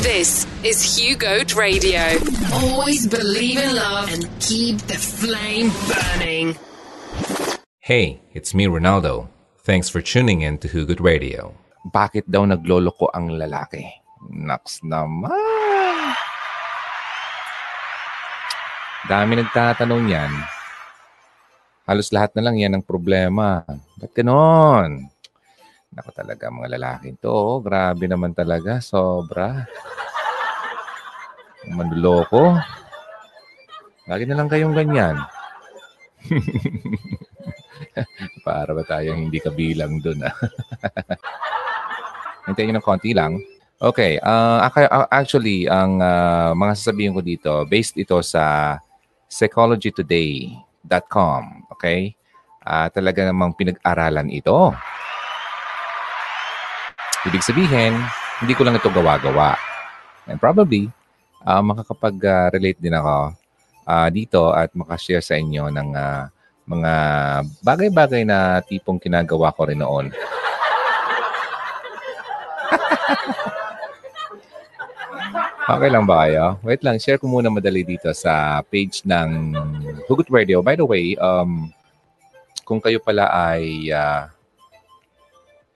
This is Hugo Radio. Always believe in love and keep the flame burning. Hey, it's me, Ronaldo. Thanks for tuning in to Hugot Radio. Bakit daw nagloloko ang lalaki? Naks naman. Dami nagtatanong yan. Halos lahat na lang yan ang problema. Ba't ganon? Nako talaga mga lalaki to. oh. Grabe naman talaga. Sobra. Manloloko. Lagi na lang kayong ganyan. Para ba tayong hindi kabilang dun ah. Hintayin nyo ng konti lang. Okay. ah, actually, ang ah, mga sasabihin ko dito, based ito sa psychologytoday.com. Okay? Ah, talaga namang pinag-aralan ito. Ibig sabihin, hindi ko lang ito gawa-gawa. And probably, ah, makakapag-relate din ako ah, dito at makashare sa inyo ng ah, mga bagay-bagay na tipong kinagawa ko rin noon. Okay lang ba kayo? Wait lang, share ko muna madali dito sa page ng Hugot Radio. By the way, um, kung kayo pala ay ah,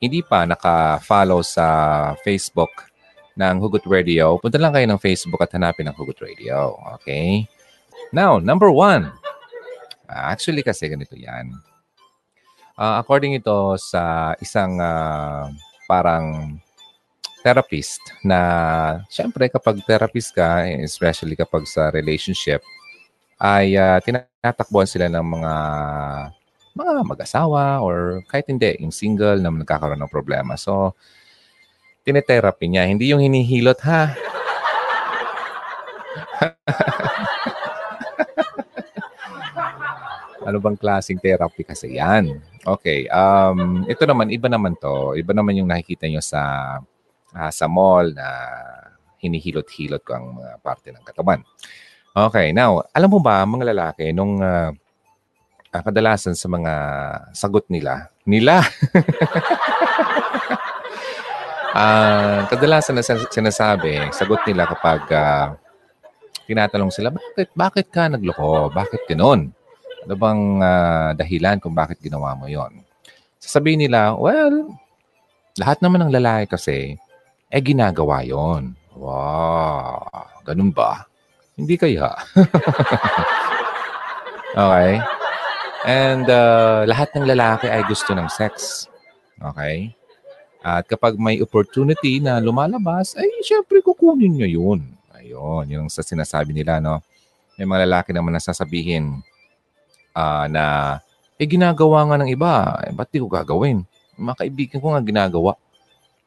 hindi pa naka-follow sa Facebook ng Hugot Radio, punta lang kayo ng Facebook at hanapin ang Hugot Radio. Okay? Now, number one. Actually kasi ganito yan. Ah, according ito sa isang ah, parang therapist na syempre kapag therapist ka, especially kapag sa relationship, ay ah, tinatakbuhan sila ng mga mga mag-asawa or kahit hindi, yung single na nagkakaroon ng problema. So, tinetherapy niya. Hindi yung hinihilot, ha? ano bang klaseng therapy kasi yan? Okay. Um, ito naman, iba naman to. Iba naman yung nakikita nyo sa ah, sa mall na hinihilot-hilot ko ang mga parte ng katawan. Okay, now, alam mo ba, mga lalaki, nung ah, ah, kadalasan sa mga sagot nila, nila, Ah, kadalasan na sin- sinasabi, sagot nila kapag ah, tinatanong sila, bakit, bakit ka nagloko? Bakit ganon? Ano bang ah, dahilan kung bakit ginawa mo yon? Sasabihin nila, well, lahat naman ng lalaki kasi, eh ginagawa yon. Wow, ganun ba? Hindi kaya. okay? And uh, lahat ng lalaki ay gusto ng sex. Okay? At kapag may opportunity na lumalabas, ay syempre kukunin nyo yun. Ayun, yun sa sinasabi nila, no? May mga lalaki naman na sasabihin ah, na, eh ginagawa nga ng iba, eh ba't di ko gagawin? Mga kaibigan ko nga ginagawa.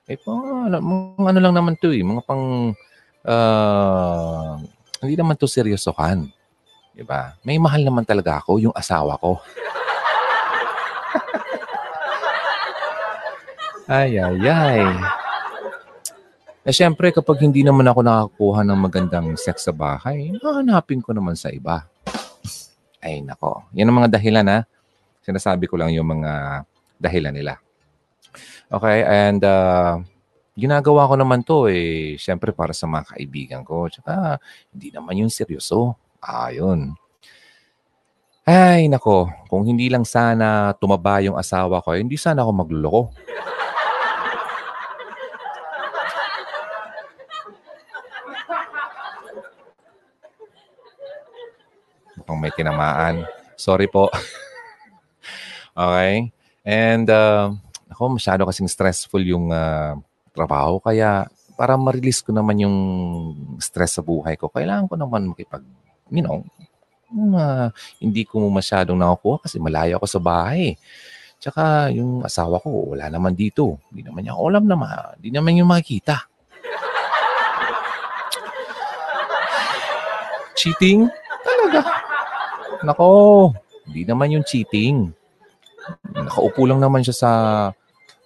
Eh pa, ano, ano lang naman to eh, mga pang, ah, hindi naman to seryosohan. Diba? May mahal naman talaga ako, yung asawa ko. Ay, ay, ay. Eh, syempre, kapag hindi naman ako nakakuha ng magandang sex sa bahay, hahanapin ko naman sa iba. Ay, nako. Yan ang mga dahilan, ha? Sinasabi ko lang yung mga dahilan nila. Okay, and uh, ginagawa ko naman to, eh, syempre para sa mga kaibigan ko. Tsaka, hindi naman yung seryoso. Ayun. Ay, nako. Kung hindi lang sana tumaba yung asawa ko, eh, hindi sana ako magluloko. Mukhang may tinamaan. Sorry po. okay. And, uh, ako, masyado kasing stressful yung uh, trabaho. Kaya, para ma-release ko naman yung stress sa buhay ko, kailangan ko naman makipag, you know, uh, hindi ko masyadong nakukuha kasi malayo ako sa bahay. Tsaka yung asawa ko, wala naman dito. Hindi naman niya alam naman. Hindi naman yung makikita. Cheating? Talaga. Nako, hindi naman yung cheating. Nakaupo lang naman siya sa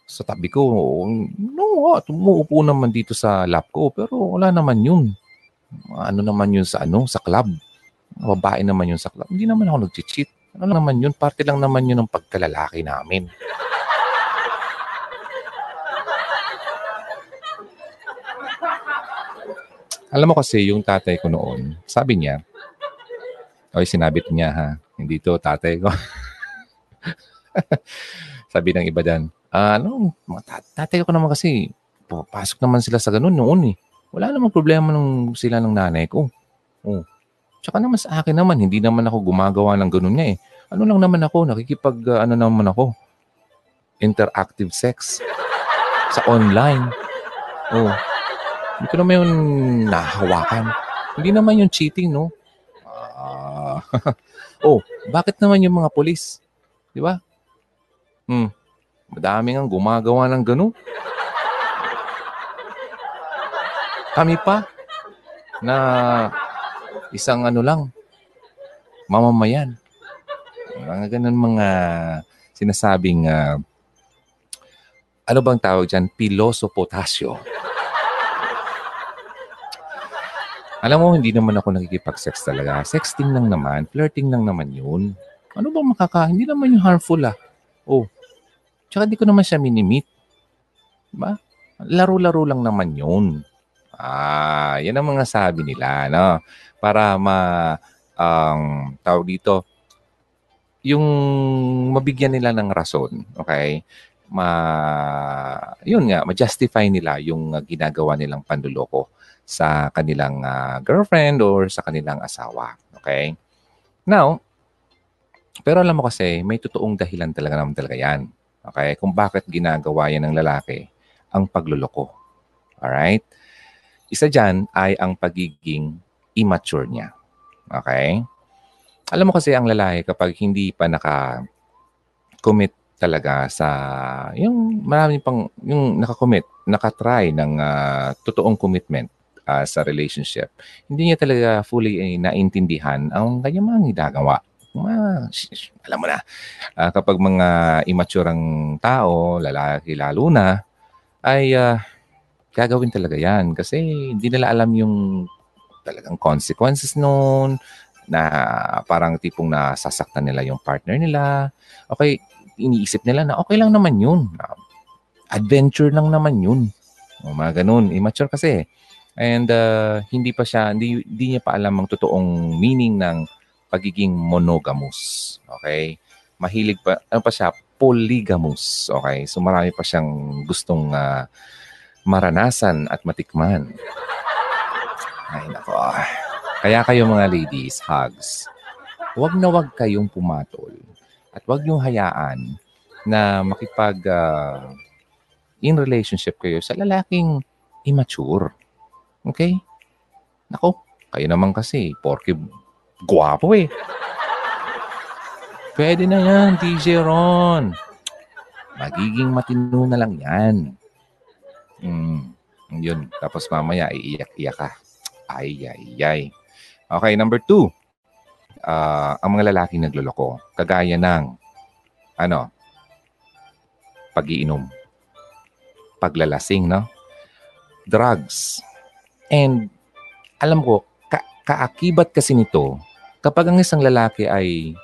sa tabi ko. No, tumuupo naman dito sa lap ko. Pero wala naman yun. Ano naman yun sa ano, sa club. Babae naman yun sa club. Hindi naman ako nag-cheat. Ano naman yun? Parte lang naman yun ng pagkalalaki namin. Alam mo kasi, yung tatay ko noon, sabi niya, oy, sinabit niya ha, hindi to tatay ko. sabi ng iba dan, ah, ano, tatay ko naman kasi, pasok naman sila sa ganun noon eh. Wala namang problema nung sila ng nanay ko. Oh. Tsaka naman sa akin naman, hindi naman ako gumagawa ng ganun nga eh. Ano lang naman ako, nakikipag, uh, ano naman ako, interactive sex sa online. Oh. Hindi ko naman yung nahawakan. Hindi naman yung cheating, no? Uh, oh, bakit naman yung mga polis? Di ba? Hmm. Madami nga gumagawa ng gano'n. Kami pa na isang ano lang, mamamayan. Mga ganun mga sinasabing, uh, ano bang tawag dyan? Piloso potasyo. Alam mo, hindi naman ako nakikipag-sex talaga. Sexting lang naman. Flirting lang naman yun. Ano bang makaka... Hindi naman yung harmful ah. Oh. Tsaka di ko naman siya minimit. Diba? Laro-laro lang naman yun. Ah, yan ang mga sabi nila, no? Para ma ang um, tawag dito yung mabigyan nila ng rason, okay? Ma yun nga, ma-justify nila yung uh, ginagawa nilang panluloko sa kanilang uh, girlfriend or sa kanilang asawa, okay? Now, pero alam mo kasi, may totoong dahilan talaga naman talaga yan. Okay? Kung bakit ginagawa yan ng lalaki ang pagluloko. Alright? Isa dyan ay ang pagiging immature niya. Okay? Alam mo kasi ang lalaki kapag hindi pa naka-commit talaga sa yung marami pang yung naka-commit, naka-try ng uh, totoong commitment uh, sa relationship. Hindi niya talaga fully eh, naintindihan ang kanyang mga ginagawa. Mga, alam mo na, uh, kapag mga immature ang tao, lalaki lalo na, ay uh, gagawin talaga yan. Kasi hindi nila alam yung talagang consequences noon na parang tipong nasasaktan nila yung partner nila. Okay, iniisip nila na okay lang naman yun. Adventure lang naman yun. O, mga ganun. Immature kasi. And uh, hindi pa siya, hindi, hindi niya pa alam ang totoong meaning ng pagiging monogamous. Okay? Mahilig pa, ano pa siya, polygamous. Okay? So marami pa siyang gustong uh, maranasan at matikman. Ay, nako. Kaya kayo mga ladies, hugs, huwag na huwag kayong pumatol at huwag niyong hayaan na makipag uh, in relationship kayo sa lalaking immature. Okay? Nako, kayo naman kasi, porke guwapo eh. Pwede na yan, DJ Ron. Magiging matino na lang yan. Mm, yun. Tapos mamaya, iiyak-iyak ka. Ay, ay, ay. Okay, number two. Uh, ang mga lalaki nagloloko. Kagaya ng, ano, pagiinom. Paglalasing, no? Drugs. And, alam ko, ka- kaakibat kasi nito, kapag ang isang lalaki ay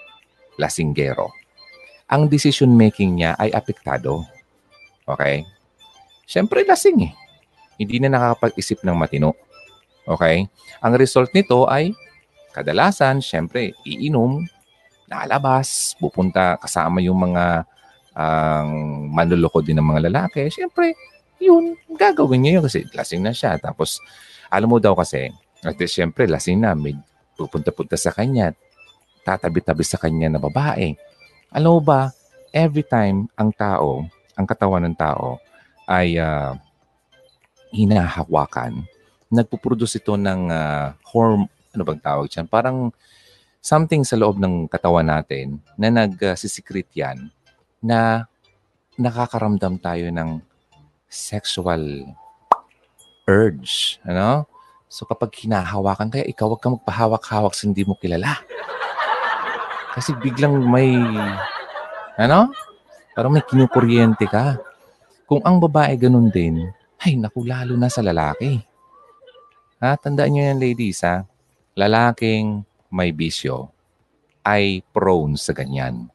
lasinggero, ang decision making niya ay apektado. Okay? Siyempre, lasing eh. Hindi na nakakapag-isip ng matino. Okay? Ang result nito ay kadalasan, siyempre, iinom, nalabas, pupunta kasama yung mga ang uh, manluloko din ng mga lalaki. Siyempre, yun, gagawin niya yun kasi lasing na siya. Tapos, alam mo daw kasi, at siyempre, lasing na, may pupunta-punta sa kanya, tatabi-tabi sa kanya na babae. Alam mo ba, every time ang tao, ang katawan ng tao, ay uh, hinahawakan, nagpuproduce ito ng uh, horm, ano bang tawag dyan? Parang something sa loob ng katawan natin na nagsisikret uh, yan na nakakaramdam tayo ng sexual urge. Ano? So kapag hinahawakan, kaya ikaw wag ka magpahawak-hawak sa hindi mo kilala. Kasi biglang may, ano? Parang may kinukuryente ka. Kung ang babae ganun din, ay naku, lalo na sa lalaki. Ha? Tandaan nyo yan, ladies, ha? Lalaking may bisyo ay prone sa ganyan.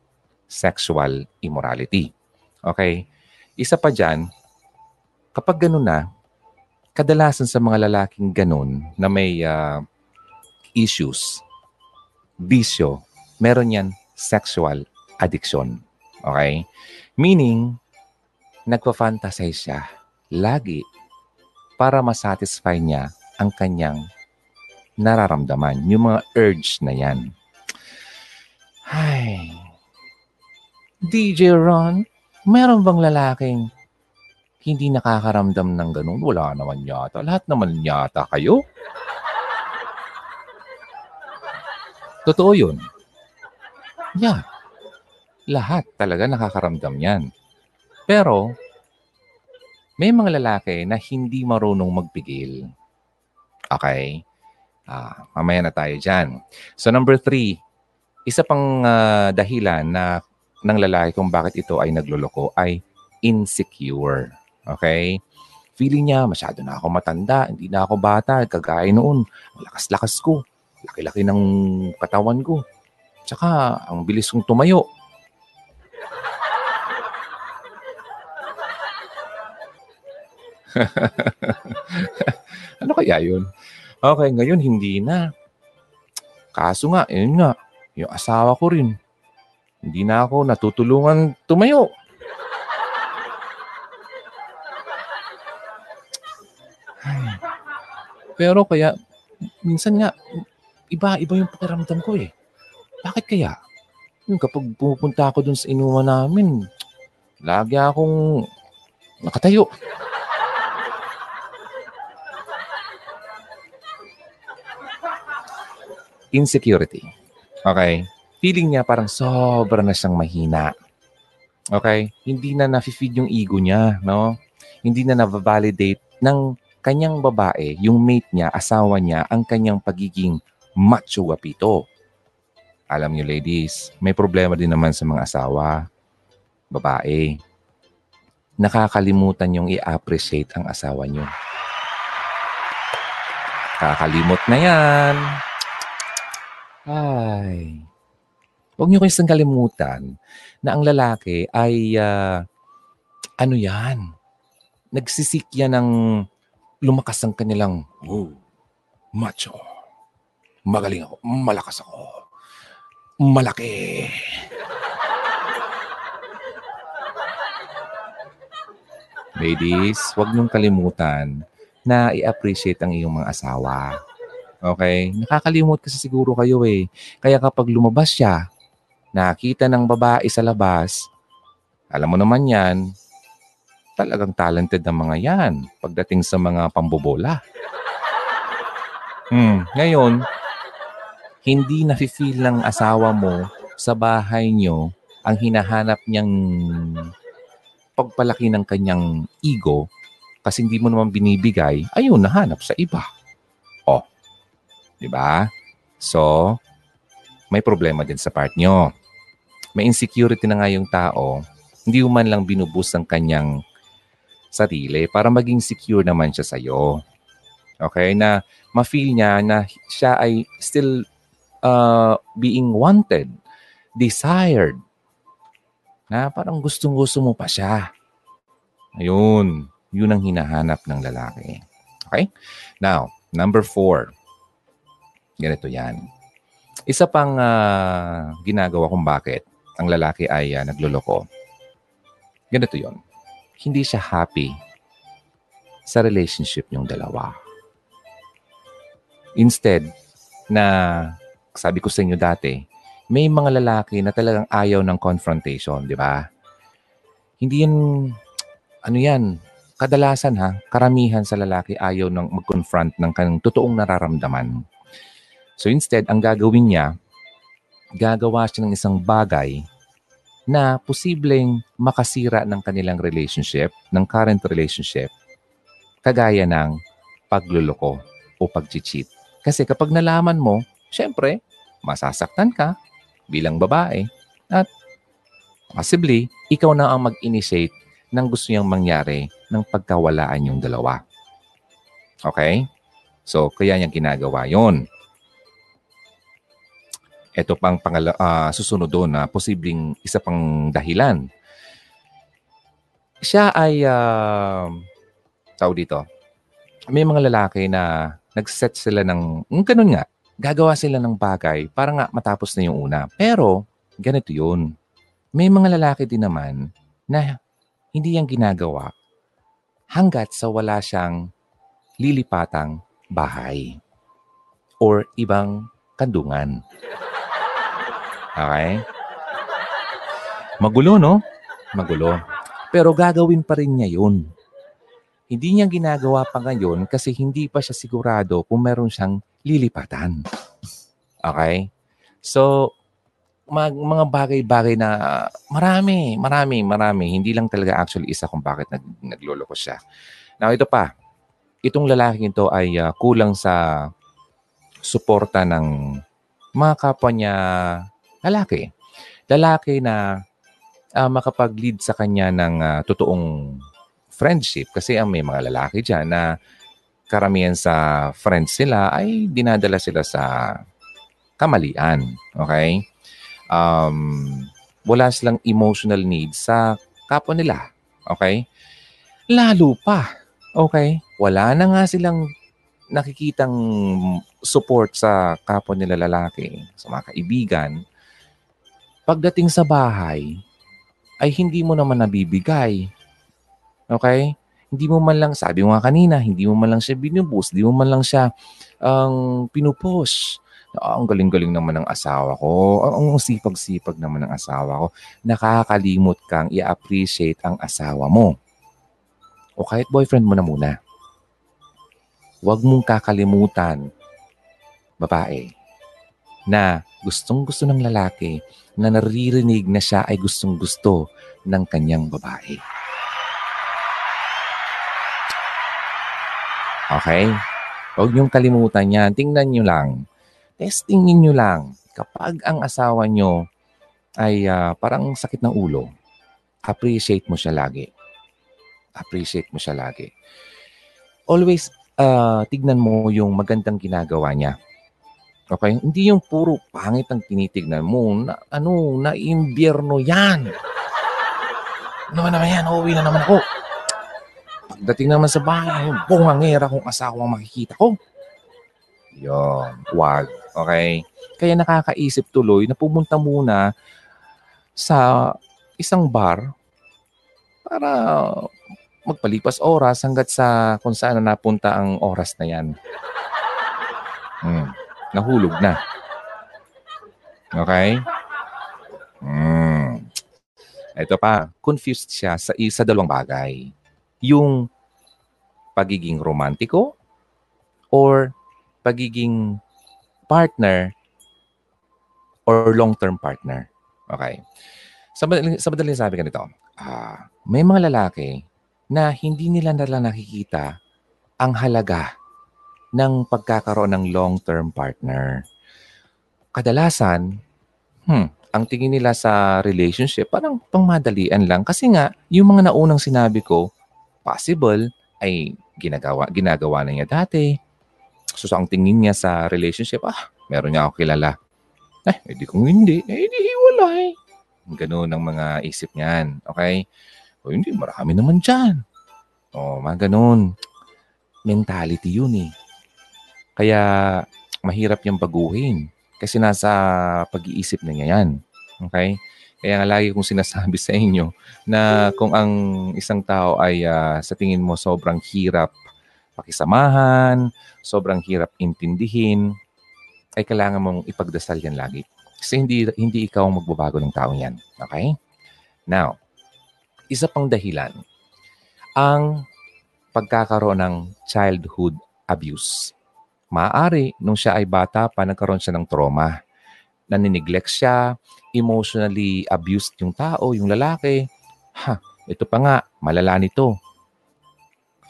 Sexual immorality. Okay? Isa pa dyan, kapag ganun na, kadalasan sa mga lalaking ganun na may uh, issues, bisyo, meron yan sexual addiction. Okay? Meaning, nagpa-fantasize siya lagi para masatisfy niya ang kanyang nararamdaman. Yung mga urge na yan. Ay. DJ Ron, meron bang lalaking hindi nakakaramdam ng ganun? Wala naman yata. Lahat naman yata kayo. Totoo yun. Yeah. Lahat talaga nakakaramdam yan. Pero, may mga lalaki na hindi marunong magpigil. Okay? Ah, mamaya na tayo dyan. So number three, isa pang uh, dahilan na ng lalaki kung bakit ito ay nagluloko ay insecure. Okay? Feeling niya, masyado na ako matanda, hindi na ako bata, kagaya noon. Ang lakas-lakas ko, laki-laki ng katawan ko. Tsaka, ang bilis kong tumayo. ano kaya yun? Okay, ngayon hindi na. Kaso nga, yun nga, yung asawa ko rin. Hindi na ako natutulungan tumayo. Pero kaya, minsan nga, iba-iba yung pakiramdam ko eh. Bakit kaya? Yung kapag pupunta ako dun sa inuman namin, lagi akong nakatayo. Insecurity. Okay? Feeling niya parang sobra na siyang mahina. Okay? Hindi na nafe-feed yung ego niya, no? Hindi na na-validate ng kanyang babae, yung mate niya, asawa niya, ang kanyang pagiging macho wapito. Alam niyo ladies, may problema din naman sa mga asawa, babae. Nakakalimutan yung i-appreciate ang asawa niyo. Kakalimot na yan. Ay. Huwag niyo kayong kalimutan na ang lalaki ay uh, ano yan? Nagsisik yan ng lumakas ang kanilang, oh, macho. Magaling ako. Malakas ako. Malaki. Ladies, huwag niyong kalimutan na i-appreciate ang iyong mga asawa. Okay? Nakakalimot kasi siguro kayo eh. Kaya kapag lumabas siya, nakita ng babae sa labas, alam mo naman yan, talagang talented ng mga yan pagdating sa mga pambobola. Hmm, ngayon, hindi na-feel ng asawa mo sa bahay nyo ang hinahanap niyang pagpalaki ng kanyang ego kasi hindi mo naman binibigay, ayun, nahanap sa iba. Di ba? So, may problema din sa part nyo. May insecurity na nga yung tao, hindi man lang binubus ang kanyang sarili para maging secure naman siya sa iyo. Okay? Na ma-feel niya na siya ay still uh, being wanted, desired. Na parang gustong-gusto mo pa siya. Ayun. Yun ang hinahanap ng lalaki. Okay? Now, number four. Ganito yan. Isa pang uh, ginagawa kung bakit ang lalaki ay uh, nagluloko. Ganito yon hindi siya happy sa relationship niyong dalawa. Instead, na sabi ko sa inyo dati, may mga lalaki na talagang ayaw ng confrontation, di ba? Hindi yan, ano yan, kadalasan ha, karamihan sa lalaki ayaw ng mag-confront ng kanyang totoong nararamdaman. So instead, ang gagawin niya, gagawa siya ng isang bagay na posibleng makasira ng kanilang relationship, ng current relationship, kagaya ng pagluloko o pag-cheat. Kasi kapag nalaman mo, syempre, masasaktan ka bilang babae at possibly, ikaw na ang mag-initiate ng gusto niyang mangyari ng pagkawalaan yung dalawa. Okay? So, kaya niyang ginagawa yon ito pang pangala, uh, susunod doon na posibleng isa pang dahilan. Siya ay, uh, tao dito, may mga lalaki na nag-set sila ng, mm, ganun nga, gagawa sila ng bagay para nga matapos na yung una. Pero, ganito yun. May mga lalaki din naman na hindi yan ginagawa hanggat sa wala siyang lilipatang bahay or ibang kandungan. Okay? Magulo, no? Magulo. Pero gagawin pa rin niya yun. Hindi niya ginagawa pa ngayon kasi hindi pa siya sigurado kung meron siyang lilipatan. Okay? So, mag, mga bagay-bagay na marami, marami, marami. Hindi lang talaga actually isa kung bakit nag, nagloloko siya. Now, ito pa. Itong lalaking ito ay uh, kulang sa suporta ng mga kapwa niya lalaki. Lalaki na uh, makapag-lead sa kanya ng uh, totoong friendship. Kasi ang may mga lalaki dyan na karamihan sa friends sila ay dinadala sila sa kamalian. Okay? Um, wala silang emotional needs sa kapwa nila. Okay? Lalo pa. Okay? Wala na nga silang nakikitang support sa kapwa nila lalaki, sa mga kaibigan. Pagdating sa bahay, ay hindi mo naman nabibigay. Okay? Hindi mo man lang, sabi mo nga kanina, hindi mo man lang siya binubus, hindi mo man lang siya ang um, pinupush. Oh, ang galing-galing naman ng asawa ko. Ang, ang sipag-sipag naman ng asawa ko. Nakakalimot kang i-appreciate ang asawa mo. O kahit boyfriend mo na muna. Huwag mong kakalimutan, babae, na gustong-gusto ng lalaki na naririnig na siya ay gustong-gusto ng kanyang babae. Okay? Huwag niyong kalimutan yan. Tingnan niyo lang. Testing niyo lang. Kapag ang asawa niyo ay uh, parang sakit ng ulo, appreciate mo siya lagi. Appreciate mo siya lagi. Always uh, tignan mo yung magandang ginagawa niya. Okay? Hindi yung puro pangit ang tinitignan mo. Na, ano, na imbierno yan. Ano naman naman yan? Uuwi na naman ako. Pagdating naman sa bahay, bungangera kung asawa ang makikita ko. Yun. Wag. Okay? Kaya nakakaisip tuloy na pumunta muna sa isang bar para magpalipas oras hanggat sa kung saan na napunta ang oras na yan. Hmm nahulog na. Okay? Mm. Ito pa, confused siya sa isa dalawang bagay. Yung pagiging romantiko or pagiging partner or long-term partner. Okay. Sa, sa madaling sabi ganito, ah, may mga lalaki na hindi nila nila nakikita ang halaga ng pagkakaroon ng long-term partner. Kadalasan, hmm, ang tingin nila sa relationship parang pangmadalian lang kasi nga yung mga naunang sinabi ko, possible ay ginagawa ginagawa na niya dati. So, ang tingin niya sa relationship, ah, meron niya ako kilala. Eh, edi kung hindi, eh, edi hiwalay. Ganun ang mga isip niyan. Okay? O hindi, marami naman dyan. O, mga ganun. Mentality yun eh. Kaya mahirap yung baguhin kasi nasa pag-iisip na niya yan. Okay? Kaya nga lagi kong sinasabi sa inyo na kung ang isang tao ay uh, sa tingin mo sobrang hirap pakisamahan, sobrang hirap intindihin, ay kailangan mong ipagdasal yan lagi. Kasi hindi, hindi ikaw ang magbabago ng tao yan. Okay? Now, isa pang dahilan, ang pagkakaroon ng childhood abuse. Maaari, nung siya ay bata pa, nagkaroon siya ng trauma. Naniniglect siya, emotionally abused yung tao, yung lalaki. Ha, ito pa nga, malala nito.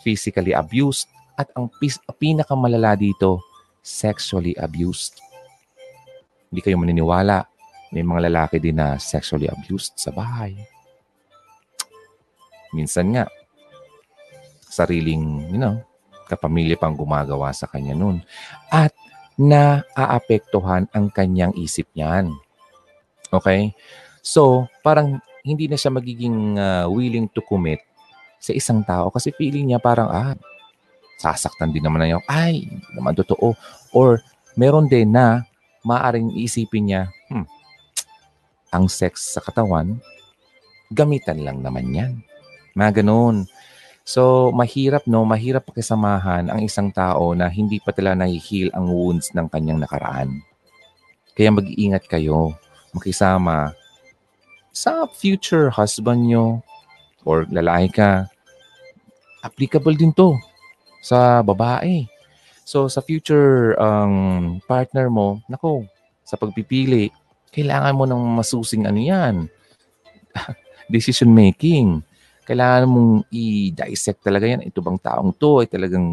Physically abused. At ang pinakamalala dito, sexually abused. Hindi kayo maniniwala. May mga lalaki din na sexually abused sa bahay. Minsan nga, sariling, you know, kapamilya pang gumagawa sa kanya noon. At naaapektuhan ang kanyang isip niyan. Okay? So, parang hindi na siya magiging uh, willing to commit sa isang tao kasi feeling niya parang, ah, sasaktan din naman na yung, ay, naman totoo. Or meron din na maaring isipin niya, hmm, ang sex sa katawan, gamitan lang naman yan. Mga ganun. So, mahirap, no? Mahirap pakisamahan ang isang tao na hindi pa tala nahihil ang wounds ng kanyang nakaraan. Kaya mag-iingat kayo. Makisama sa future husband nyo or lalaki ka. Applicable din to sa babae. So, sa future um, partner mo, nako, sa pagpipili, kailangan mo ng masusing ano yan. Decision making kailangan mong i-dissect talaga yan. Ito bang taong to ay talagang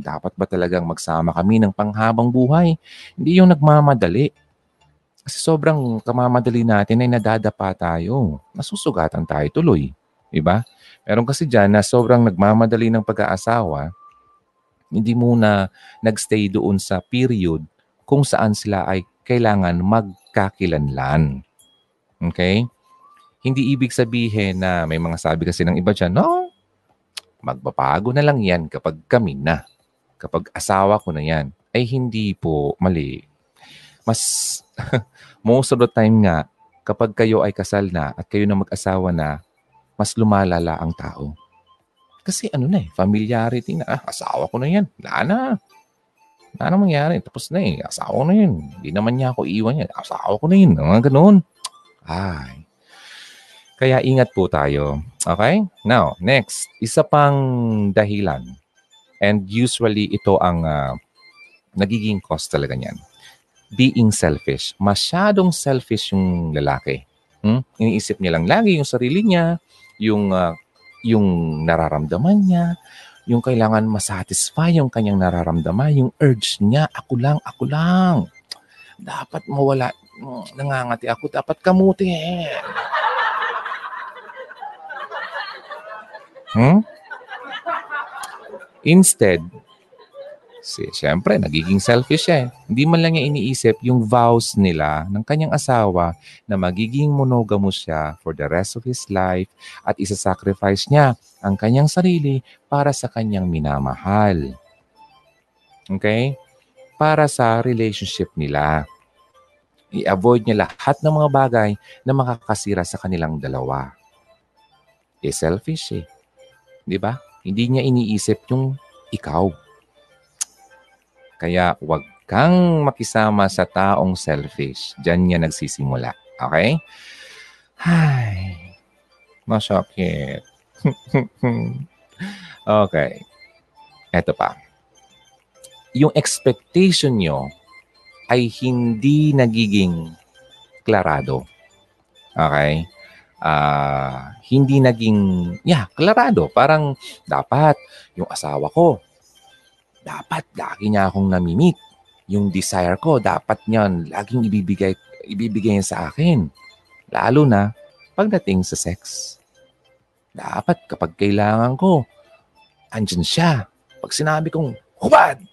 dapat ba talagang magsama kami ng panghabang buhay? Hindi yung nagmamadali. Kasi sobrang kamamadali natin ay nadadapa tayo. Nasusugatan tayo tuloy. Diba? Meron kasi dyan na sobrang nagmamadali ng pag-aasawa, hindi muna nagstay doon sa period kung saan sila ay kailangan magkakilanlan. Okay? Hindi ibig sabihin na may mga sabi kasi ng iba dyan, no, magbabago na lang yan kapag kami na. Kapag asawa ko na yan. Ay hindi po mali. Mas, most of the time nga, kapag kayo ay kasal na at kayo na mag-asawa na, mas lumalala ang tao. Kasi ano na eh, familiarity na, ah, asawa ko na yan. Wala na. Wala na mangyari. Tapos na eh, asawa ko na yun. Hindi naman niya ako iwan yan. Asawa ko na yun. Mga ganun. Ay, kaya ingat po tayo. Okay? Now, next, isa pang dahilan. And usually ito ang uh, nagiging cause talaga niyan. Being selfish. Masyadong selfish yung lalaki. Hmm? Iniisip niya lang lagi yung sarili niya, yung uh, yung nararamdaman niya, yung kailangan masatisfy yung kanyang nararamdaman, yung urge niya, ako lang, ako lang. Dapat mawala, hmm, nangangati ako, dapat kamuti. Hmm? Instead, si, siyempre, nagiging selfish siya eh. Hindi man lang niya iniisip yung vows nila ng kanyang asawa na magiging monogamous siya for the rest of his life at isa-sacrifice niya ang kanyang sarili para sa kanyang minamahal. Okay? Para sa relationship nila. I-avoid niya lahat ng mga bagay na makakasira sa kanilang dalawa. Eh, selfish eh. Di ba? Hindi niya iniisip yung ikaw. Kaya wag kang makisama sa taong selfish. Diyan niya nagsisimula. Okay? Ay, masakit. okay. Eto pa. Yung expectation nyo ay hindi nagiging klarado. Okay? Uh, hindi naging, yeah, klarado. Parang dapat yung asawa ko, dapat lagi niya akong namimit. Yung desire ko, dapat niyan laging ibibigay, ibibigay sa akin. Lalo na pagdating sa sex. Dapat kapag kailangan ko, andyan siya. Pag sinabi kong, hubad!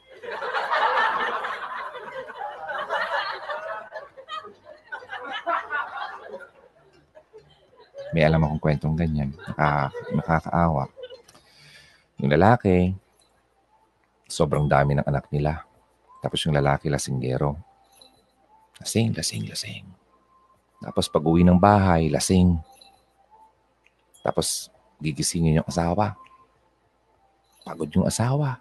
May alam akong kwentong ganyan. Nakaka, nakakaawa. Yung lalaki, sobrang dami ng anak nila. Tapos yung lalaki, lasinggero. Lasing, lasing, lasing. Tapos pag uwi ng bahay, lasing. Tapos gigisingin yung asawa. Pagod yung asawa.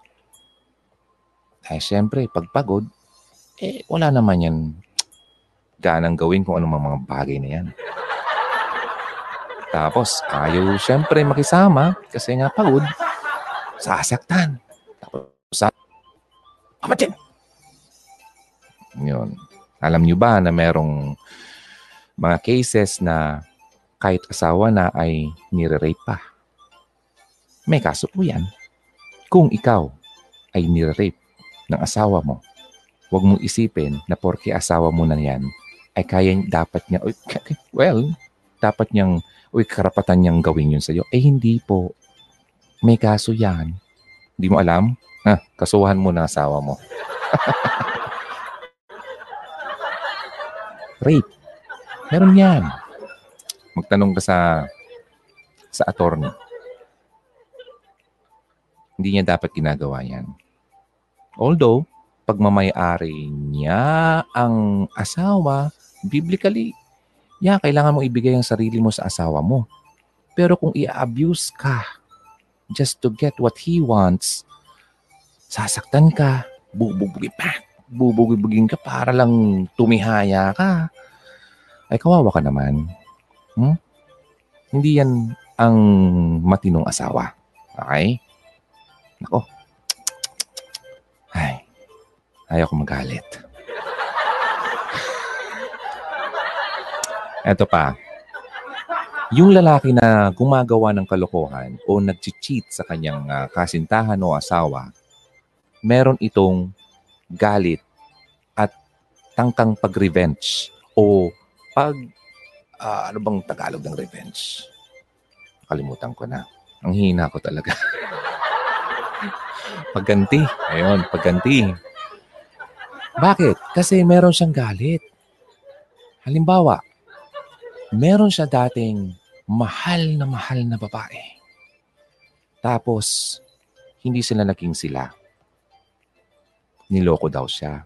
Eh, syempre, pag pagod, eh, wala naman yan ganang gawin kung anong mga bagay na yan. Tapos, ayaw siyempre makisama kasi nga pagod. Sasaktan. Tapos, sa... Kamatin! Yun. Alam niyo ba na merong mga cases na kahit asawa na ay nire-rape pa? May kaso po yan. Kung ikaw ay nire-rape ng asawa mo, huwag mong isipin na porke asawa mo na yan, ay kaya dapat niya, well, dapat niyang uy, karapatan niyang gawin yun sa'yo. Eh, hindi po. May kaso yan. Hindi mo alam? Ha, kasuhan mo na asawa mo. Rape. Meron yan. Magtanong ka sa sa attorney. Hindi niya dapat ginagawa yan. Although, pagmamayari niya ang asawa, biblically, yeah, kailangan mong ibigay ang sarili mo sa asawa mo. Pero kung i-abuse ka just to get what he wants, sasaktan ka, bububugin pa, bububugin ka para lang tumihaya ka, ay kawawa ka naman. Hmm? Hindi yan ang matinong asawa. Okay? Nako. Ay, ayaw ko magalit. Eto pa. Yung lalaki na gumagawa ng kalokohan o nag-cheat sa kanyang uh, kasintahan o asawa, meron itong galit at tangkang pag-revenge o pag, uh, ano bang Tagalog ng revenge? Kalimutan ko na. Ang hina ko talaga. pagganti. Ayun, pagganti. Bakit? Kasi meron siyang galit. Halimbawa, meron siya dating mahal na mahal na babae. Tapos, hindi sila naging sila. Niloko daw siya.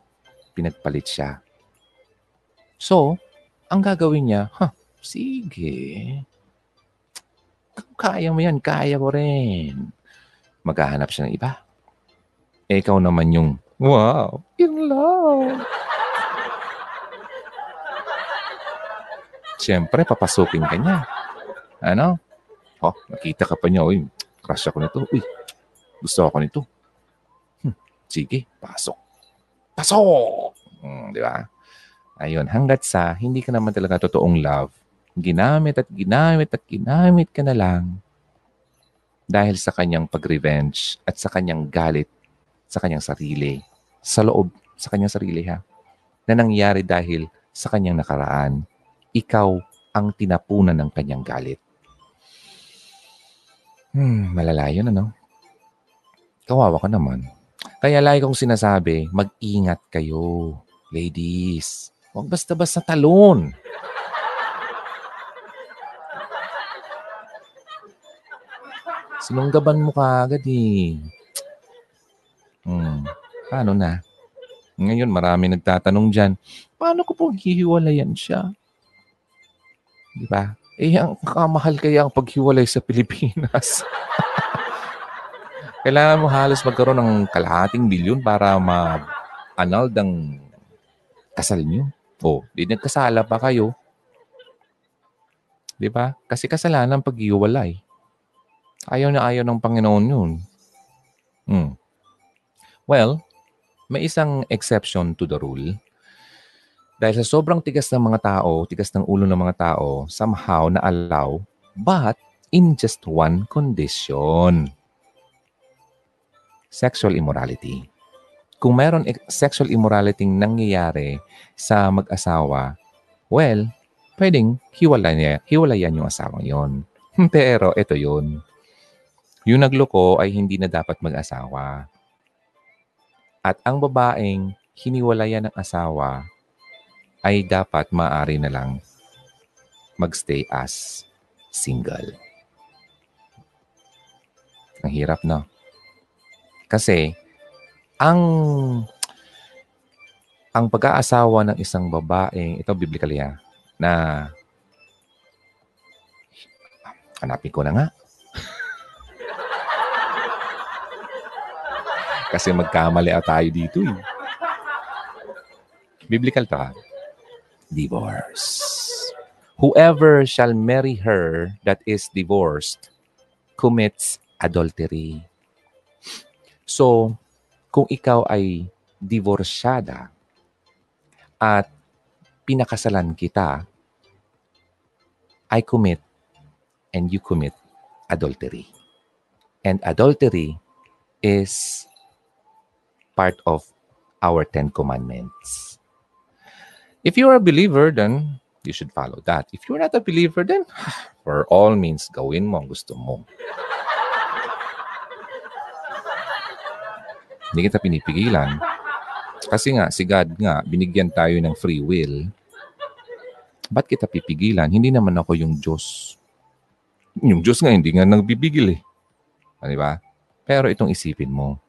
Pinagpalit siya. So, ang gagawin niya, ha, huh, sige. Kaya mo yan, kaya ko rin. Maghahanap siya ng iba. Eh, ikaw naman yung, wow, in love. Siyempre, papasukin ka niya. Ano? Oh, nakita ka pa niya. Uy, crush ako nito. Uy, gusto ako nito. Hmm, sige, pasok. Pasok! Hmm, di ba? Ayun, hanggat sa hindi ka naman talaga totoong love, ginamit at ginamit at ginamit ka na lang dahil sa kanyang pag-revenge at sa kanyang galit sa kanyang sarili. Sa loob, sa kanyang sarili ha. Na nangyari dahil sa kanyang nakaraan ikaw ang tinapunan ng kanyang galit. Hmm, malala yun, ano? Kawawa ka naman. Kaya lagi kong sinasabi, mag-ingat kayo, ladies. Huwag basta-basta talon. Sinunggaban mo ka agad eh. Hmm, paano na? Ngayon, marami nagtatanong dyan, paano ko po hihiwalayan siya? Di ba? Eh, ang kamahal kaya ang paghiwalay sa Pilipinas. Kailangan mo halos magkaroon ng kalahating milyon para ma-anal ng kasal niyo. O, di nagkasala pa kayo. Di ba? Kasi kasalanan paghiwalay. Ayaw na ayaw ng Panginoon yun. Hmm. Well, may isang exception to the rule dahil sa sobrang tigas ng mga tao, tigas ng ulo ng mga tao, somehow na-allow, but in just one condition. Sexual immorality. Kung mayroon sexual immorality nangyayari sa mag-asawa, well, pwedeng hiwalayan, hiwalayan yung asawang yon. Pero ito yun. Yung nagloko ay hindi na dapat mag-asawa. At ang babaeng hiniwalayan ng asawa ay dapat maaari na lang magstay as single. Ang hirap, no? Kasi, ang ang pag-aasawa ng isang babae, ito biblically ha, na hanapin ko na nga. Kasi magkamali tayo dito eh. Biblical to ha divorce. Whoever shall marry her that is divorced commits adultery. So, kung ikaw ay divorsyada at pinakasalan kita, I commit and you commit adultery. And adultery is part of our Ten Commandments. If you are a believer, then you should follow that. If you're not a believer, then for all means, gawin mo ang gusto mo. Hindi kita pinipigilan. Kasi nga, si God nga, binigyan tayo ng free will. Ba't kita pipigilan? Hindi naman ako yung Diyos. Yung Diyos nga, hindi nga nagbibigil eh. Ah, di ba? Pero itong isipin mo,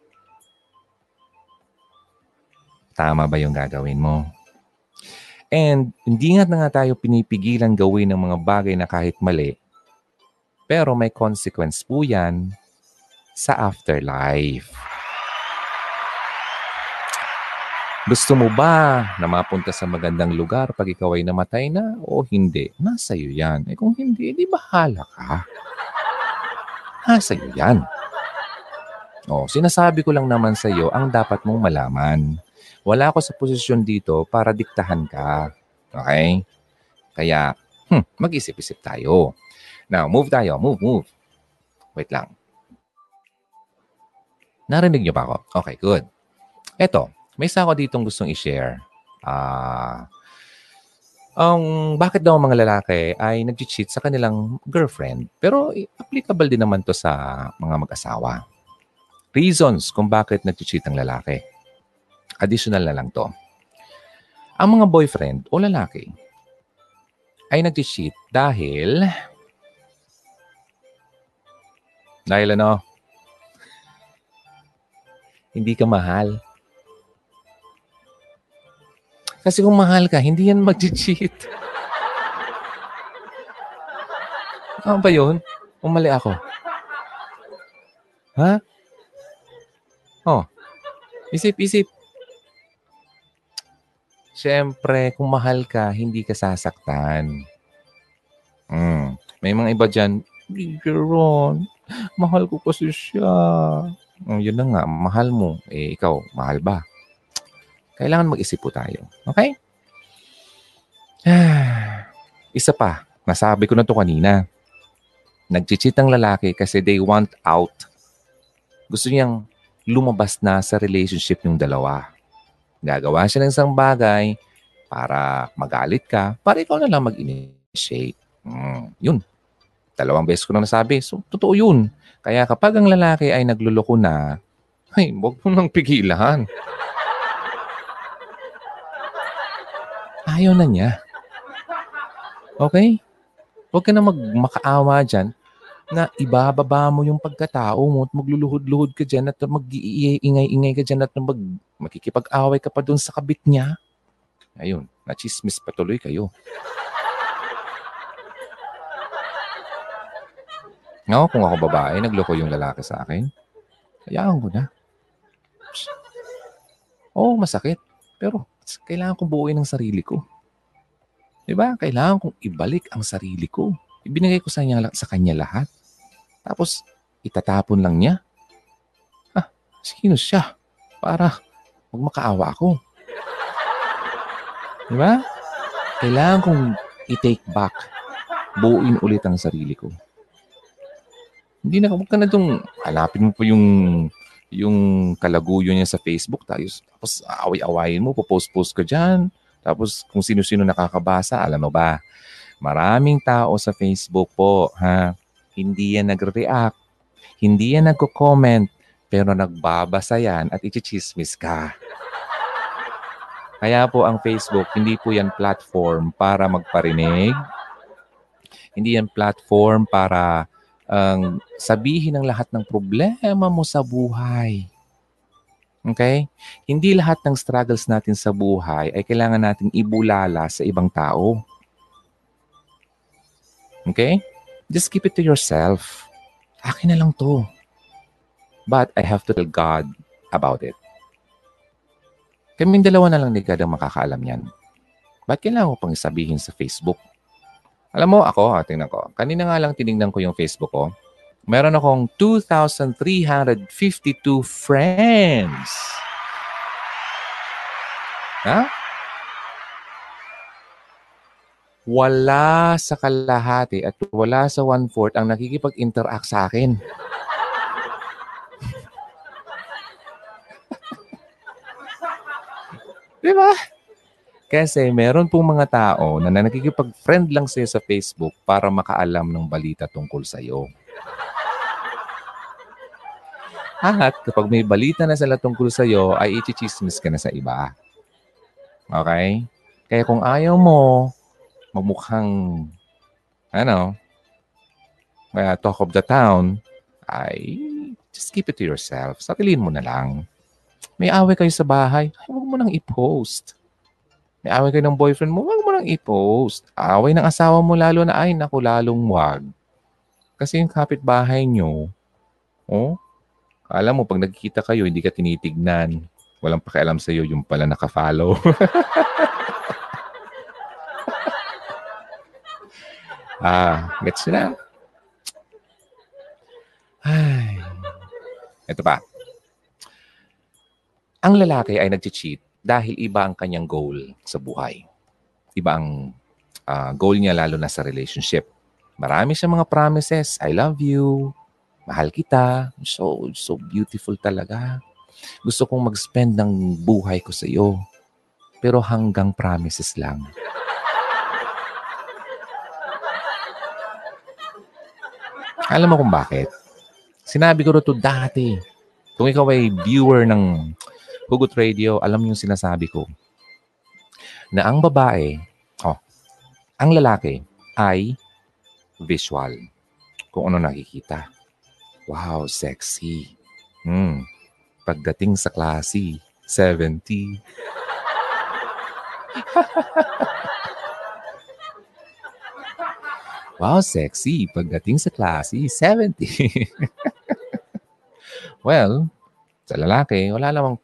tama ba yung gagawin mo? And hindi nga na nga tayo pinipigilan gawin ng mga bagay na kahit mali, pero may consequence po yan sa afterlife. Gusto mo ba na mapunta sa magandang lugar pag ikaw ay namatay na o hindi? Nasa iyo yan. Eh kung hindi, di bahala ka. Nasa iyo yan. O, sinasabi ko lang naman sa iyo ang dapat mong malaman. Wala ako sa posisyon dito para diktahan ka. Okay? Kaya, hmm, mag-isip-isip tayo. Now, move tayo. Move, move. Wait lang. Narinig niyo ba ako? Okay, good. Eto, may isa ako ditong gustong i-share. Ah... ang bakit daw mga lalaki ay nag-cheat sa kanilang girlfriend. Pero applicable din naman to sa mga mag-asawa. Reasons kung bakit nag-cheat ang lalaki. Additional na lang to. Ang mga boyfriend o lalaki ay nag-cheat dahil dahil ano? Hindi ka mahal. Kasi kung mahal ka, hindi yan mag-cheat. Ano ba yun? Umali ako. Ha? Oh. Isip, isip. Siyempre, kung mahal ka, hindi ka sasaktan. Mm. May mga iba dyan, Ron, mahal ko kasi siya. Oh, yun na nga, mahal mo. Eh, ikaw, mahal ba? Kailangan mag-isip po tayo. Okay? Isa pa, nasabi ko na to kanina. Nag-cheat ang lalaki kasi they want out. Gusto niyang lumabas na sa relationship yung dalawa. Gagawa siya ng isang bagay para magalit ka, para ikaw na lang mag-initiate. Mm, yun. Dalawang beses ko na nasabi. So, totoo yun. Kaya kapag ang lalaki ay nagluloko na, ay, huwag mo nang pigilan. Ayaw na niya. Okay? Huwag ka na magmakaawa dyan na ibababa mo yung pagkatao mo at magluluhod-luhod ka dyan at mag-iingay-ingay ka dyan at mag, makikipag-away ka pa doon sa kabit niya. Ayun, nachismis patuloy kayo. No, kung ako babae, nagloko yung lalaki sa akin. Hayaan ko na. Oo, oh, masakit. Pero kailangan kong buuin ang sarili ko. Diba? Kailangan kong ibalik ang sarili ko. Ibinigay ko sa, niya, sa kanya lahat. Tapos, itatapon lang niya. Ah, sino siya? Para magmakaawa ako. Diba? Kailangan kong i-take back. Buuin ulit ang sarili ko. Hindi na, huwag ka na itong, hanapin mo po yung yung kalaguyo niya sa Facebook, tapos, tapos away-awayin mo, popost-post ka dyan. Tapos kung sino-sino nakakabasa, alam mo ba, maraming tao sa Facebook po, ha? Hindi yan nagre-react, hindi yan nagko-comment, pero nagbabasa yan at ichichismis ka. Kaya po ang Facebook, hindi po yan platform para magparinig. Hindi yan platform para um, sabihin ang lahat ng problema mo sa buhay. Okay? Hindi lahat ng struggles natin sa buhay ay kailangan natin ibulala sa ibang tao. Okay? Just keep it to yourself. Akin na lang to. But I have to tell God about it. Kaming dalawa na lang ni God ang makakaalam yan. Ba't kailangan ko pang sabihin sa Facebook? Alam mo, ako, ha, tingnan ko. Kanina nga lang tinignan ko yung Facebook ko. Meron akong 2,352 friends. Ha? Wala sa kalahati at wala sa one-fourth ang nakikipag-interact sa akin. Di ba? Kasi meron pong mga tao na nakikipag-friend lang sa'yo sa Facebook para makaalam ng balita tungkol sa'yo. At kapag may balita na sila tungkol sa'yo, ay ichichismis ka na sa iba. Okay? Kaya kung ayaw mo magmukhang, ano, uh, talk of the town, ay just keep it to yourself. Satilin mo na lang. May away kayo sa bahay, ay, huwag mo nang i-post. May away kayo ng boyfriend mo, huwag mo nang i-post. Away ng asawa mo lalo na, ay, naku, lalong wag. Kasi yung kapitbahay nyo, oh, alam mo, pag nagkikita kayo, hindi ka tinitignan. Walang pakialam sa'yo, yung pala nakafollow. ah, gets na. Ay. Ito pa. Ang lalaki ay nag-cheat dahil iba ang kanyang goal sa buhay. Iba ang uh, goal niya lalo na sa relationship. Marami siyang mga promises. I love you. Mahal kita. So, so beautiful talaga. Gusto kong mag-spend ng buhay ko sa iyo. Pero hanggang promises lang. Alam mo kung bakit? Sinabi ko to dati. Kung ikaw ay viewer ng Hugot Radio, alam yung sinasabi ko. Na ang babae, oh, ang lalaki ay visual. Kung ano nakikita. Wow, sexy. Hmm. Pagdating sa klase, 70. wow, sexy. Pagdating sa klase, 70. well, sa lalaki, wala namang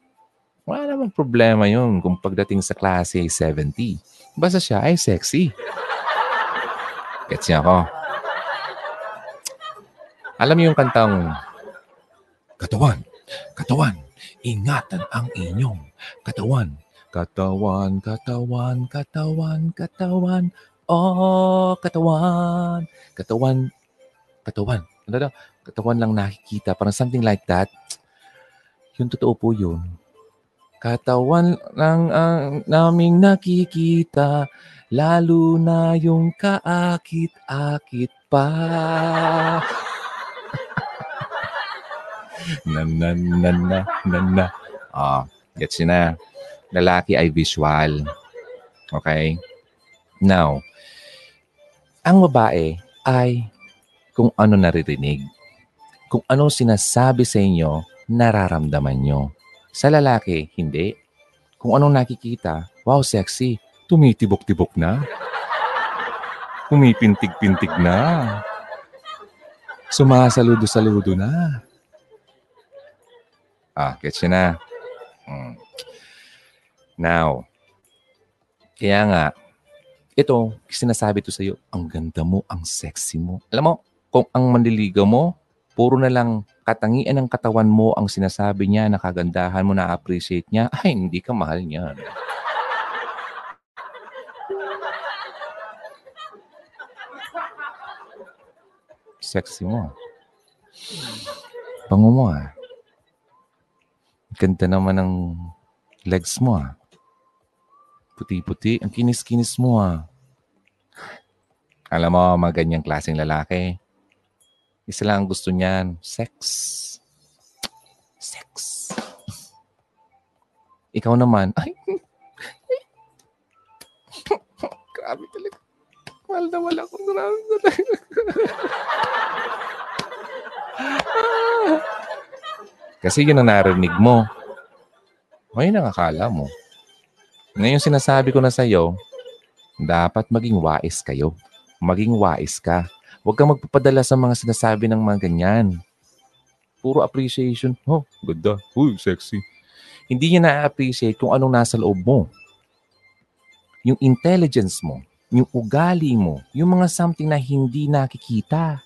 wala namang problema yun kung pagdating sa klase ay 70. Basta siya ay sexy. Gets niya ako. Alam niyo yung kantang Katawan, katawan, ingatan ang inyong katawan. Katawan, katawan, katawan, katawan. Oh, katawan. Katawan, katawan. Ano? Katawan lang nakikita. Parang something like that. Yung totoo po yun. Katawan lang ang naming nakikita. Lalo na yung kaakit-akit pa. na na na na na na. Ah, gets yun na. Lalaki ay visual. Okay? Now, ang babae ay kung ano naririnig. Kung ano sinasabi sa inyo, nararamdaman nyo. Sa lalaki, hindi. Kung anong nakikita, wow, sexy. Tumitibok-tibok na. Pumipintig-pintig na. Sumasaludo-saludo na. Ah, gets na. Hmm. Now, kaya nga, ito, sinasabi to sa iyo, ang ganda mo, ang sexy mo. Alam mo, kung ang manliligaw mo, puro na lang katangian ng katawan mo ang sinasabi niya, na kagandahan mo, na-appreciate niya, ay, hindi ka mahal niya. Sexy mo. Pango mo ah. Ganda naman ng legs mo ah. Puti-puti. Ang kinis-kinis mo ah. Alam mo, mga ganyang klaseng lalaki. Isa lang ang gusto niyan. Sex. Sex. Ikaw naman. Ay. Grabe talaga. Mahal na wala ko. Grabe talaga. Kasi yun ang narinig mo. O yun ang akala mo. Ngayon sinasabi ko na sa'yo, dapat maging wais kayo. Maging wais ka. Huwag kang magpapadala sa mga sinasabi ng mga ganyan. Puro appreciation. Oh, ganda. Uy, sexy. Hindi niya na-appreciate kung anong nasa loob mo. Yung intelligence mo, yung ugali mo, yung mga something na hindi nakikita.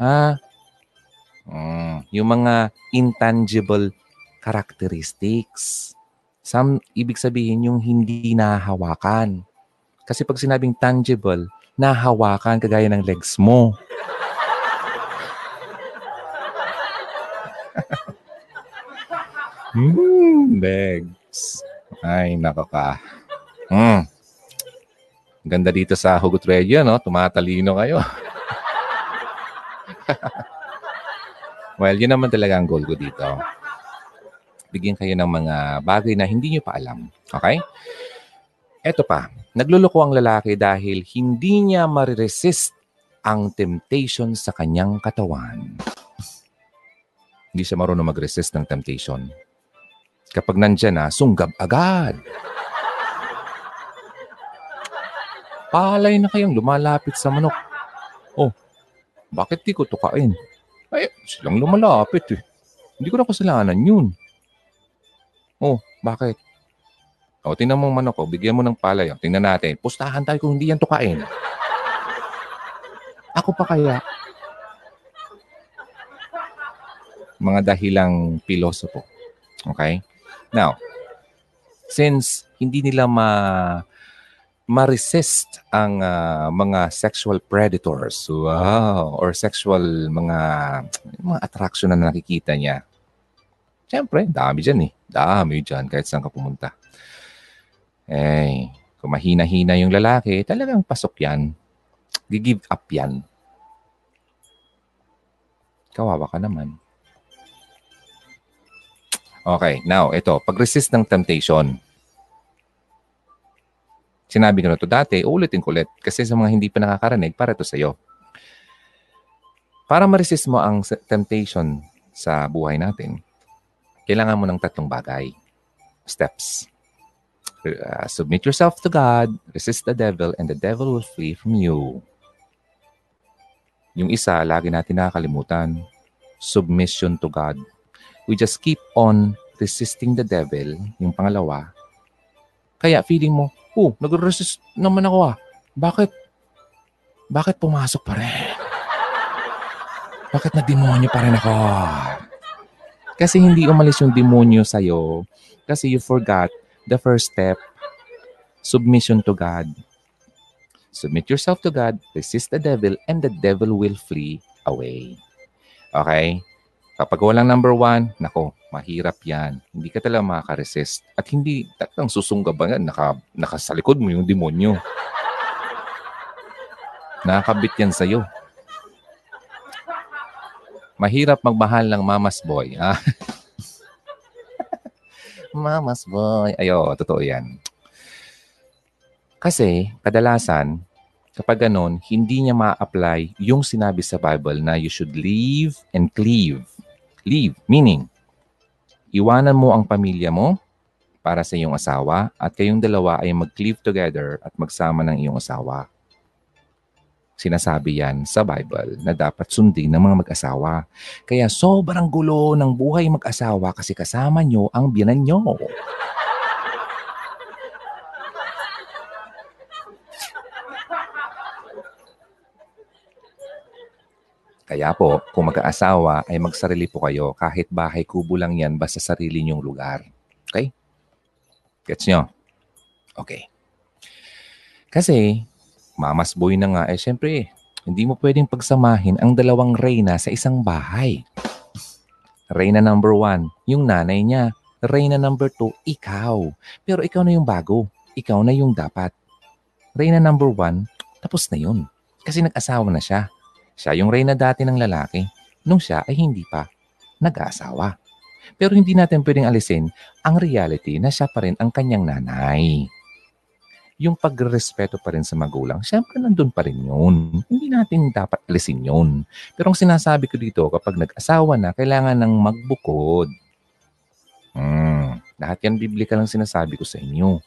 Ha? Mm, yung mga intangible characteristics. Some, ibig sabihin yung hindi nahawakan. Kasi pag sinabing tangible, nahawakan kagaya ng legs mo. hmm, legs. Ay, nako ka. Hmm. Ganda dito sa Hugot Radio, no? Tumatalino kayo. Well, yun naman talaga ang goal ko dito. Bigyan kayo ng mga bagay na hindi nyo pa alam. Okay? Eto pa, nagluloko ang lalaki dahil hindi niya mariresist ang temptation sa kanyang katawan. Hindi siya marunong mag-resist ng temptation. Kapag nandyan na, sunggab agad. Palay na kayong lumalapit sa manok. Oh, bakit di ko tukain? Ay, silang lumalapit eh. Hindi ko na kasalanan yun. Oh, bakit? O, tingnan mo manok ko, bigyan mo ng palay. O, tingnan natin. Pustahan tayo kung hindi yan tukain. Ako pa kaya? Mga dahilang pilosopo. Okay? Now, since hindi nila ma ma-resist ang uh, mga sexual predators. Wow. Or sexual mga, mga attraction na nakikita niya. Siyempre, dami dyan eh. Dami dyan kahit saan ka pumunta. Eh, kung mahina-hina yung lalaki, talagang pasok yan. Gigive up yan. Kawawa ka naman. Okay, now, ito. Pag-resist ng temptation Sinabi ko na to dati, uulitin ko ulit. Kasi sa mga hindi pa nakakarinig, para to sa'yo. Para ma-resist mo ang temptation sa buhay natin, kailangan mo ng tatlong bagay. Steps. Uh, submit yourself to God, resist the devil, and the devil will flee from you. Yung isa, lagi natin nakakalimutan. Submission to God. We just keep on resisting the devil. Yung pangalawa. Kaya feeling mo, Oh, nag-resist naman ako ah. Bakit? Bakit pumasok pa rin? Bakit na demonyo pa rin ako? Kasi hindi umalis yung demonyo sa'yo. Kasi you forgot the first step. Submission to God. Submit yourself to God, resist the devil, and the devil will flee away. Okay? Kapag walang number one, nako, mahirap yan. Hindi ka talaga makaka-resist. At hindi talagang susunggaban yan. Naka, nakasalikod mo yung demonyo. Nakakabit yan sa'yo. Mahirap magmahal ng mamas boy. Ha? mamas boy. Ayo, totoo yan. Kasi, kadalasan, kapag ganon, hindi niya ma-apply yung sinabi sa Bible na you should leave and cleave leave. Meaning, iwanan mo ang pamilya mo para sa iyong asawa at kayong dalawa ay mag-live together at magsama ng iyong asawa. Sinasabi yan sa Bible na dapat sundin ng mga mag-asawa. Kaya sobrang gulo ng buhay mag-asawa kasi kasama nyo ang biyanan nyo. Kaya po, kung mag-aasawa ay magsarili po kayo kahit bahay kubo lang yan basta sarili nyong lugar. Okay? Gets nyo? Okay. Kasi, mamas boy na nga, eh syempre, hindi mo pwedeng pagsamahin ang dalawang reyna sa isang bahay. Reyna number one, yung nanay niya. Reyna number two, ikaw. Pero ikaw na yung bago. Ikaw na yung dapat. Reyna number one, tapos na yun. Kasi nag-asawa na siya. Siya yung reyna dati ng lalaki nung siya ay hindi pa nag-aasawa. Pero hindi natin pwedeng alisin ang reality na siya pa rin ang kanyang nanay. Yung pagrespeto pa rin sa magulang, syempre nandun pa rin yun. Hindi natin dapat alisin yun. Pero ang sinasabi ko dito, kapag nag-asawa na, kailangan ng magbukod. Hmm, lahat yan biblika lang sinasabi ko sa inyo.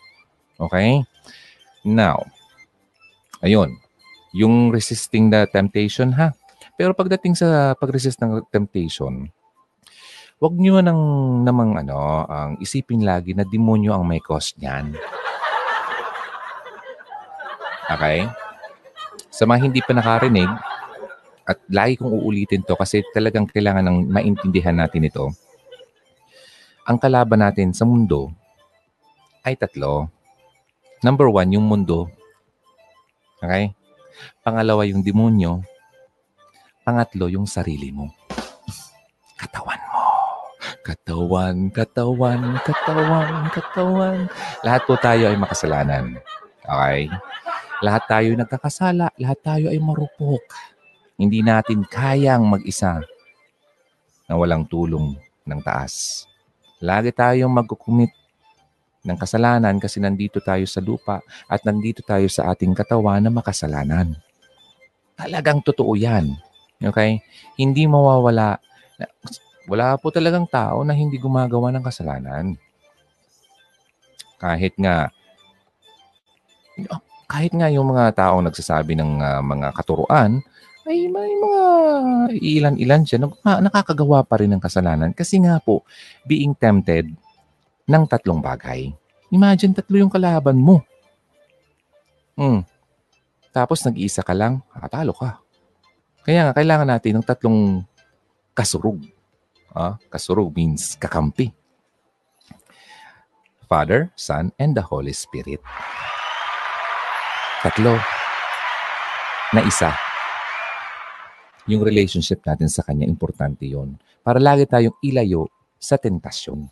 Okay? Now, ayun yung resisting the temptation ha. Pero pagdating sa pag-resist ng temptation, wag niyo nang namang ano, ang isipin lagi na demonyo ang may cause niyan. Okay? Sa mga hindi pa nakarinig, at lagi kong uulitin to kasi talagang kailangan ng maintindihan natin ito. Ang kalaban natin sa mundo ay tatlo. Number one, yung mundo. Okay? Pangalawa yung demonyo. Pangatlo yung sarili mo. Katawan mo. Katawan, katawan, katawan, katawan. Lahat po tayo ay makasalanan. Okay? Lahat tayo ay nagkakasala. Lahat tayo ay marupok. Hindi natin kayang mag-isa na walang tulong ng taas. Lagi tayong magkukumit ng kasalanan kasi nandito tayo sa lupa at nandito tayo sa ating katawan na makasalanan. Talagang totoo yan. Okay? Hindi mawawala. wala po talagang tao na hindi gumagawa ng kasalanan. Kahit nga kahit nga yung mga taong nagsasabi ng uh, mga katuruan, ay may mga ilan-ilan siya na nakakagawa pa rin ng kasalanan kasi nga po, being tempted ng tatlong bagay. Imagine tatlo yung kalaban mo. Hmm. Tapos nag-iisa ka lang, katalo ka. Kaya nga, kailangan natin ng tatlong kasurug. Ah, kasurug means kakampi. Father, Son, and the Holy Spirit. Tatlo na isa. Yung relationship natin sa Kanya, importante yon Para lagi tayong ilayo sa tentasyon.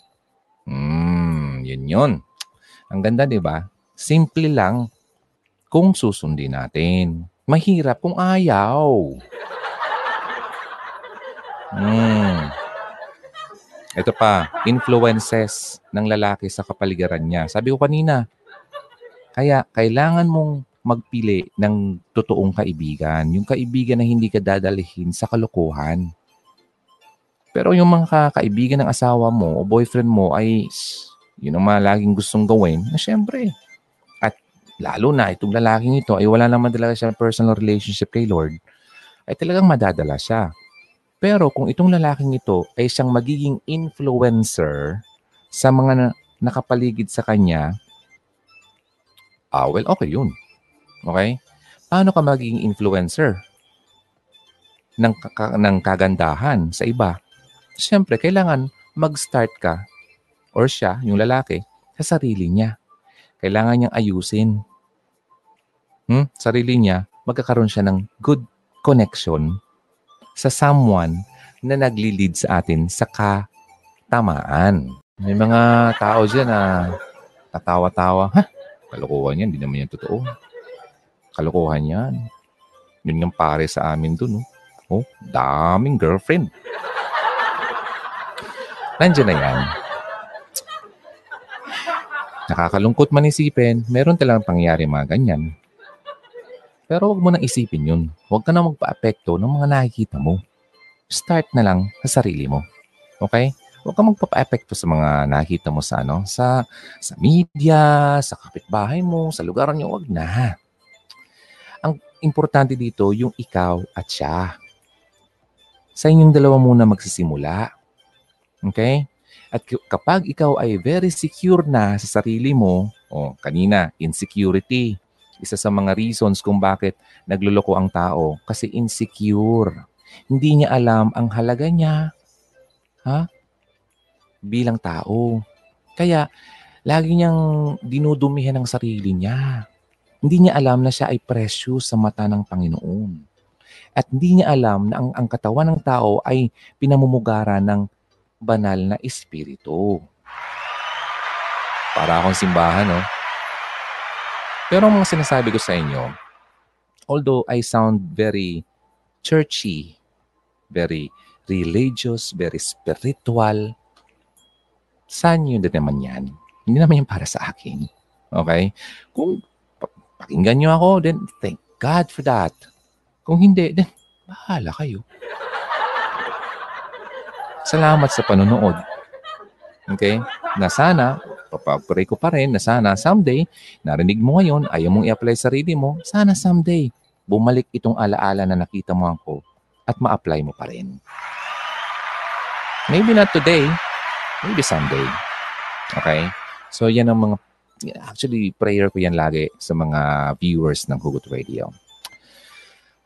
Hmm, yun yun. Ang ganda, di ba? Simple lang kung susundin natin. Mahirap kung ayaw. Hmm. Ito pa, influences ng lalaki sa kapaligiran niya. Sabi ko kanina, kaya kailangan mong magpili ng totoong kaibigan. Yung kaibigan na hindi ka dadalhin sa kalokohan. Pero yung mga kaibigan ng asawa mo o boyfriend mo ay yun ang mga laging gustong gawin na syempre. At lalo na itong lalaking ito ay wala naman talaga siya personal relationship kay Lord, ay talagang madadala siya. Pero kung itong lalaking ito ay siyang magiging influencer sa mga na, nakapaligid sa kanya, ah, well, okay yun. Okay? Paano ka magiging influencer ng, ng kagandahan sa iba? Siyempre, kailangan mag-start ka or siya, yung lalaki, sa sarili niya. Kailangan niyang ayusin. Hmm? Sarili niya, magkakaroon siya ng good connection sa someone na nagli-lead sa atin sa katamaan. May mga tao dyan na tatawa-tawa. Ha? Kalokohan yan. Hindi naman yan totoo. Kalokohan yan. Yun yung pare sa amin dun. Oh, oh daming girlfriend. Nandiyan na yan. Nakakalungkot man isipin, meron talagang pangyayari mga ganyan. Pero huwag mo nang isipin yun. Huwag ka na magpa-apekto ng mga nakikita mo. Start na lang sa sarili mo. Okay? Huwag ka magpapa-apekto sa mga nakita mo sa ano, sa sa media, sa kapitbahay mo, sa lugar niyo, wag na. Importante dito yung ikaw at siya. Sa inyong dalawa muna magsisimula. Okay? At kapag ikaw ay very secure na sa sarili mo, o oh, kanina, insecurity, isa sa mga reasons kung bakit nagluloko ang tao kasi insecure. Hindi niya alam ang halaga niya ha? bilang tao. Kaya lagi niyang dinudumihan ang sarili niya. Hindi niya alam na siya ay precious sa mata ng Panginoon. At hindi niya alam na ang, ang katawan ng tao ay pinamumugara ng banal na espiritu. Para akong simbahan, no? Pero ang mga sinasabi ko sa inyo, although I sound very churchy, very religious, very spiritual, saan yun din naman yan? Hindi naman yan para sa akin. Okay? Kung pakinggan nyo ako, then thank God for that. Kung hindi, then bahala kayo. Salamat sa panonood. Okay? Na sana, papapray ko pa rin na sana someday, narinig mo ngayon, ayaw mong i-apply sa sarili mo, sana someday, bumalik itong alaala na nakita mo ako at ma-apply mo pa rin. Maybe not today, maybe someday. Okay? So, yan ang mga, actually, prayer ko yan lagi sa mga viewers ng Hugot Radio.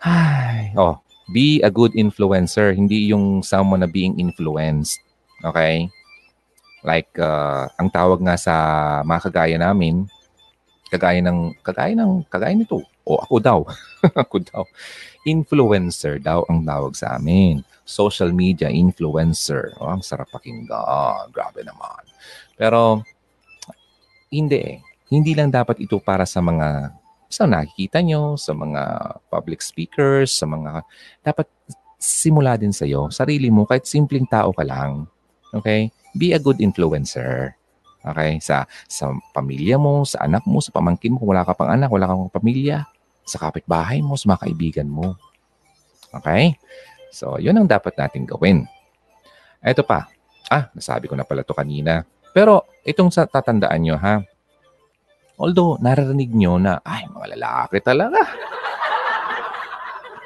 Ay, oh, be a good influencer, hindi yung someone na being influenced. Okay? Like, uh, ang tawag nga sa mga kagaya namin, kagaya ng, kagaya ng, kagaya nito, o ako daw, ako daw, influencer daw ang tawag sa amin. Social media influencer. Oh, ang sarap pakinggan. Grabe naman. Pero, hindi eh. Hindi lang dapat ito para sa mga sa nakikita nyo, sa mga public speakers, sa mga... Dapat simula din sa iyo, sarili mo, kahit simpleng tao ka lang. Okay? be a good influencer. Okay? Sa, sa pamilya mo, sa anak mo, sa pamangkin mo, kung wala ka pang anak, wala kang pamilya, sa kapitbahay mo, sa mga kaibigan mo. Okay? So, yun ang dapat natin gawin. Ito pa. Ah, nasabi ko na pala to kanina. Pero itong sa tatandaan nyo ha. Although naririnig nyo na, ay, mga lalaki talaga.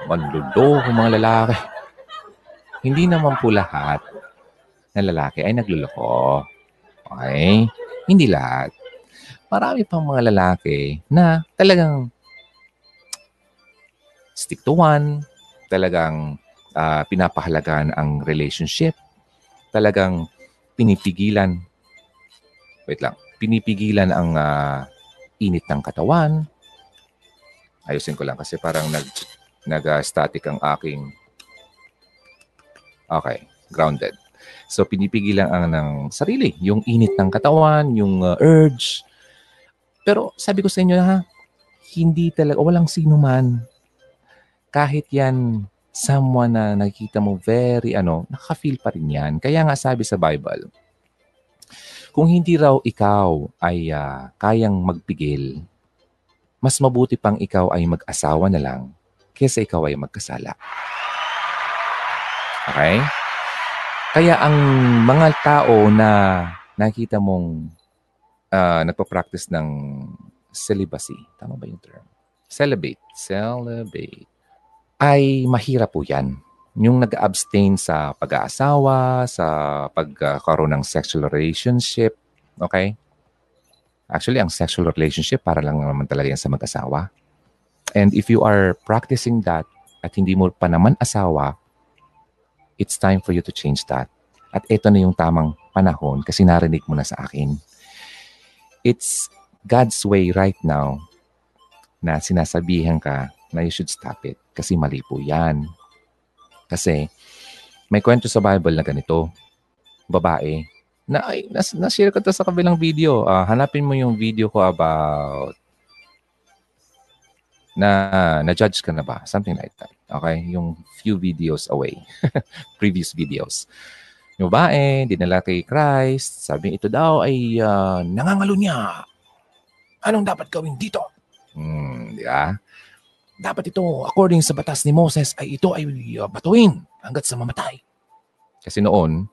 Manluloko mga lalaki. Hindi naman po lahat na lalaki ay nagluloko. Okay? Hindi lahat. Marami pang mga lalaki na talagang stick to one, talagang uh, pinapahalagaan ang relationship, talagang pinipigilan, wait lang, pinipigilan ang uh, init ng katawan. Ayusin ko lang kasi parang nag, nag-static ang aking, okay, grounded. So pinipigilan ang ng sarili, yung init ng katawan, yung uh, urge. Pero sabi ko sa inyo ha, hindi talaga, walang sino man, kahit yan someone na nakikita mo very ano, nakaka-feel pa rin yan. Kaya nga sabi sa Bible, kung hindi raw ikaw ay uh, kayang magpigil, mas mabuti pang ikaw ay mag-asawa na lang kaysa ikaw ay magkasala. Okay? Kaya ang mga tao na nakita mong uh, nagpa-practice ng celibacy, tama ba yung term? Celibate. Celibate. Ay mahirap po yan. Yung nag-abstain sa pag-aasawa, sa pagkaroon ng sexual relationship, okay? Actually, ang sexual relationship para lang naman talaga yan sa mag-asawa. And if you are practicing that at hindi mo pa naman asawa, it's time for you to change that. At ito na yung tamang panahon kasi narinig mo na sa akin. It's God's way right now na sinasabihan ka na you should stop it kasi mali po yan. Kasi may kwento sa Bible na ganito. Babae, na ay, nas, na-share ko to sa kabilang video. Uh, hanapin mo yung video ko about na na-judge ka na ba? Something like that. Okay? Yung few videos away. Previous videos. Yung babae, dinala kay Christ. Sabi ito daw ay uh, nangangalo niya. Anong dapat gawin dito? Hmm, di ba? Dapat ito, according sa batas ni Moses, ay ito ay uh, batuin hanggat sa mamatay. Kasi noon,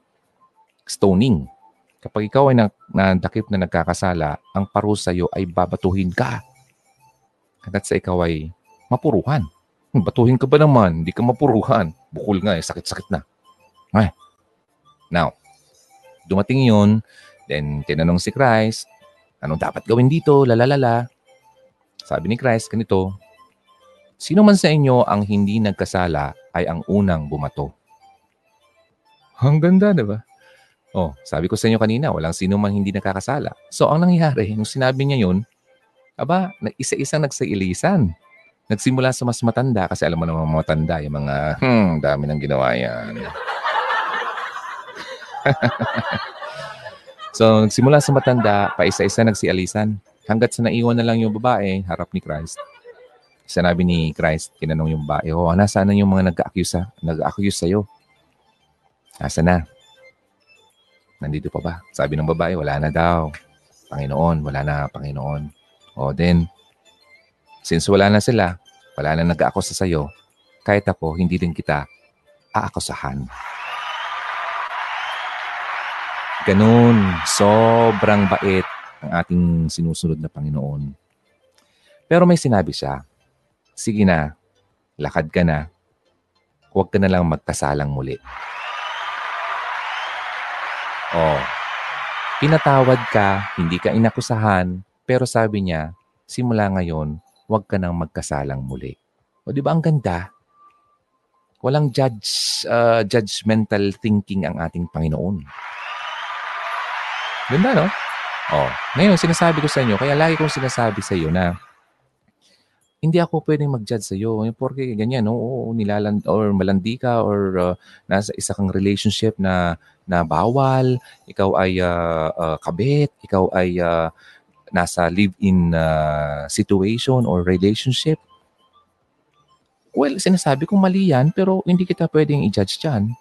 stoning. Kapag ikaw ay nadakip na nagkakasala, ang parusa iyo ay babatuhin ka hanggat sa ikaw ay mapuruhan. Hmm, batuhin ka ba naman? Hindi ka mapuruhan. Bukol nga eh, sakit-sakit na. Ay. Now, dumating yun, then tinanong si Christ, anong dapat gawin dito, lalalala. Sabi ni Christ, ganito, sino man sa inyo ang hindi nagkasala ay ang unang bumato. Ang ganda, di ba? Oh, sabi ko sa inyo kanina, walang sino man hindi nakakasala. So, ang nangyari, nung sinabi niya yun, Aba, isa-isang nagsailisan. Nagsimula sa mas matanda kasi alam mo naman mga matanda, yung mga, hmm, dami nang ginawa yan. so, nagsimula sa matanda, pa isa-isa nagsialisan. Hanggat sa naiwan na lang yung babae, harap ni Christ. Sinabi ni Christ, tinanong yung babae, oh, nasaan na yung mga nag-accuse, nag-accuse sa'yo? Nasa na? Nandito pa ba? Sabi ng babae, wala na daw. Panginoon, wala na, Panginoon. O then, since wala na sila, wala na nag-aakusa sa'yo, kahit ako, hindi din kita aakusahan. Ganun, sobrang bait ang ating sinusunod na Panginoon. Pero may sinabi siya, sige na, lakad ka na, huwag ka na lang magkasalang muli. Oh, pinatawad ka, hindi ka inakusahan, pero sabi niya, simula ngayon, huwag ka nang magkasalang muli. O di ba ang ganda? Walang judge, uh, judgmental thinking ang ating Panginoon. Ganda, no? Oh, ngayon, sinasabi ko sa inyo, kaya lagi kong sinasabi sa iyo na hindi ako pwedeng mag-judge sa iyo. Porque ganyan, no? Oo, nilaland or malandi ka or uh, nasa isa kang relationship na na bawal, ikaw ay uh, uh, kabit, ikaw ay uh, nasa live-in uh, situation or relationship, well, sinasabi kong mali yan, pero hindi kita pwedeng i-judge dyan.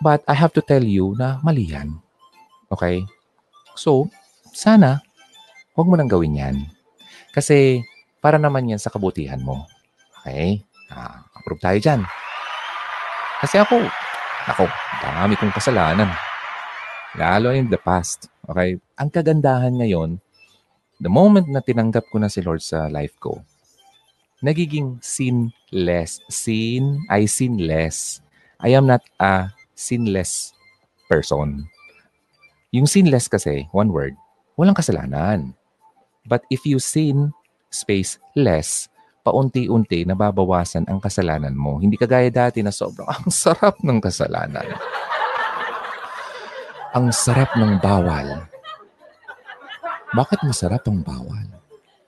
But I have to tell you na mali yan. Okay? So, sana, huwag mo nang gawin yan. Kasi, para naman yan sa kabutihan mo. Okay? Ah, approve tayo dyan. Kasi ako, Ako, dami kong kasalanan. Lalo in the past. Okay? Ang kagandahan ngayon, the moment na tinanggap ko na si Lord sa life ko, nagiging sinless. Sin, I sinless. I am not a sinless person. Yung sinless kasi, one word, walang kasalanan. But if you sin, space, less, paunti-unti nababawasan ang kasalanan mo. Hindi kagaya dati na sobrang ang sarap ng kasalanan. ang sarap ng bawal. Bakit masarap ang bawal?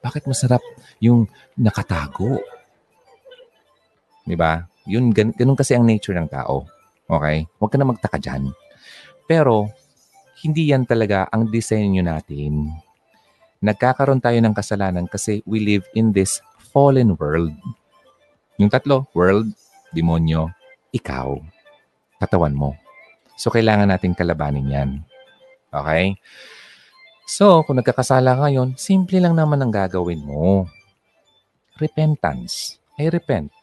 Bakit masarap yung nakatago? Di ba? Yun, gan- ganun kasi ang nature ng tao. Okay? Huwag ka na magtaka dyan. Pero, hindi yan talaga ang disenyo natin. Nagkakaroon tayo ng kasalanan kasi we live in this fallen world. Yung tatlo, world, demonyo, ikaw, katawan mo. So, kailangan natin kalabanin yan. Okay? So, kung nagkakasala ngayon, simple lang naman ang gagawin mo. Repentance. I repent.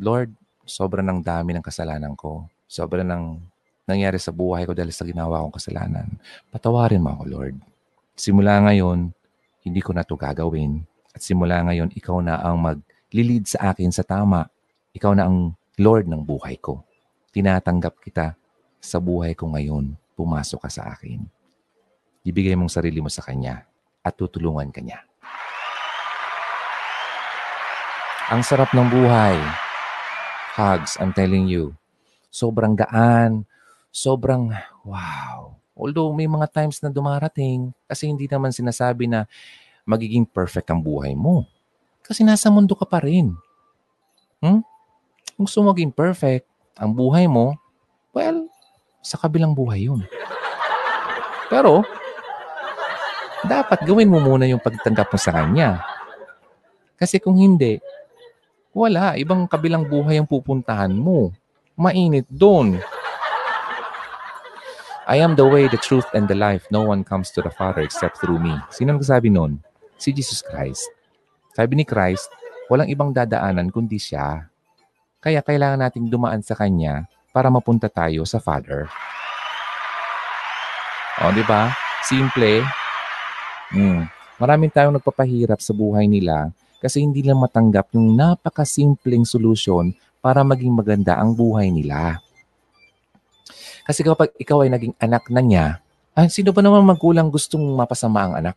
Lord, sobra ng dami ng kasalanan ko. Sobra ng nangyari sa buhay ko dahil sa ginawa kong kasalanan. Patawarin mo ako, Lord. Simula ngayon, hindi ko na ito gagawin. At simula ngayon, ikaw na ang mag-lead sa akin sa tama. Ikaw na ang Lord ng buhay ko. Tinatanggap kita sa buhay ko ngayon. Pumasok ka sa akin. Ibigay mong sarili mo sa Kanya at tutulungan ka niya. Ang sarap ng buhay. Hugs, I'm telling you. Sobrang gaan. Sobrang wow. Although may mga times na dumarating kasi hindi naman sinasabi na magiging perfect ang buhay mo. Kasi nasa mundo ka pa rin. Hmm? Kung gusto maging perfect ang buhay mo, well, sa kabilang buhay yun. Pero, dapat gawin mo muna yung pagtanggap mo sa Kanya. Kasi kung hindi, wala. Ibang kabilang buhay ang pupuntahan mo. Mainit doon. I am the way, the truth, and the life. No one comes to the Father except through me. Sino nagsabi nun? Si Jesus Christ. Sabi ni Christ, walang ibang dadaanan kundi siya. Kaya kailangan nating dumaan sa Kanya para mapunta tayo sa Father. O, di ba? Simple. Mm. Maraming tayong nagpapahirap sa buhay nila kasi hindi lang matanggap yung napakasimpleng solusyon para maging maganda ang buhay nila. Kasi kapag ikaw ay naging anak na niya, ah, sino ba naman magkulang gustong mapasama ang anak?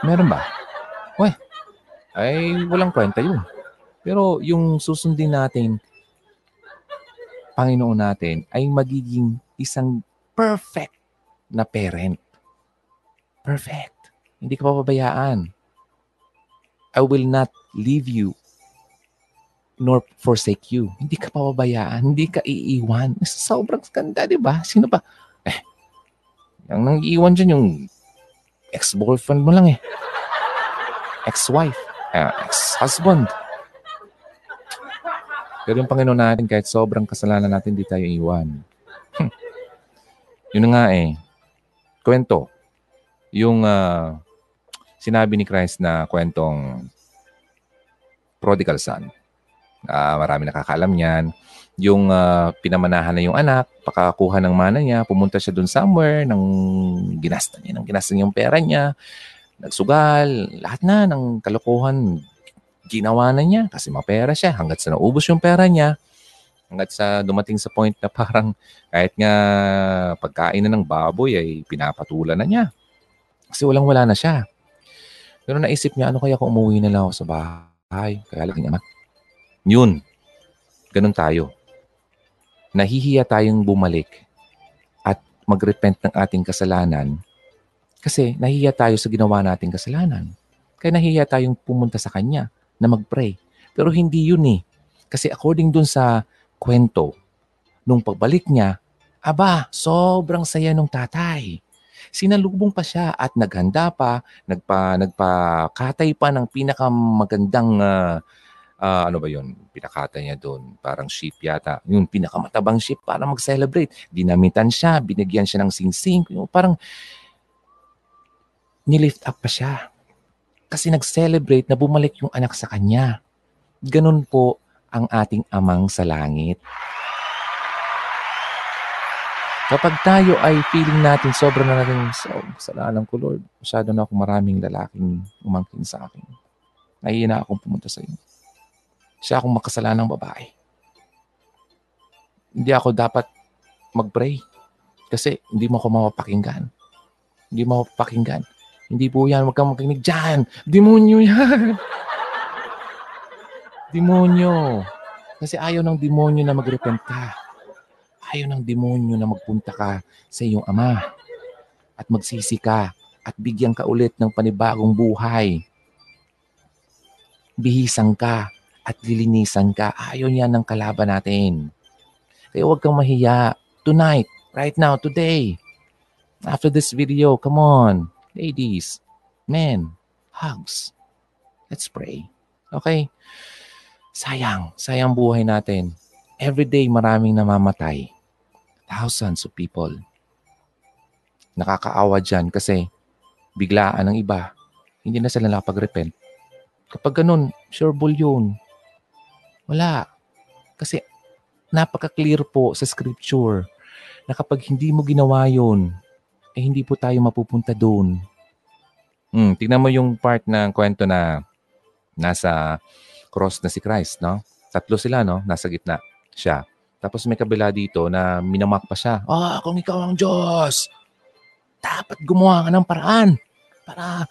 Meron ba? Weh, ay walang kwenta yun. Pero yung susundin natin, Panginoon natin, ay magiging isang perfect na parent. Perfect. Hindi ka papabayaan. I will not leave you nor forsake you. Hindi ka papabayaan. Hindi ka iiwan. Sobrang ganda, di ba? Sino ba? Eh, ang nang iiwan dyan yung ex-boyfriend mo lang eh. Ex-wife. Uh, ex-husband. Pero yung Panginoon natin, kahit sobrang kasalanan natin, hindi tayo iwan. Hmm. Yun nga eh. Kwento. Yung uh, sinabi ni Christ na kwentong prodigal son. Uh, marami nakakaalam niyan. Yung uh, pinamanahan na yung anak, pakakuha ng mana niya, pumunta siya dun somewhere, nang ginasta niya, nang ginasta niya yung pera niya, nagsugal, lahat na ng kalokohan, ginawa na niya kasi mapera siya hanggat sa naubos yung pera niya. Hanggat sa dumating sa point na parang kahit nga pagkain na ng baboy ay pinapatulan na niya. Kasi walang-wala na siya. Pero naisip niya, ano kaya kung umuwi na lang ako sa bahay? Kaya lang niya, yun. Ganun tayo. Nahihiya tayong bumalik at magrepent ng ating kasalanan kasi nahihiya tayo sa ginawa nating kasalanan. Kaya nahihiya tayong pumunta sa Kanya na mag-pray. Pero hindi yun eh. Kasi according dun sa kwento, nung pagbalik niya, aba, sobrang saya nung tatay. Sinalubong pa siya at naghanda pa, nagpa, nagpakatay pa ng pinakamagandang, uh, uh, ano ba yun, pinakatay niya doon, parang sheep yata. Yung pinakamatabang sheep para mag-celebrate. Dinamitan siya, binigyan siya ng singsing. Yung parang nilift up pa siya kasi nag-celebrate na bumalik yung anak sa kanya. Ganun po ang ating amang sa langit. Kapag tayo ay feeling natin sobrang na natin, so, kasalanan ko Lord, masyado na ako maraming lalaking umangkin sa akin. Nahiya na akong pumunta sa iyo. Siya akong makasalanang babae. Hindi ako dapat mag-pray kasi hindi mo ako mapapakinggan. Hindi mo ako papakinggan. Hindi po yan. Huwag kang makinig dyan. Demonyo yan. demonyo. Kasi ayaw ng demonyo na magrepent ka. Ayaw ng demonyo na magpunta ka sa iyong ama at magsisi ka at bigyan ka ulit ng panibagong buhay. Bihisan ka at lilinisan ka. Ayaw niya ng kalaban natin. Kaya huwag kang mahiya. Tonight, right now, today, after this video, come on, ladies, men, hugs. Let's pray. Okay? Sayang, sayang buhay natin. Every day maraming namamatay. Thousands of people. Nakakaawa dyan kasi biglaan ng iba. Hindi na sila nakapag-repent. Kapag ganun, sure bull yun. Wala. Kasi napaka-clear po sa scripture na kapag hindi mo ginawa yun, eh hindi po tayo mapupunta doon. Hmm, tingnan mo yung part ng kwento na nasa cross na si Christ, no? Tatlo sila, no? Nasa gitna siya. Tapos may kabila dito na minamak pa siya. Ah, kung ikaw ang Diyos, dapat gumawa ka ng paraan para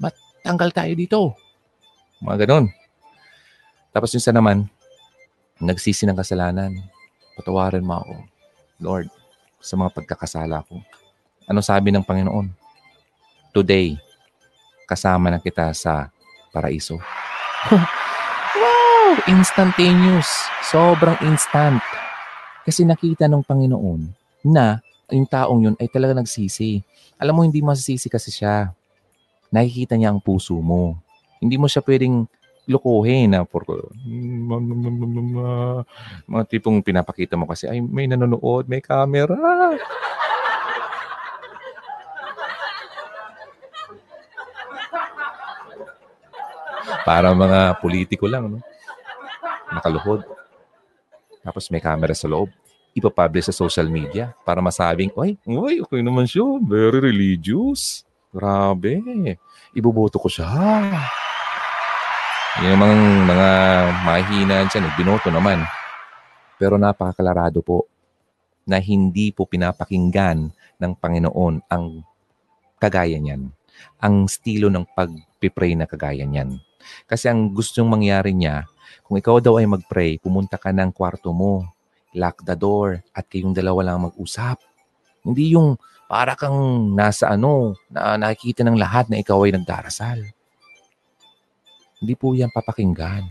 matanggal tayo dito. Mga ganun. Tapos yung isa naman, nagsisi ng kasalanan. Patawarin mo ako, Lord, sa mga pagkakasala ko. Ano sabi ng Panginoon? Today, kasama na kita sa paraiso. wow! Instantaneous. Sobrang instant. Kasi nakita ng Panginoon na yung taong yun ay talaga nagsisi. Alam mo, hindi masisisi kasi siya. Nakikita niya ang puso mo. Hindi mo siya pwedeng lukuhin na for mga tipong pinapakita mo kasi ay may nanonood, may camera. Para mga politiko lang, no? Nakaluhod. Tapos may camera sa loob. Ipapublish sa social media para masabing, Oy, oy, okay naman siya. Very religious. Grabe. Ibuboto ko siya. Yung mga, mga mahina dyan, eh, binoto naman. Pero napakalarado po na hindi po pinapakinggan ng Panginoon ang kagaya niyan. Ang estilo ng pag-pray na kagaya niyan. Kasi ang gustong mangyari niya, kung ikaw daw ay mag-pray, pumunta ka ng kwarto mo, lock the door, at kayong dalawa lang mag-usap. Hindi yung para kang nasa ano, na nakikita ng lahat na ikaw ay nagdarasal. Hindi po yan papakinggan.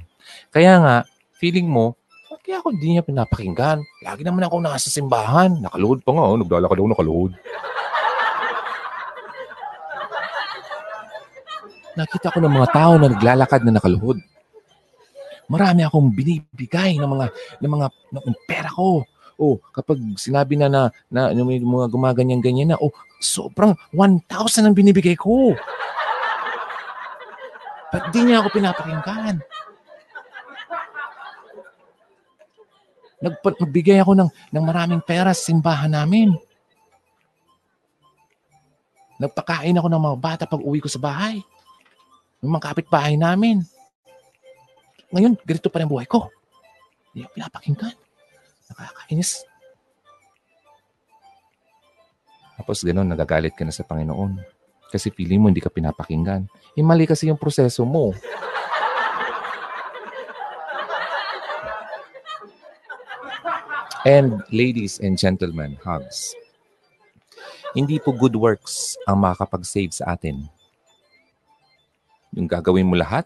Kaya nga, feeling mo, kaya ako hindi niya pinapakinggan? Lagi naman ako nasa simbahan. Nakaluhod pa nga, oh. naglalakad ako nakaluhod. Nakita ko ng mga tao na naglalakad na nakaluhod. Marami akong binibigay ng mga ng mga ng pera ko. Oh, kapag sinabi na na, na, may mga gumaganyan-ganyan na, oh, sobrang 1,000 ang binibigay ko. Ba't di niya ako pinapakinggan? Nagbigay ako ng, ng maraming pera sa simbahan namin. Nagpakain ako ng mga bata pag uwi ko sa bahay. Yung mga kapitbahay namin. Ngayon, ganito pa rin buhay ko. Hindi ako pinapakinggan. Nakakainis. Tapos gano'n, nagagalit ka na sa Panginoon. Kasi feeling mo hindi ka pinapakinggan. Eh, mali kasi yung proseso mo. And ladies and gentlemen, hugs. Hindi po good works ang makakapag-save sa atin. Yung gagawin mo lahat,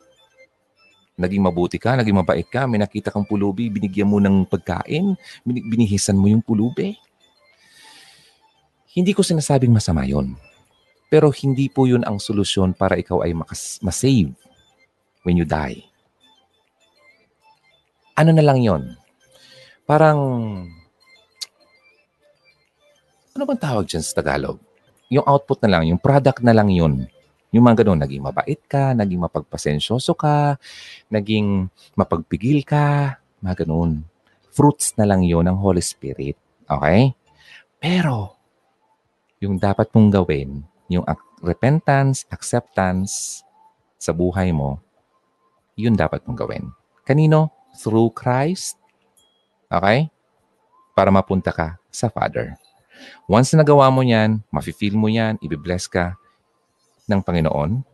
naging mabuti ka, naging mabait ka, may nakita kang pulubi, binigyan mo ng pagkain, binihisan mo yung pulubi. Hindi ko sinasabing masama yon. Pero hindi po yun ang solusyon para ikaw ay makas- masave when you die. Ano na lang yon? Parang, ano bang tawag dyan sa Tagalog? Yung output na lang, yung product na lang yun. Yung mga ganun, naging mabait ka, naging mapagpasensyoso ka, naging mapagpigil ka, Mga ganun. Fruits na lang yun ng Holy Spirit. Okay? Pero, yung dapat mong gawin, yung repentance, acceptance sa buhay mo, yun dapat mong gawin. Kanino? Through Christ. Okay? Para mapunta ka sa Father. Once na nagawa mo yan, mafe-feel mo yan, ibibless ka ng Panginoon.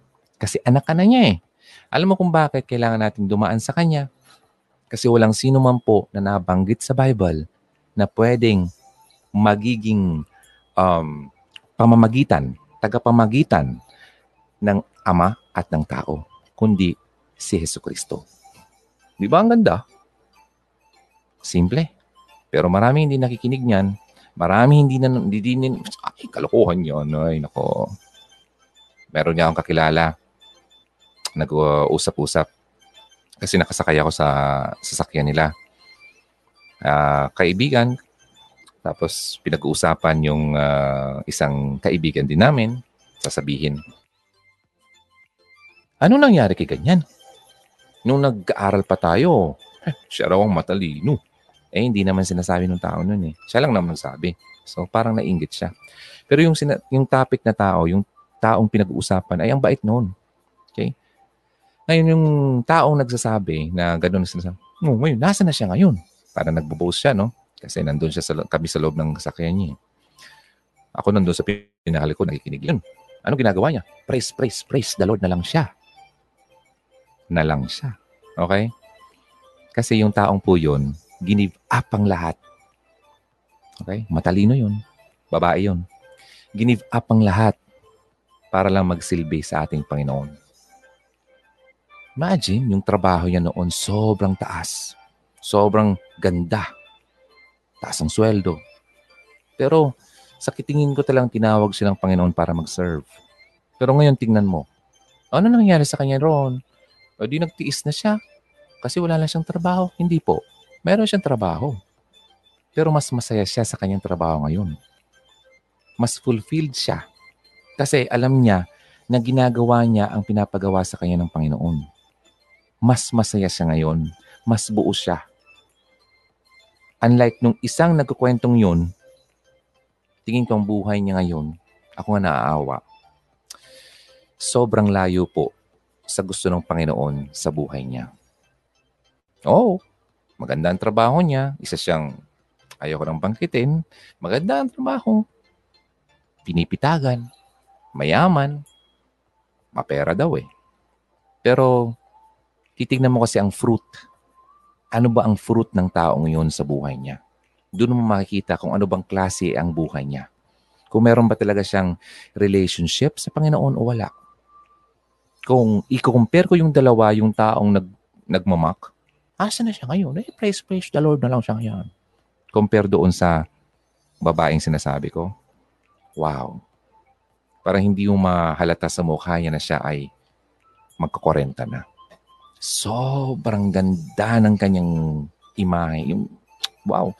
Kasi anak ka na niya eh. Alam mo kung bakit kailangan natin dumaan sa Kanya? Kasi walang sino man po na nabanggit sa Bible na pwedeng magiging um, pamamagitan, tagapamagitan ng Ama at ng tao, kundi si Heso Kristo. Di ba ang ganda? Simple. Pero marami hindi nakikinig niyan. Marami hindi na, hindi din, ay, kalokohan yun. Ay, nako. Meron niya akong kakilala. Nag-usap-usap. Kasi nakasakay ako sa sasakyan nila. Uh, kaibigan, tapos pinag-uusapan yung uh, isang kaibigan din namin, sasabihin, ano nangyari kay ganyan? Nung nag-aaral pa tayo, eh, siya raw ang matalino. Eh, hindi naman sinasabi ng tao nun eh. Siya lang naman sabi. So, parang nainggit siya. Pero yung, sina- yung topic na tao, yung taong pinag-uusapan, ay ang bait noon. Okay? Ngayon, yung taong nagsasabi na gano'n na sinasabi, oh, ngayon, nasa na siya ngayon? Para nagbo-boast siya, no? Kasi nandun siya sa, kami sa loob ng sakyan niya. Ako nandun sa pinakali ko, nakikinig yun. Ano ginagawa niya? Praise, praise, praise the Lord na lang siya. Na lang siya. Okay? Kasi yung taong po yun, ginive up ang lahat. Okay? Matalino yun. Babae yun. Ginive up ang lahat para lang magsilbi sa ating Panginoon. Imagine, yung trabaho niya noon sobrang taas. Sobrang ganda taas ang sweldo. Pero sa kitingin ko talang tinawag silang Panginoon para mag-serve. Pero ngayon tingnan mo, ano nangyari sa kanya roon? O di nagtiis na siya kasi wala lang siyang trabaho. Hindi po. Meron siyang trabaho. Pero mas masaya siya sa kanyang trabaho ngayon. Mas fulfilled siya. Kasi alam niya na ginagawa niya ang pinapagawa sa kanya ng Panginoon. Mas masaya siya ngayon. Mas buo siya Unlike nung isang nagkukwentong yun, tingin ko ang buhay niya ngayon, ako nga naaawa. Sobrang layo po sa gusto ng Panginoon sa buhay niya. Oo, oh, maganda ang trabaho niya. Isa siyang, ayoko nang bangkitin, maganda ang trabaho. Pinipitagan, mayaman, mapera daw eh. Pero, titignan mo kasi ang fruit ano ba ang fruit ng taong yun sa buhay niya. Doon mo makikita kung ano bang klase ang buhay niya. Kung meron ba talaga siyang relationship sa Panginoon o wala. Kung i-compare ko yung dalawa, yung taong nag, nagmamak, asa na siya ngayon? Eh, praise, praise the Lord na lang siya ngayon. Compare doon sa babaeng sinasabi ko. Wow. Para hindi yung mahalata sa mukha niya na siya ay magkakorenta na sobrang ganda ng kanyang imahe. Yung, wow,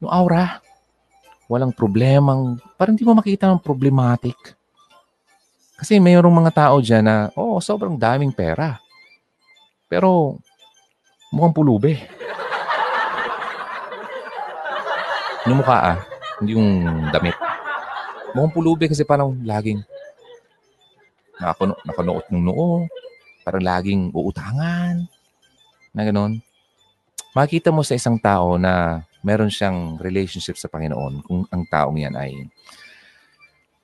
yung aura, walang problemang, parang hindi mo makita ng problematic. Kasi mayroong mga tao dyan na, oh, sobrang daming pera. Pero, mukhang pulube. Yung mukha ah, hindi yung damit. Mukhang pulube kasi parang laging nakakuno, nakanuot ng noo, Parang laging uutangan. Na gano'n. Makita mo sa isang tao na meron siyang relationship sa Panginoon kung ang taong yan ay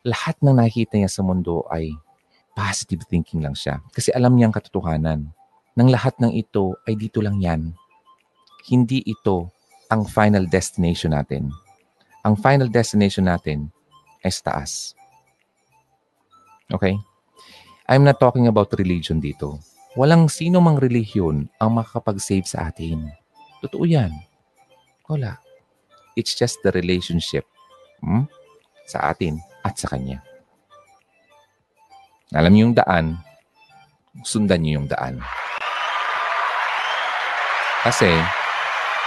lahat ng nakikita niya sa mundo ay positive thinking lang siya. Kasi alam niya ang katotohanan. Nang lahat ng ito ay dito lang yan. Hindi ito ang final destination natin. Ang final destination natin ay sa taas. Okay? I'm not talking about religion dito. Walang sino mang relihiyon ang makakapag-save sa atin. Totoo yan. Wala. It's just the relationship hmm? sa atin at sa Kanya. Alam niyo yung daan, sundan niyo yung daan. Kasi,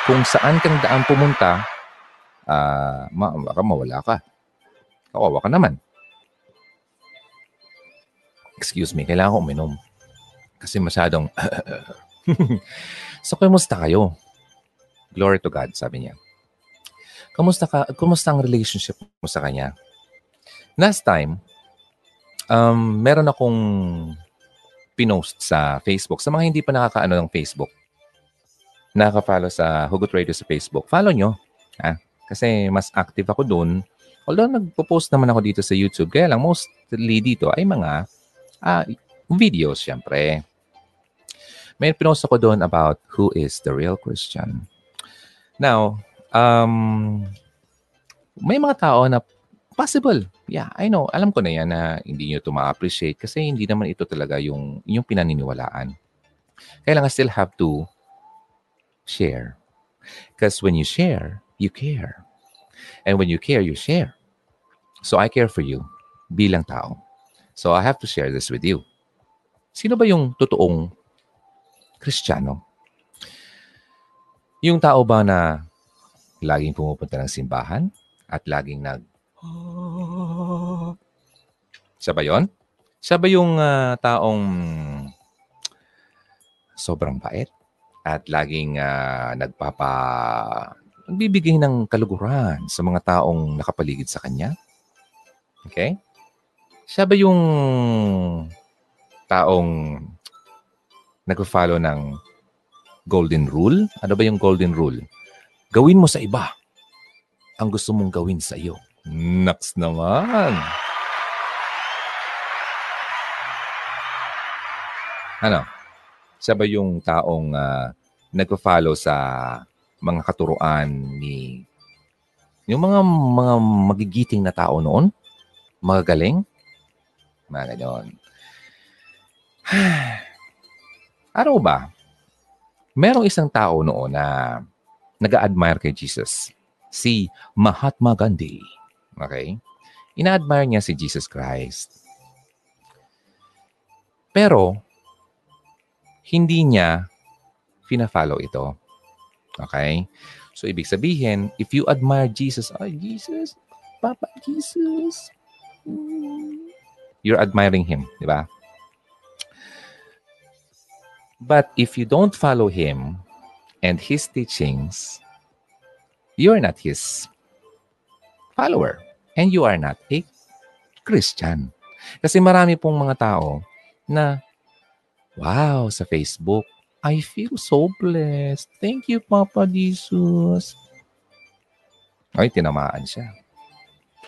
kung saan kang daan pumunta, uh, ma- mawala ka. Kawawa ka naman. Excuse me, kailangan ko uminom. Kasi masyadong... so, kumusta kayo? Glory to God, sabi niya. Kamusta ka, kumusta ang relationship mo sa kanya? Last time, um, meron akong pinost sa Facebook. Sa mga hindi pa nakakaano ng Facebook, nakaka-follow sa Hugot Radio sa Facebook, follow nyo. Ha? Kasi mas active ako doon. Although nagpo-post naman ako dito sa YouTube, kaya lang mostly dito ay mga uh, videos, syempre. May pinost ako doon about who is the real Christian. Now, um, may mga tao na possible. Yeah, I know. Alam ko na yan na hindi nyo ito ma-appreciate kasi hindi naman ito talaga yung, yung pinaniniwalaan. Kaya lang I still have to share. Because when you share, you care. And when you care, you share. So I care for you bilang tao. So I have to share this with you. Sino ba yung totoong Kristiyano? Yung tao ba na laging pumupunta ng simbahan at laging nag siya ba yun? Siya ba yung uh, taong sobrang bait at laging uh, nagpapa nagbibigay ng kaluguran sa mga taong nakapaligid sa kanya? Okay? Siya ba yung taong nag-follow ng golden rule? Ano ba yung golden rule? Gawin mo sa iba ang gusto mong gawin sa iyo. Naks naman. Ano? Siya ba yung taong uh, nagpo-follow sa mga katuruan ni yung mga mga magigiting na tao noon? Magagaling? Mga ganon. Araw ba? Merong isang tao noon na nag-admire kay Jesus si Mahatma Gandhi. Okay? Ina-admire niya si Jesus Christ. Pero, hindi niya fina-follow ito. Okay? So, ibig sabihin, if you admire Jesus, ay, Jesus, Papa Jesus, hmm, you're admiring Him, di ba? But if you don't follow Him and His teachings, you're not his follower and you are not a Christian. Kasi marami pong mga tao na, wow, sa Facebook, I feel so blessed. Thank you, Papa Jesus. Ay, tinamaan siya.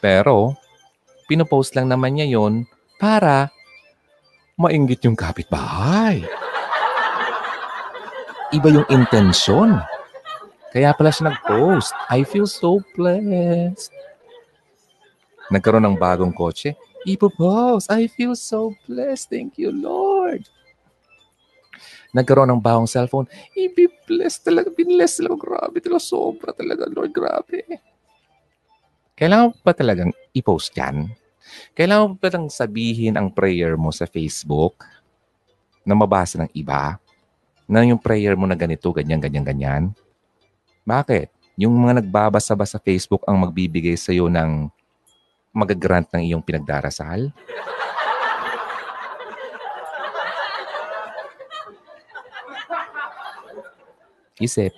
Pero, pinopost lang naman niya yon para mainggit yung kapitbahay. Iba yung intensyon. Kaya pala siya nag-post. I feel so blessed. Nagkaroon ng bagong kotse. Ipo-post. I feel so blessed. Thank you, Lord. Nagkaroon ng bagong cellphone. Ibi-bless talaga. Binless talaga. Grabe talaga. Sobra talaga, Lord. Grabe. Kailangan pa talagang i-post yan. Kailangan pa talagang sabihin ang prayer mo sa Facebook na mabasa ng iba na yung prayer mo na ganito, ganyan, ganyan, ganyan. Bakit? Yung mga nagbabasa ba sa Facebook ang magbibigay sa iyo ng magagrant ng iyong pinagdarasal? Isip.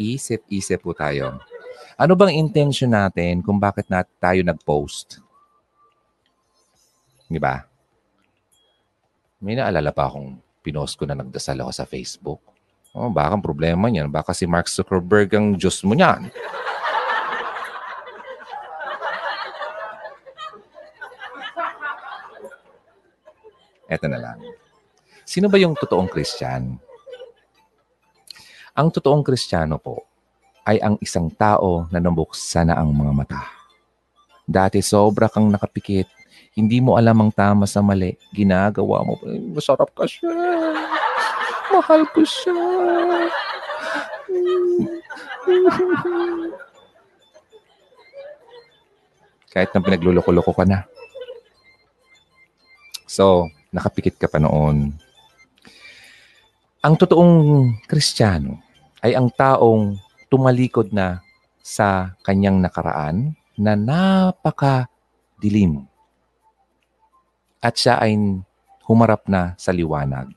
Isip, isip po tayo. Ano bang intention natin kung bakit na tayo nag-post? Di ba? May naalala pa akong pinost ko na nagdasal ako sa Facebook. Oh, baka problema niyan. Baka si Mark Zuckerberg ang Diyos mo niyan. Eto na lang. Sino ba yung totoong Kristyan? Ang totoong Kristiyano po ay ang isang tao na nabuksan na ang mga mata. Dati sobra kang nakapikit, hindi mo alam ang tama sa mali, ginagawa mo, masarap ka siya. Mahal ko siya. Kahit na pinagluloko-loko ka na. So, nakapikit ka pa noon. Ang totoong kristyano ay ang taong tumalikod na sa kanyang nakaraan na napaka dilim. At siya ay humarap na sa liwanag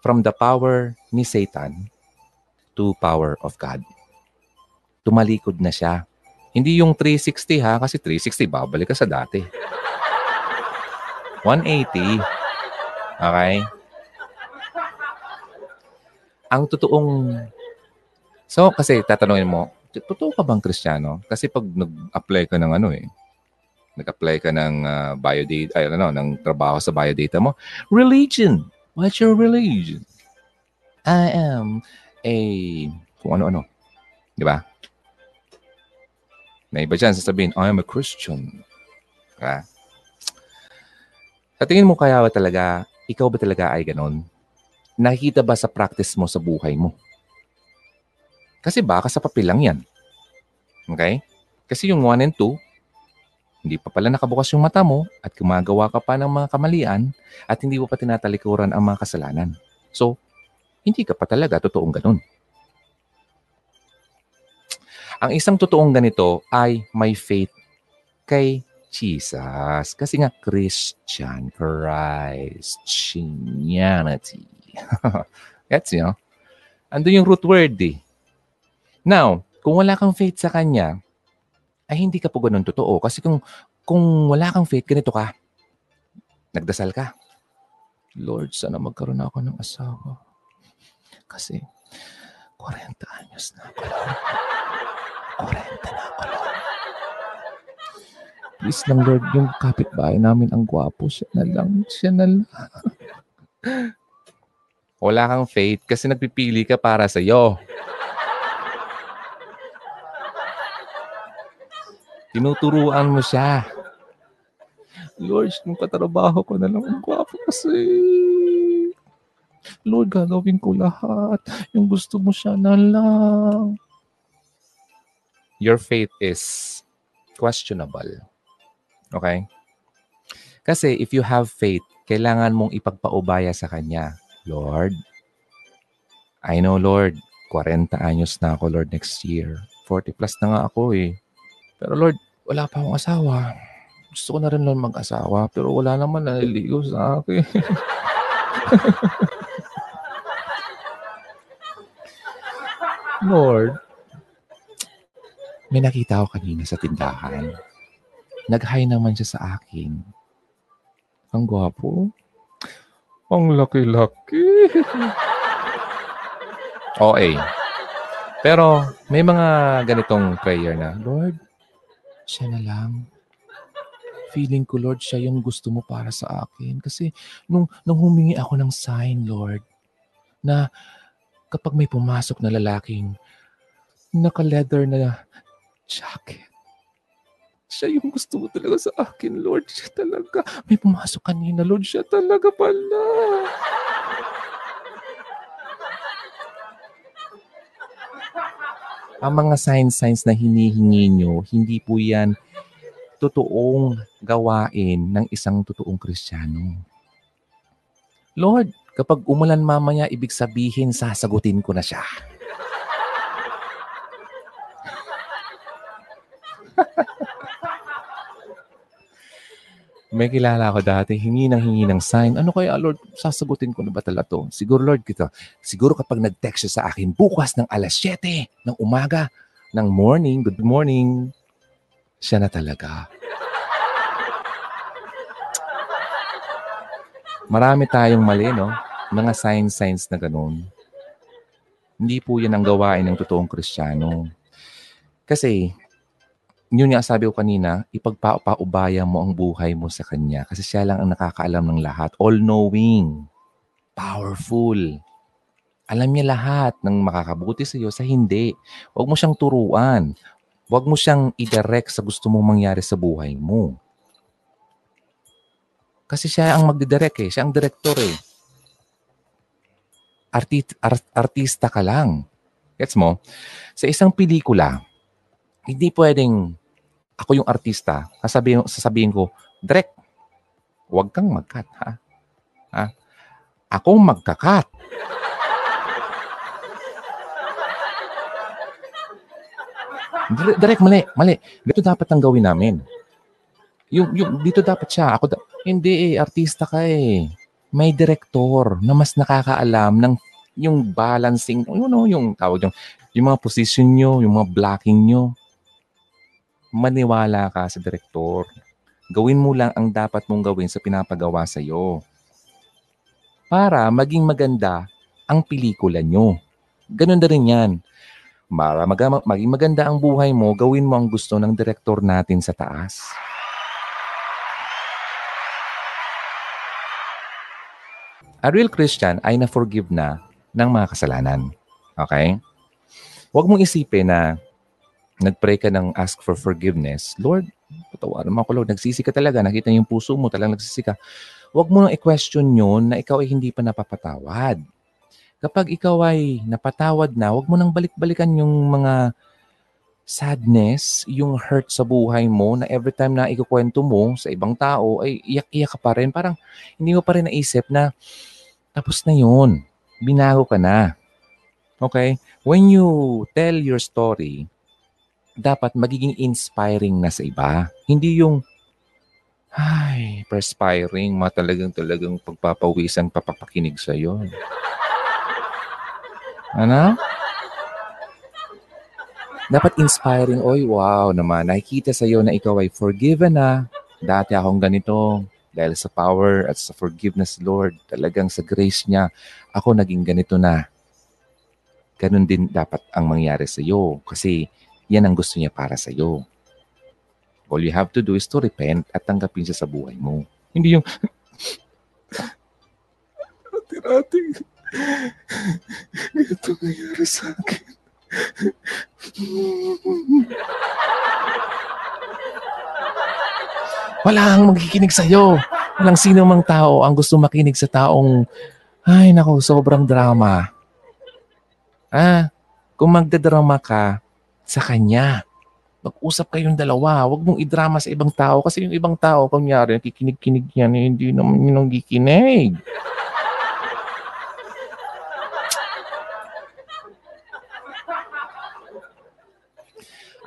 from the power ni Satan to power of God. Tumalikod na siya. Hindi yung 360 ha, kasi 360 babalik ka sa dati. 180. Okay? Ang totoong... So, kasi tatanungin mo, totoo ka bang kristyano? Kasi pag nag-apply ka ng ano eh, nag-apply ka ng uh, biodata, ay ano, ng trabaho sa biodata mo, religion. What's your religion? I am a, kung ano-ano. Di ba? May iba dyan sasabihin, I am a Christian. Diba? Sa tingin mo kaya ba talaga, ikaw ba talaga ay ganon? Nakikita ba sa practice mo sa buhay mo? Kasi baka sa papel lang yan. Okay? Kasi yung 1 and 2, hindi pa pala nakabukas yung mata mo at gumagawa ka pa ng mga kamalian at hindi mo pa tinatalikuran ang mga kasalanan. So, hindi ka pa talaga totoong ganun. Ang isang totoong ganito ay may faith kay Jesus. Kasi nga, Christian, Christianity. Gets nyo? Ando yung root word eh. Now, kung wala kang faith sa Kanya, ay hindi ka po ganun totoo. Kasi kung, kung wala kang faith, ganito ka. Nagdasal ka. Lord, sana magkaroon ako ng asawa. Kasi 40 anyos na ako, Lord. 40 na ako, Lord. Please lang, Lord, yung kapitbahay namin ang gwapo. Siya na lang. Siya na lang. Wala kang faith kasi nagpipili ka para sa iyo. Tinuturuan mo siya. Lord, yung katrabaho ko na lang ang gwapo kasi. Lord, gagawin ko lahat. Yung gusto mo siya na lang. Your faith is questionable. Okay? Kasi if you have faith, kailangan mong ipagpaubaya sa Kanya. Lord, I know, Lord, 40 anyos na ako, Lord, next year. 40 plus na nga ako eh. Pero Lord, wala pa akong asawa. Gusto ko na rin lang mag-asawa, pero wala naman naliligo sa akin. Lord, may nakita ko kanina sa tindahan. Nag-hi naman siya sa akin. Ang gwapo. Ang laki-laki. OA. Pero may mga ganitong prayer na, Lord, siya na lang. Feeling ko, Lord, siya yung gusto mo para sa akin. Kasi nung, nung humingi ako ng sign, Lord, na kapag may pumasok na lalaking naka-leather na jacket, siya yung gusto mo talaga sa akin, Lord. Siya talaga. May pumasok kanina, Lord. Siya talaga pala. Ang mga signs-signs na hinihingi nyo, hindi po yan totoong gawain ng isang totoong kristyano. Lord, kapag umulan mamaya, ibig sabihin sasagutin ko na siya. May kilala ako dati, hingi ng hingi ng sign. Ano kaya, Lord, sasagutin ko na ba talaga to? Siguro, Lord, kita. Siguro kapag nag-text siya sa akin bukas ng alas 7 ng umaga, ng morning, good morning, siya na talaga. Marami tayong mali, no? Mga sign-signs na ganun. Hindi po yan ang gawain ng totoong kristyano. Kasi, yun nga sabi ko kanina, ipagpapaubaya mo ang buhay mo sa Kanya kasi siya lang ang nakakaalam ng lahat. All-knowing. Powerful. Alam niya lahat ng makakabuti sa iyo sa hindi. Huwag mo siyang turuan. Huwag mo siyang i-direct sa gusto mong mangyari sa buhay mo. Kasi siya ang magdidirect eh. Siya ang director eh. Arti- art- artista ka lang. Gets mo? Sa isang pelikula, hindi pwedeng ako yung artista, sasabihin, sasabihin ko, Drek, huwag kang magkat, ha? ha? Ako magkakat. Direk, mali, mali. Dito dapat ang gawin namin. Yung, yung, dito dapat siya. Ako, da- hindi eh, artista ka eh. May direktor na mas nakakaalam ng yung balancing, you know, yung tawag yung, yung mga position nyo, yung mga blocking nyo, maniwala ka sa direktor. Gawin mo lang ang dapat mong gawin sa pinapagawa sa iyo. Para maging maganda ang pelikula nyo. Ganun na rin yan. Para mag- maging maganda ang buhay mo, gawin mo ang gusto ng direktor natin sa taas. A real Christian ay na-forgive na ng mga kasalanan. Okay? Huwag mong isipin na nag-pray ka ng ask for forgiveness. Lord, patawaran mo ako, Lord. Nagsisi ka talaga. Nakita yung puso mo, talagang nagsisi ka. Huwag mo nang i-question yun na ikaw ay hindi pa napapatawad. Kapag ikaw ay napatawad na, huwag mo nang balik-balikan yung mga sadness, yung hurt sa buhay mo na every time na ikukwento mo sa ibang tao, ay iyak-iyak ka pa rin. Parang hindi mo pa rin naisip na tapos na yun. Binago ka na. Okay? When you tell your story, dapat magiging inspiring na sa iba. Hindi yung, ay, perspiring, mga talagang talagang pagpapawisan, papapakinig sa'yo. Ano? Dapat inspiring, oy, wow naman, nakikita sa iyo na ikaw ay forgiven na. Dati akong ganito, dahil sa power at sa forgiveness, Lord, talagang sa grace niya, ako naging ganito na. Ganon din dapat ang mangyari sa iyo kasi yan ang gusto niya para sa iyo. All you have to do is to repent at tanggapin siya sa buhay mo. Hindi yung, Ate-ate, ito nangyari sa akin. Wala ang magkikinig sa'yo. Walang sino mang tao ang gusto makinig sa taong, ay nako, sobrang drama. Ah, kung magdadrama ka sa kanya, mag-usap kayong dalawa. Huwag mong idrama sa ibang tao kasi yung ibang tao, kunyari, nakikinig-kinig yan, eh, hindi naman yun ang gikinig.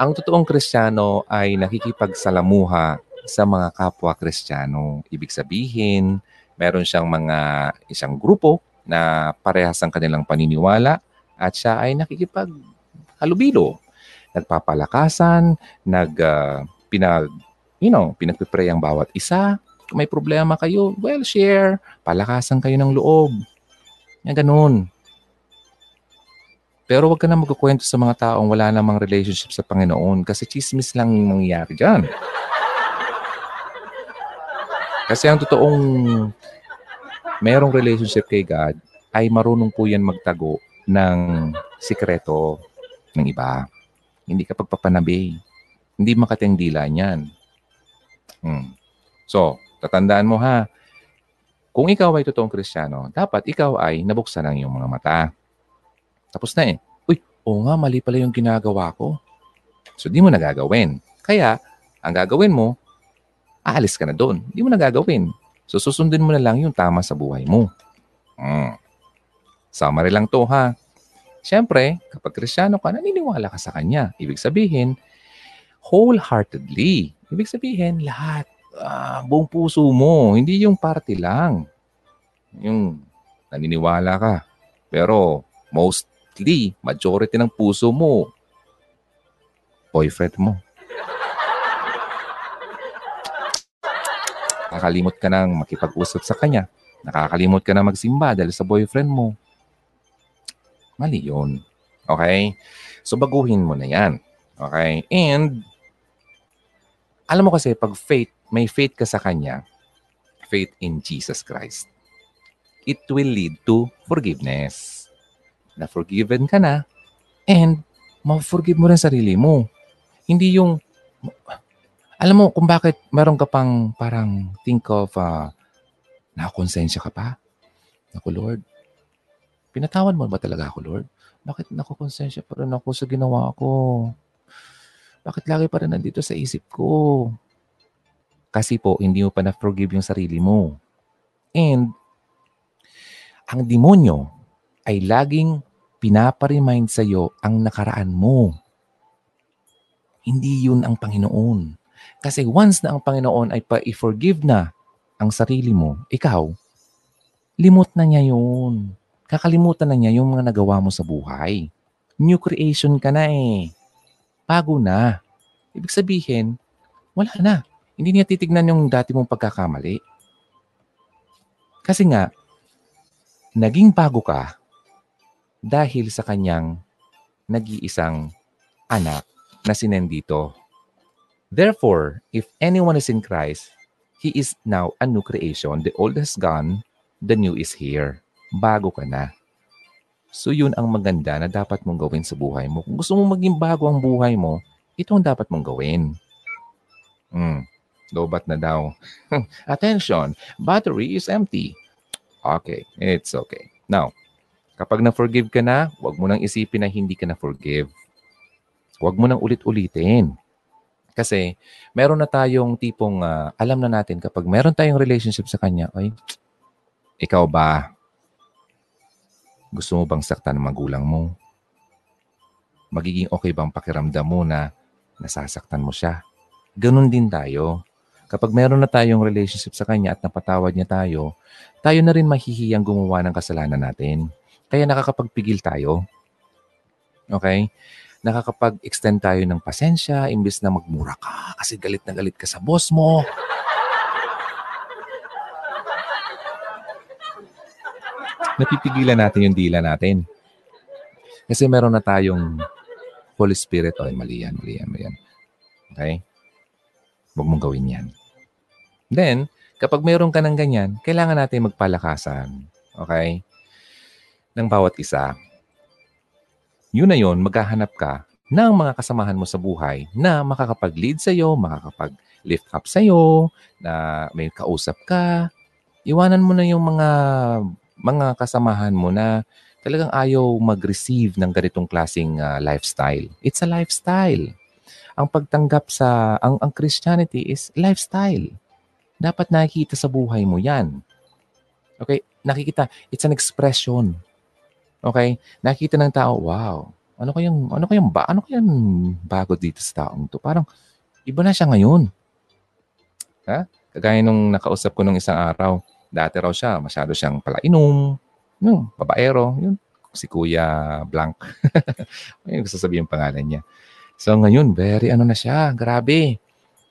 Ang totoong Kristiyano ay nakikipagsalamuha sa mga kapwa Kristiyano. Ibig sabihin, meron siyang mga isang grupo na parehas ang kanilang paniniwala at siya ay nakikipaghalubilo. Nagpapalakasan, nag uh, pinag you know, pinagpipray ang bawat isa. Kung may problema kayo, well, share. Palakasan kayo ng loob. Yan ganun. Pero wag ka na magkukwento sa mga taong wala namang relationship sa Panginoon kasi chismis lang yung mangyayari dyan. Kasi ang totoong merong relationship kay God ay marunong po yan magtago ng sikreto ng iba. Hindi ka pagpapanabi. Hindi makating dila niyan. Hmm. So, tatandaan mo ha, kung ikaw ay totoong kristyano, dapat ikaw ay nabuksan ang iyong mga mata. Tapos na eh. Uy, oo nga, mali pala yung ginagawa ko. So, di mo nagagawin. Kaya, ang gagawin mo, aalis ka na doon. Di mo nagagawin. So, susundin mo na lang yung tama sa buhay mo. Hmm. Summary lang to ha. Siyempre, kapag kristyano ka, naniniwala ka sa Kanya. Ibig sabihin, wholeheartedly. Ibig sabihin, lahat. Ah, buong puso mo. Hindi yung party lang. Yung naniniwala ka. Pero most mostly, majority ng puso mo, boyfriend mo. Nakakalimot ka nang makipag-usap sa kanya. Nakakalimot ka na magsimba dahil sa boyfriend mo. Mali yun. Okay? So, baguhin mo na yan. Okay? And, alam mo kasi, pag faith, may faith ka sa Kanya, faith in Jesus Christ, it will lead to forgiveness na forgiven ka na and ma-forgive mo rin sarili mo. Hindi yung, alam mo kung bakit meron ka pang parang think of, uh, nakakonsensya ka pa? Naku Lord, pinatawan mo ba talaga ako Lord? Bakit nakakonsensya pa rin ako sa ginawa ko? Bakit lagi pa rin nandito sa isip ko? Kasi po, hindi mo pa na-forgive yung sarili mo. And, ang demonyo ay laging pinaparemind sa iyo ang nakaraan mo. Hindi yun ang Panginoon. Kasi once na ang Panginoon ay pa-forgive na ang sarili mo, ikaw, limot na niya yun. Kakalimutan na niya yung mga nagawa mo sa buhay. New creation ka na eh. Bago na. Ibig sabihin, wala na. Hindi niya titignan yung dati mong pagkakamali. Kasi nga, naging bago ka dahil sa kanyang nag-iisang anak na sinendito. Therefore, if anyone is in Christ, he is now a new creation. The old has gone, the new is here. Bago ka na. So yun ang maganda na dapat mong gawin sa buhay mo. Kung gusto mong maging bago ang buhay mo, ito ang dapat mong gawin. Hmm, lobat na daw. Attention, battery is empty. Okay, it's okay. Now, kapag na-forgive ka na, huwag mo nang isipin na hindi ka na-forgive. Huwag mo nang ulit-ulitin. Kasi meron na tayong tipong uh, alam na natin kapag meron tayong relationship sa kanya, ay, ikaw ba, gusto mo bang saktan ng magulang mo? Magiging okay bang pakiramdam mo na nasasaktan mo siya? Ganon din tayo. Kapag meron na tayong relationship sa kanya at napatawad niya tayo, tayo na rin mahihiyang gumawa ng kasalanan natin. Kaya nakakapagpigil tayo. Okay? nakakapag-extend tayo ng pasensya imbes na magmura ka kasi galit na galit ka sa boss mo. Napipigilan natin yung dila natin. Kasi meron na tayong Holy Spirit. Oy, mali yan, mali yan, mali yan. Okay? Huwag mong gawin yan. Then, kapag meron ka ng ganyan, kailangan natin magpalakasan. Okay? Ng bawat isa yun na yun, maghahanap ka ng mga kasamahan mo sa buhay na makakapag-lead sa iyo, makakapag-lift up sa iyo, na may kausap ka. Iwanan mo na yung mga mga kasamahan mo na talagang ayaw mag-receive ng ganitong klaseng uh, lifestyle. It's a lifestyle. Ang pagtanggap sa ang ang Christianity is lifestyle. Dapat nakikita sa buhay mo 'yan. Okay, nakikita, it's an expression Okay? Nakita ng tao, wow, ano kayang, ano kayang, ba, ano kayang bago dito sa taong to? Parang, iba na siya ngayon. Ha? Kagaya nung nakausap ko nung isang araw, dati raw siya, masyado siyang palainom, yung babaero, yun, si Kuya Blank. Ayun, gusto sabihin yung pangalan niya. So ngayon, very ano na siya, grabe.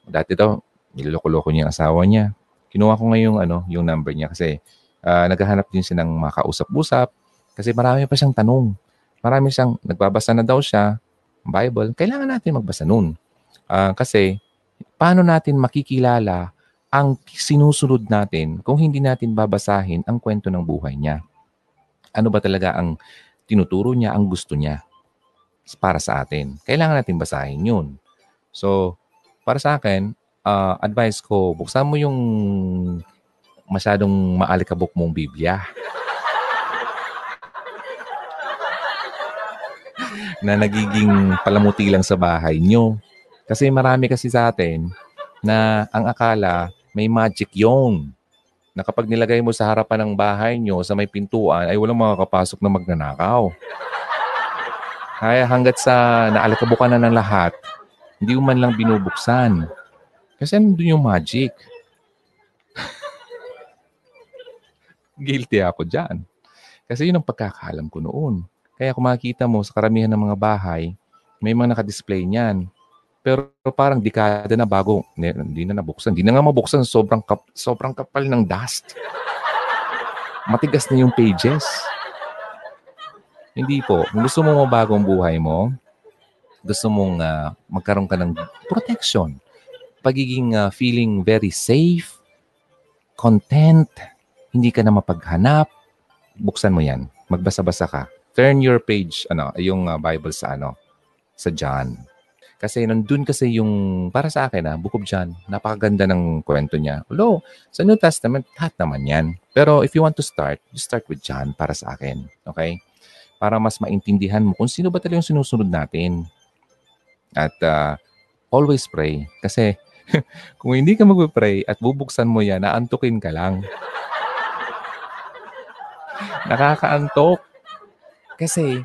Dati daw, niloloko-loko niya yung asawa niya. Kinuha ko ngayon ano, yung number niya kasi uh, naghahanap din siya ng makausap-usap kasi marami pa siyang tanong. Marami siyang, nagbabasa na daw siya, Bible, kailangan natin magbasa nun. Uh, kasi, paano natin makikilala ang sinusunod natin kung hindi natin babasahin ang kwento ng buhay niya? Ano ba talaga ang tinuturo niya, ang gusto niya para sa atin? Kailangan natin basahin yun. So, para sa akin, uh, advice ko, buksan mo yung masyadong maalikabok mong Biblia. na nagiging palamuti lang sa bahay nyo. Kasi marami kasi sa atin na ang akala may magic yon na kapag nilagay mo sa harapan ng bahay nyo sa may pintuan ay walang makakapasok na magnanakaw. Kaya hanggat sa naalikabukan na ng lahat, hindi man lang binubuksan. Kasi nandun yung magic. Guilty ako dyan. Kasi yun ang pagkakalam ko noon. Kaya kung makikita mo sa karamihan ng mga bahay, may mga nakadisplay niyan. Pero parang dekada na bago, hindi na nabuksan. Hindi na nga mabuksan, sobrang, kap, sobrang kapal ng dust. Matigas na yung pages. Hindi po. Gusto mo mabago ang buhay mo, gusto mong uh, magkaroon ka ng protection, pagiging uh, feeling very safe, content, hindi ka na mapaghanap, buksan mo yan. Magbasa-basa ka turn your page, ano, yung uh, Bible sa ano, sa John. Kasi nandun kasi yung, para sa akin ah, Book of John, napakaganda ng kwento niya. Although, sa New Testament, lahat naman yan. Pero if you want to start, you start with John para sa akin. Okay? Para mas maintindihan mo kung sino ba talaga yung sinusunod natin. At uh, always pray. Kasi kung hindi ka mag-pray at bubuksan mo yan, naantukin ka lang. Nakakaantok. Kasi,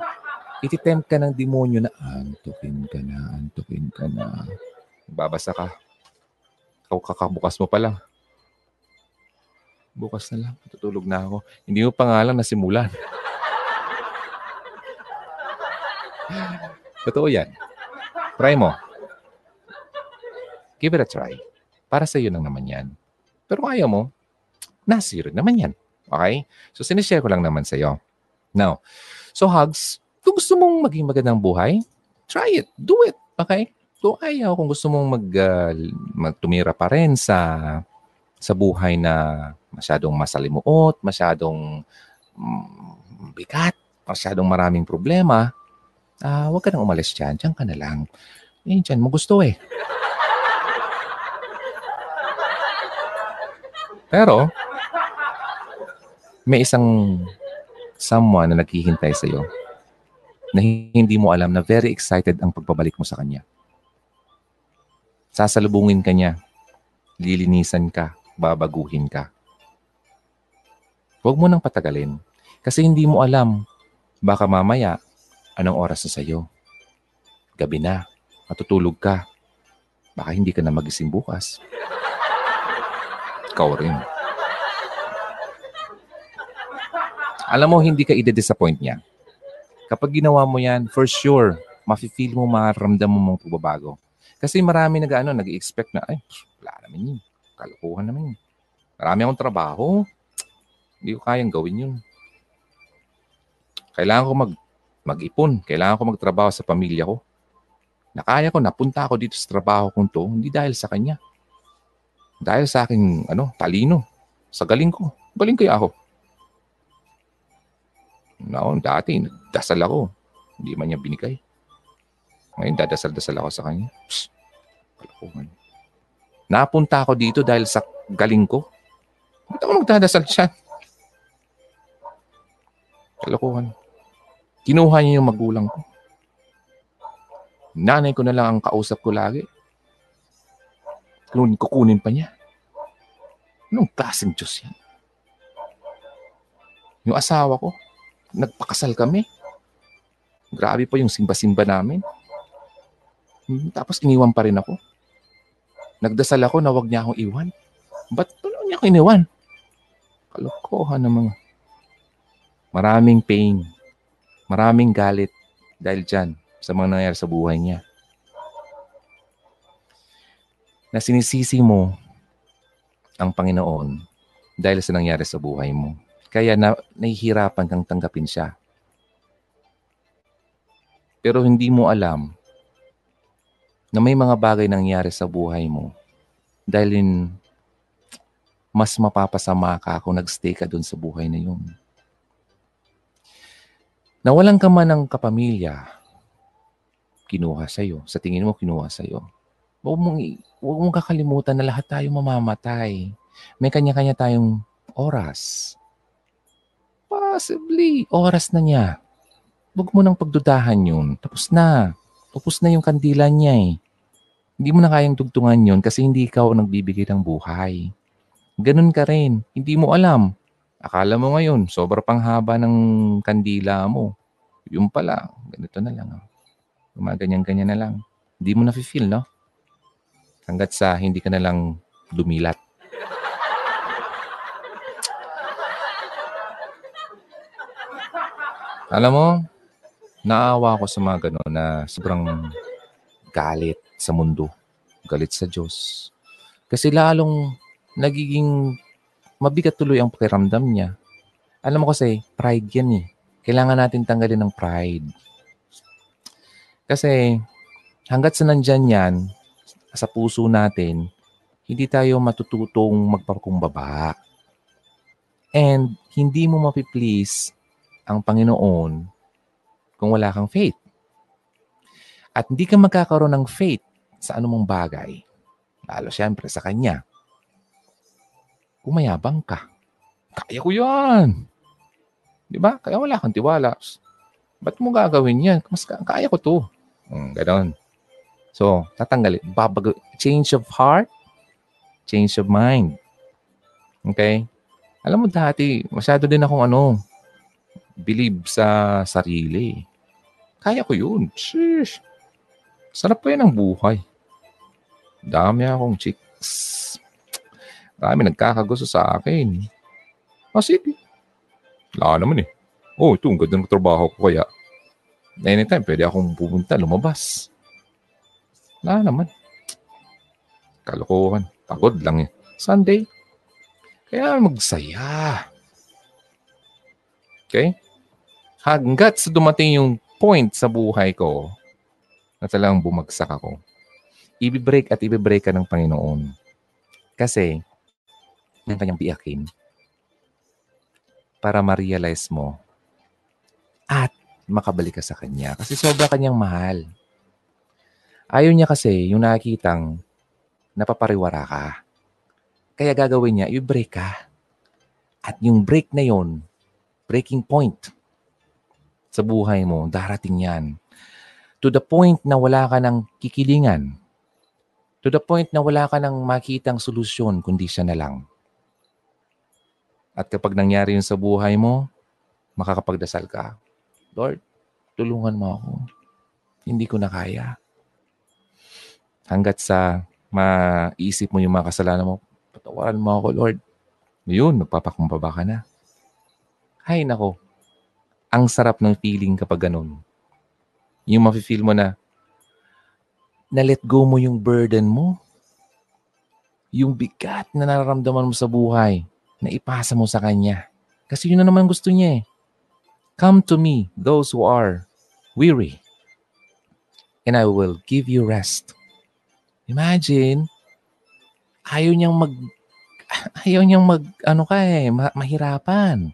ititempt ka ng demonyo na, antukin ka na, antukin ka na. Babasa ka. Ikaw kakabukas mo pa lang. Bukas na lang, tutulog na ako. Hindi mo pa nga lang nasimulan. Totoo yan. Try mo. Give it a try. Para sa iyo lang naman yan. Pero kung ayaw mo, nasiro naman yan. Okay? So, sinishare ko lang naman sa iyo. Now, so hugs, kung gusto mong maging magandang buhay, try it. Do it. Okay? Kung ayaw, kung gusto mong mag, uh, magtumira pa rin sa sa buhay na masyadong masalimuot, masyadong mm, bigat, masyadong maraming problema, ah, uh, huwag ka nang umalis dyan. Diyan ka na lang. Eh, dyan mo gusto eh. Pero, may isang someone na naghihintay sa iyo na hindi mo alam na very excited ang pagbabalik mo sa kanya. Sasalubungin ka niya. Lilinisan ka. Babaguhin ka. Huwag mo nang patagalin. Kasi hindi mo alam. Baka mamaya, anong oras na sa'yo? Gabi na. Matutulog ka. Baka hindi ka na magising bukas. Ikaw rin. Alam mo, hindi ka ide-disappoint niya. Kapag ginawa mo yan, for sure, mafe-feel mo, mararamdam mo mong pagbabago. Kasi marami nag, ano, nag-expect na, ay, wala naman yun. Kalukuhan naman yun. Marami akong trabaho. Hindi ko kayang gawin yun. Kailangan ko mag, mag-ipon. Kailangan ko magtrabaho sa pamilya ko. Nakaya ko, napunta ako dito sa trabaho kong to, hindi dahil sa kanya. Dahil sa aking ano, talino. Sa galing ko. Galing kaya ako. Noon, dati, dasal ako. Hindi man niya binigay. Ngayon, dadasal-dasal ako sa kanya. Psst, kalakuhan. Napunta ako dito dahil sa galing ko. Ba't ako magdadasal siya? Kalokohan. Kinuha niya yung magulang ko. Nanay ko na lang ang kausap ko lagi. Kukunin pa niya. Anong klaseng Diyos yan? Yung asawa ko, nagpakasal kami. Grabe po yung simba-simba namin. Hmm, tapos iniwan pa rin ako. Nagdasal ako na wag niya akong iwan. Ba't ano niya ako iniwan? Kalokohan ng mga. Maraming pain. Maraming galit dahil dyan sa mga nangyayari sa buhay niya. Na sinisisi mo ang Panginoon dahil sa nangyari sa buhay mo. Kaya na, nahihirapan kang tanggapin siya. Pero hindi mo alam na may mga bagay nangyari sa buhay mo dahil in, mas mapapasama ka kung nagstay ka dun sa buhay na yun. Nawalan ka man ng kapamilya, kinuha sa'yo. Sa tingin mo, kinuha sa'yo. Huwag mong, huwag mong kakalimutan na lahat tayo mamamatay. May kanya-kanya tayong oras. Possibly, oras na niya. Huwag mo nang pagdudahan yun. Tapos na. Tapos na yung kandila niya eh. Hindi mo na kayang tugtungan yun kasi hindi ikaw ang nagbibigay ng buhay. Ganun ka rin. Hindi mo alam. Akala mo ngayon, sobra pang haba ng kandila mo. Yung pala, ganito na lang. Gumaganyan-ganyan na lang. Hindi mo na-feel, no? Hanggat sa hindi ka na lang dumilat. Alam mo, naawa ako sa mga gano'n na sobrang galit sa mundo, galit sa Diyos. Kasi lalong nagiging mabigat tuloy ang pakiramdam niya. Alam mo kasi, pride yan eh. Kailangan natin tanggalin ng pride. Kasi hanggat sa nandyan yan, sa puso natin, hindi tayo matututong magpakumbaba. And hindi mo mapiplease ang Panginoon kung wala kang faith. At hindi ka magkakaroon ng faith sa anumang bagay. Lalo siyempre sa Kanya. Kumayabang ka. Kaya ko yan. Di ba? Kaya wala kang tiwala. Ba't mo gagawin yan? Mas kaya ko to. Hmm, ganon. So, tatanggalin. Babago. Change of heart, change of mind. Okay? Alam mo dati, masyado din akong ano, believe sa sarili. Kaya ko yun. Sheesh. Sarap pa yan ang buhay. Dami akong chicks. Dami nagkakagusto sa akin. Ah, sige. Wala naman eh. Oh, ito, ang ganda ng trabaho ko kaya. Anytime, pwede akong pumunta, lumabas. Wala naman. Kalokohan. Pagod lang eh. Sunday. Kaya magsaya. Okay? Hanggat sa dumating yung point sa buhay ko na talagang bumagsak ako, ibibreak at ibibreak ka ng Panginoon. Kasi, ng kanyang biyakin para ma-realize mo at makabalik ka sa Kanya. Kasi sobra Kanyang mahal. Ayaw niya kasi yung nakikitang napapariwara ka. Kaya gagawin niya, i-break ka. At yung break na yon, breaking point sa buhay mo, darating yan. To the point na wala ka ng kikilingan. To the point na wala ka ng makitang solusyon, kundi siya na lang. At kapag nangyari yun sa buhay mo, makakapagdasal ka. Lord, tulungan mo ako. Hindi ko na kaya. Hanggat sa maisip mo yung mga kasalanan mo, patawaran mo ako, Lord. Yun, magpapakumbaba ka na. Hay nako, ang sarap ng feeling kapag ganun. Yung mafe-feel mo na, na-let go mo yung burden mo. Yung bigat na nararamdaman mo sa buhay, na ipasa mo sa Kanya. Kasi yun na naman gusto niya eh. Come to me, those who are weary, and I will give you rest. Imagine, ayaw niyang mag, ayaw niyang mag, ano ka eh, ma- mahirapan.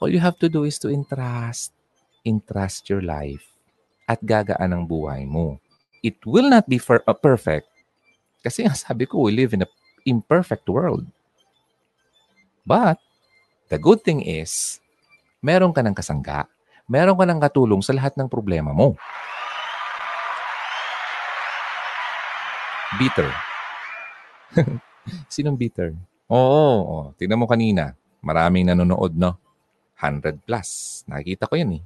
All you have to do is to entrust, entrust your life at gagaan ang buhay mo. It will not be for, uh, perfect. Kasi nga sabi ko, we live in a imperfect world. But, the good thing is, meron ka ng kasangga, meron ka ng katulong sa lahat ng problema mo. Bitter. Sinong bitter? Oo, oo. Tingnan mo kanina. Maraming nanonood, no? 100 plus. Nakikita ko yan eh.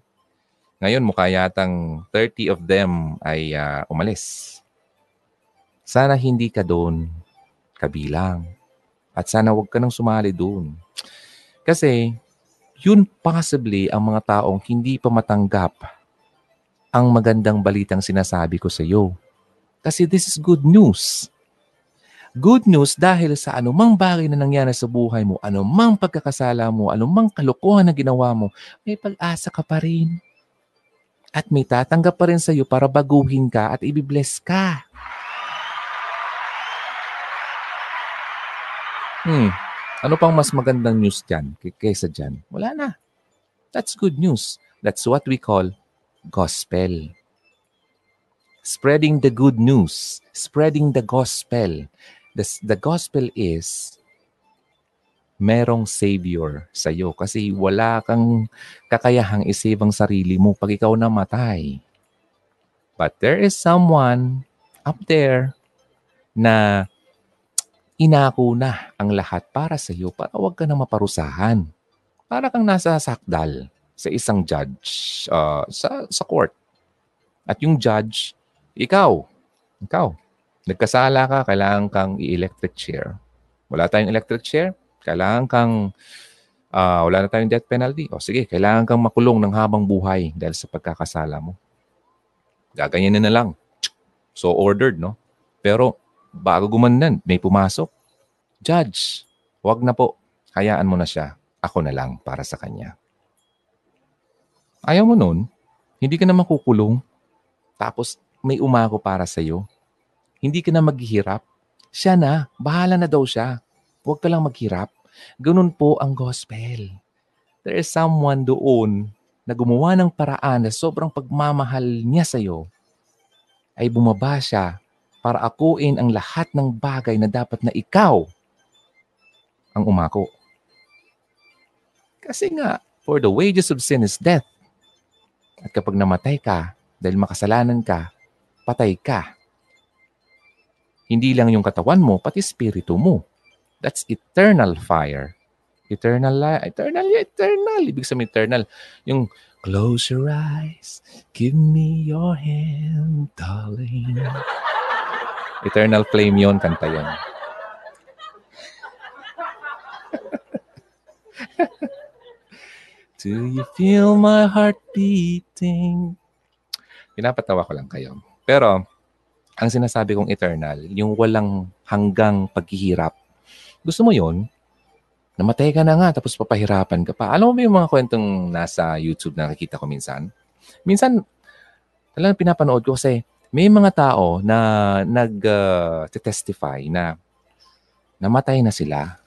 Ngayon, mukha yatang 30 of them ay uh, umalis. Sana hindi ka doon kabilang. At sana wag ka nang sumali doon. Kasi yun possibly ang mga taong hindi pa matanggap ang magandang balitang sinasabi ko sa iyo. Kasi this is good news. Good news dahil sa anumang bagay na nangyari sa buhay mo, anumang pagkakasala mo, anumang kalokohan na ginawa mo, may pag-asa ka pa rin. At may tatanggap pa rin sa iyo para baguhin ka at ibibless ka. Hmm, ano pang mas magandang news dyan kaysa dyan? Wala na. That's good news. That's what we call gospel. Spreading the good news. Spreading the gospel. The, the gospel is merong savior sa iyo kasi wala kang kakayahang isave ang sarili mo pag ikaw namatay. But there is someone up there na inako na ang lahat para sa iyo para wag ka na maparusahan. Para kang nasa sakdal sa isang judge uh, sa, sa court. At yung judge, ikaw, ikaw, nagkasala ka, kailangan kang i-electric chair. Wala tayong electric chair, kailangan kang, uh, wala na tayong death penalty. O sige, kailangan kang makulong ng habang buhay dahil sa pagkakasala mo. Gaganyan na lang. So ordered, no? Pero bago gumandan, may pumasok. Judge, wag na po. Hayaan mo na siya. Ako na lang para sa kanya. Ayaw mo nun, hindi ka na makukulong. Tapos may umako para sa iyo. Hindi ka na maghihirap. Siya na, bahala na daw siya. Huwag ka lang maghirap. Ganun po ang gospel. There is someone doon na gumawa ng paraan na sobrang pagmamahal niya sa iyo ay bumaba siya para akuin ang lahat ng bagay na dapat na ikaw ang umako. Kasi nga, for the wages of sin is death. At kapag namatay ka, dahil makasalanan ka, patay ka. Hindi lang yung katawan mo, pati spirito mo. That's eternal fire. Eternal life. Eternal, eternal. Ibig sabihin eternal. Yung close your eyes, give me your hand, darling. Eternal Flame yon kanta yon. Do you feel my heart beating? Pinapatawa ko lang kayo. Pero, ang sinasabi kong eternal, yung walang hanggang paghihirap. Gusto mo yon Namatay ka na nga, tapos papahirapan ka pa. Alam mo ba yung mga kwentong nasa YouTube na nakikita ko minsan? Minsan, talagang pinapanood ko kasi may mga tao na nag-testify uh, na namatay na sila.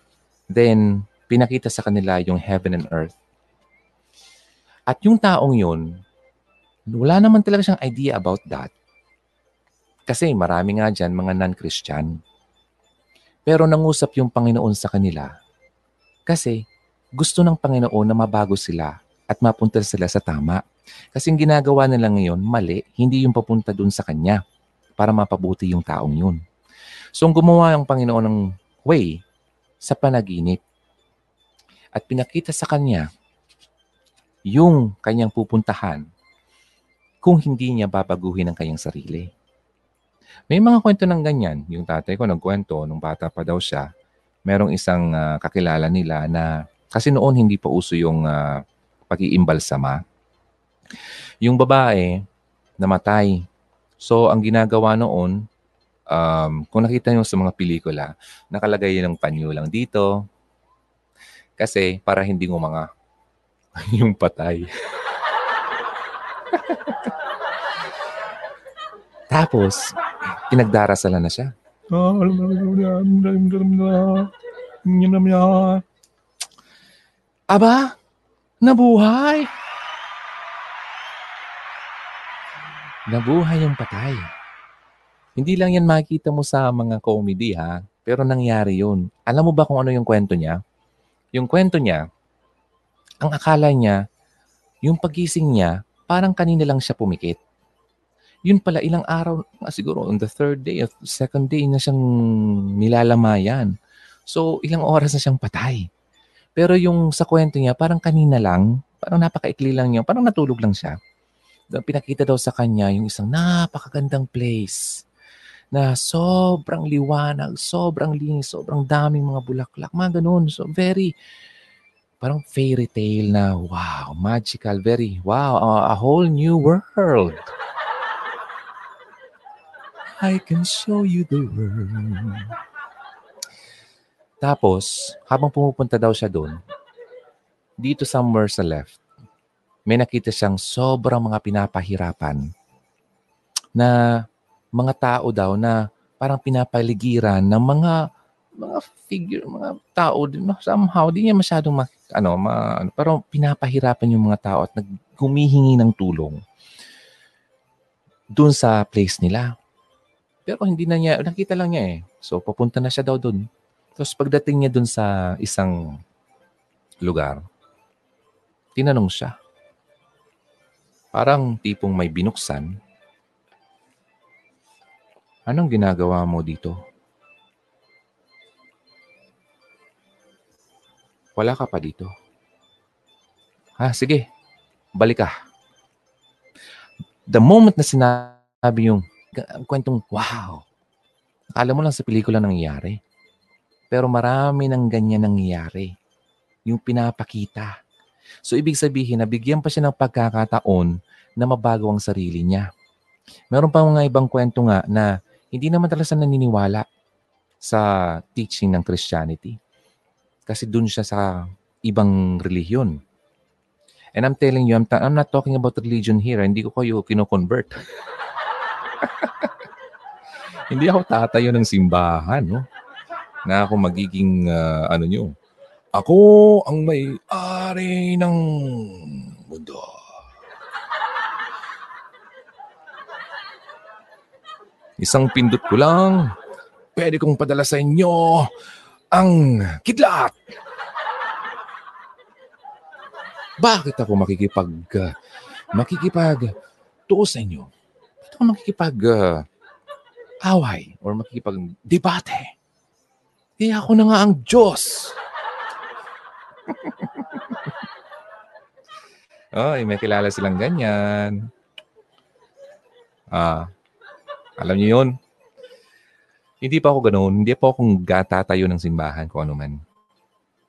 Then, pinakita sa kanila yung heaven and earth. At yung taong yun, wala naman talaga siyang idea about that. Kasi marami nga dyan mga non-Christian. Pero nangusap yung Panginoon sa kanila kasi gusto ng Panginoon na mabago sila at mapunta sila sa tama. Kasi yung ginagawa nila ngayon, mali, hindi yung papunta dun sa Kanya para mapabuti yung taong yun. So, ang gumawa ang Panginoon ng way sa panaginip at pinakita sa Kanya yung kanyang pupuntahan kung hindi niya babaguhin ang kanyang sarili. May mga kwento ng ganyan. Yung tatay ko nagkwento, nung bata pa daw siya, merong isang uh, kakilala nila na, kasi noon hindi pa uso yung uh, pag-iimbalsama. Yung babae, namatay. So, ang ginagawa noon, um, kung nakita niyo sa mga pelikula, nakalagay ng panyo lang dito. Kasi para hindi mga yung patay. Tapos, pinagdarasalan na siya. Aba, nabuhay. Nabuhay yung patay. Hindi lang yan makikita mo sa mga comedy ha, pero nangyari yun. Alam mo ba kung ano yung kwento niya? Yung kwento niya, ang akala niya, yung pagising niya, parang kanina lang siya pumikit. Yun pala, ilang araw, siguro on the third day, or second day na siyang nilalamayan. So, ilang oras na siyang patay. Pero yung sa kwento niya, parang kanina lang, parang napakaikli lang niya, parang natulog lang siya. Pinakita daw sa kanya yung isang napakagandang place na sobrang liwanag, sobrang linis, sobrang daming mga bulaklak, mga ganun. So, very, parang fairy tale na, wow, magical, very, wow, a, a whole new world. I can show you the world. Tapos, habang pumupunta daw siya doon, dito somewhere sa left, may nakita siyang sobrang mga pinapahirapan na mga tao daw na parang pinapaligiran ng mga mga figure, mga tao din somehow di niya masyadong mak, ano, ma, ano, pero pinapahirapan yung mga tao at naghumihingi ng tulong doon sa place nila. Pero hindi na niya, nakita lang niya eh. So, papunta na siya daw doon. Tapos pagdating niya doon sa isang lugar, tinanong siya. Parang tipong may binuksan. Anong ginagawa mo dito? Wala ka pa dito. Ha, sige. Balik ka. The moment na sinabi yung kwentong wow. Akala mo lang sa pelikula nangyayari. Pero marami ng ganyan nangyayari. Yung pinapakita. So ibig sabihin, nabigyan pa siya ng pagkakataon na mabago ang sarili niya. Meron pa mga ibang kwento nga na hindi naman talaga naniniwala sa teaching ng Christianity. Kasi dun siya sa ibang relihiyon. And I'm telling you, I'm, ta- I'm not talking about religion here. Hindi ko kayo kino-convert. Hindi ako tatayo ng simbahan, no? Na ako magiging, uh, ano nyo, ako ang may-ari ng mundo. Isang pindot ko lang, pwede kong padala sa inyo ang kidlat. Bakit ako makikipag, uh, makikipag tuo sa inyo? Ako makikipag uh, away or makikipag-debate. Eh ako na nga ang Diyos. Oy, may kilala silang ganyan. Ah, alam niyo yun? Hindi pa ako ganoon. Hindi pa akong gatatayo ng simbahan kung ano man.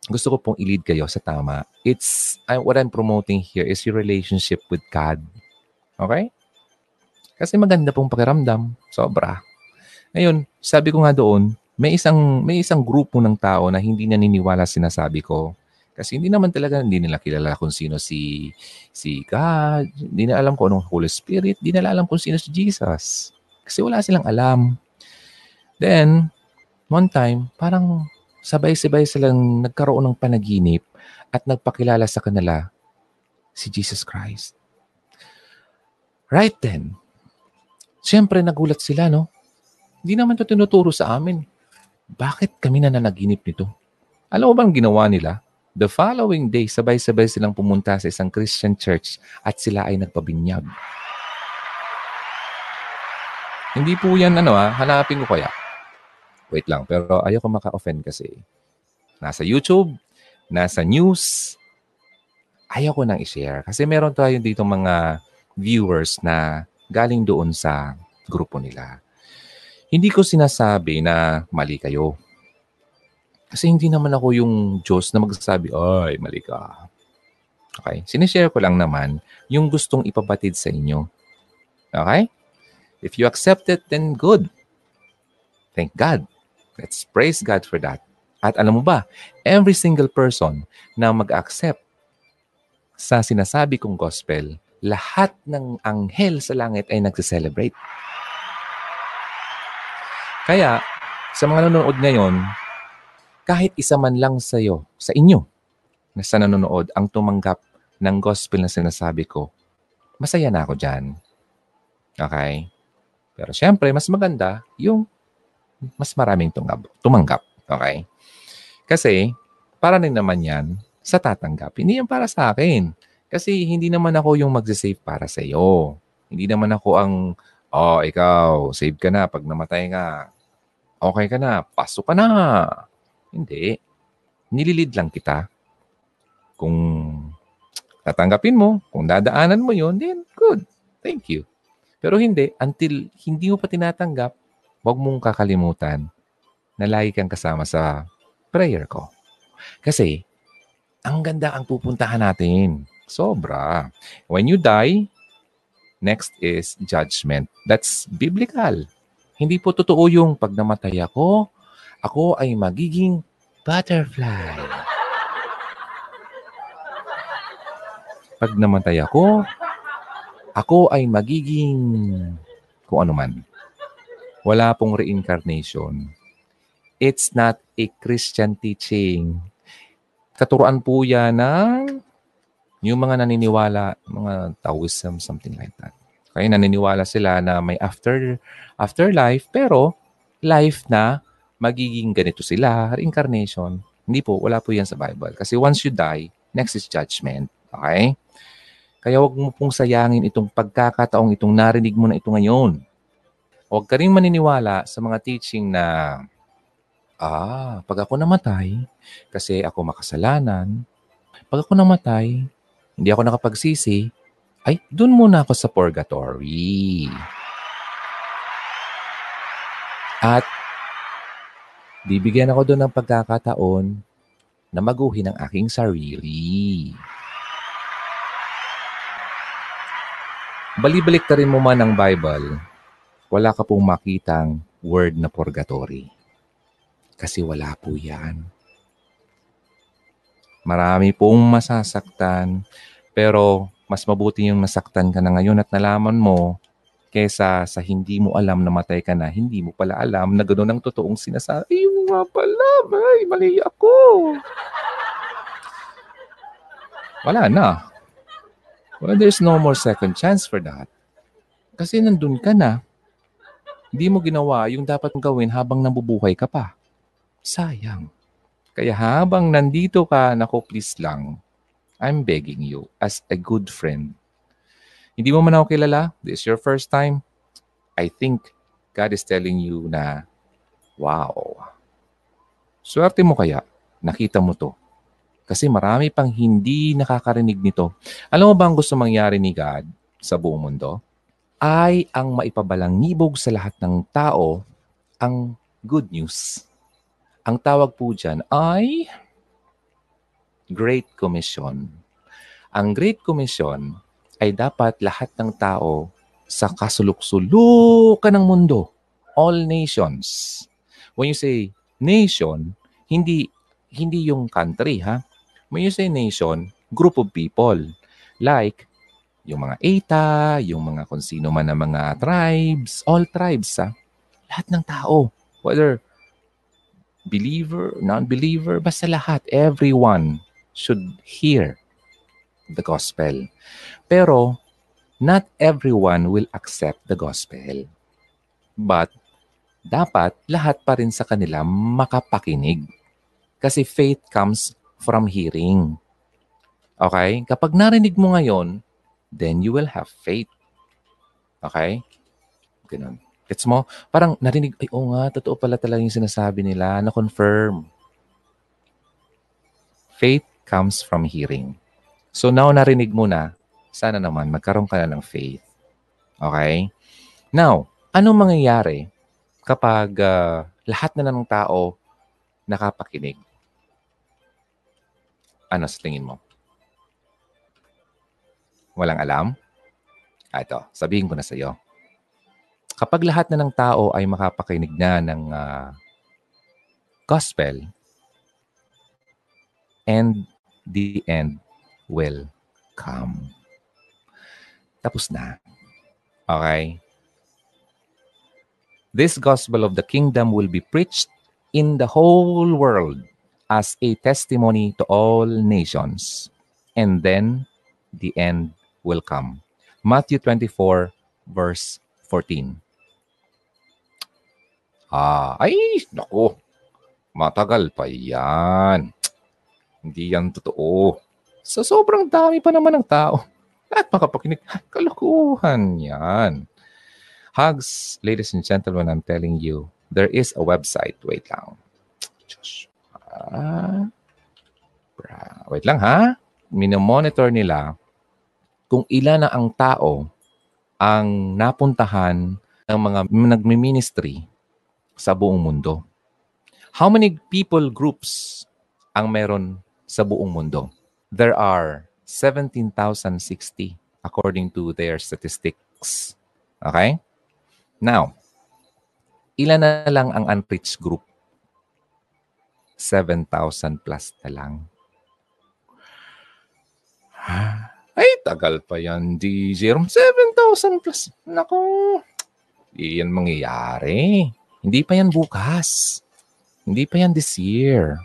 gusto ko pong i-lead kayo sa tama. It's, I, what I'm promoting here is your relationship with God. Okay? Kasi maganda pong pakiramdam. Sobra. Ngayon, sabi ko nga doon, may isang may isang grupo ng tao na hindi naniniwala sinasabi ko. Kasi hindi naman talaga hindi nila kilala kung sino si si God, hindi nila alam kung anong Holy Spirit, hindi nila alam kung sino si Jesus. Kasi wala silang alam. Then, one time, parang sabay-sabay silang nagkaroon ng panaginip at nagpakilala sa kanila si Jesus Christ. Right then, siyempre nagulat sila, no? Hindi naman ito tinuturo sa amin. Bakit kami na nanaginip nito? Alam mo bang ginawa nila? The following day, sabay-sabay silang pumunta sa isang Christian church at sila ay nagpabinyag. Hindi po yan ano ha, hanapin ko kaya. Wait lang, pero ayoko maka-offend kasi. Nasa YouTube, nasa news, ayoko nang i-share. Kasi meron tayo dito mga viewers na galing doon sa grupo nila. Hindi ko sinasabi na mali kayo. Kasi hindi naman ako yung Diyos na magsasabi, ay, mali ka. Okay? Sinishare ko lang naman yung gustong ipabatid sa inyo. Okay? If you accept it, then good. Thank God. Let's praise God for that. At alam mo ba, every single person na mag-accept sa sinasabi kong gospel, lahat ng anghel sa langit ay nagse-celebrate. Kaya, sa mga nanonood ngayon, kahit isa man lang sa iyo, sa inyo, na sa nanonood ang tumanggap ng gospel na sinasabi ko, masaya na ako dyan. Okay? Pero syempre, mas maganda yung mas maraming tungab, tumanggap. Okay? Kasi, para rin naman yan sa tatanggap. Hindi yan para sa akin. Kasi hindi naman ako yung magsisave para sa iyo. Hindi naman ako ang, oh, ikaw, save ka na pag namatay ka. Okay ka na, pasok ka na. Hindi. Nililid lang kita. Kung tatanggapin mo, kung dadaanan mo yun, then good. Thank you. Pero hindi, until hindi mo pa tinatanggap, huwag mong kakalimutan na lagi kang kasama sa prayer ko. Kasi, ang ganda ang pupuntahan natin. Sobra. When you die, next is judgment. That's biblical. Hindi po totoo yung pag namatay ako, ako ay magiging butterfly. Pag namatay ako, ako ay magiging kung ano man. Wala pong reincarnation. It's not a Christian teaching. Katuruan po yan ng yung mga naniniwala, mga Taoism, something like that. Kaya naniniwala sila na may after afterlife, pero life na magiging ganito sila, reincarnation. Hindi po, wala po yan sa Bible. Kasi once you die, next is judgment. Okay? Kaya huwag mo pong sayangin itong pagkakataong itong narinig mo na ito ngayon. Huwag ka rin maniniwala sa mga teaching na, ah, pag ako namatay, kasi ako makasalanan, pag ako namatay, hindi ako nakapagsisi, ay, dun muna ako sa purgatory. At bibigyan ako doon ng pagkakataon na maguhin ang aking sarili. Balibalik ta rin mo man ang Bible, wala ka pong makitang word na purgatory. Kasi wala po yan. Marami pong masasaktan, pero mas mabuti yung nasaktan ka na ngayon at nalaman mo kesa sa hindi mo alam na matay ka na, hindi mo pala alam na gano'n ang totoong sinasabi. Ay, nga pala, may, mali ako. Wala na. Well, there's no more second chance for that. Kasi nandun ka na. Hindi mo ginawa yung dapat mong gawin habang nabubuhay ka pa. Sayang. Kaya habang nandito ka, nako please lang, I'm begging you as a good friend. Hindi mo man ako kilala, this is your first time, I think God is telling you na, wow, swerte mo kaya, nakita mo to. Kasi marami pang hindi nakakarinig nito. Alam mo ba ang gusto mangyari ni God sa buong mundo? Ay ang maipabalang nibog sa lahat ng tao ang good news. Ang tawag po dyan ay Great Commission. Ang Great Commission ay dapat lahat ng tao sa kasuluk-sulukan ng mundo. All nations. When you say nation, hindi hindi yung country, ha? When you say nation, group of people. Like, yung mga ETA, yung mga kung sino man na mga tribes, all tribes, ha? Lahat ng tao. Whether believer, non-believer, basta lahat, everyone should hear the gospel. Pero, not everyone will accept the gospel. But, dapat lahat pa rin sa kanila makapakinig. Kasi faith comes from hearing. Okay? Kapag narinig mo ngayon, then you will have faith. Okay? Ganun. Gets mo? Parang narinig, ay oo nga, totoo pala talaga yung sinasabi nila, na-confirm. Faith comes from hearing. So now narinig mo na, sana naman magkaroon ka na ng faith. Okay? Now, anong mangyayari kapag uh, lahat na ng tao nakapakinig? Ano sa tingin mo? Walang alam? Ah, ito, sabihin ko na sa iyo kapag lahat na ng tao ay makapakinig na ng uh, gospel, and the end will come. Tapos na. Okay? This gospel of the kingdom will be preached in the whole world as a testimony to all nations. And then the end will come. Matthew 24, verse 14. Ah, ay, naku. Matagal pa yan. Hindi yan totoo. Sa sobrang dami pa naman ng tao. At makapakinig, kalukuhan yan. Hugs, ladies and gentlemen, I'm telling you, there is a website. Wait lang. Diyos. Ah, wait lang ha. Minomonitor nila kung ilan na ang tao ang napuntahan ng mga nagmi-ministry sa buong mundo. How many people groups ang meron sa buong mundo? There are 17,060 according to their statistics. Okay? Now, ilan na lang ang unreached group? 7,000 plus na lang. Ay, tagal pa yan, D. Jerome. 7,000 plus. Nako, iyan mangyayari. Hindi pa yan bukas. Hindi pa yan this year.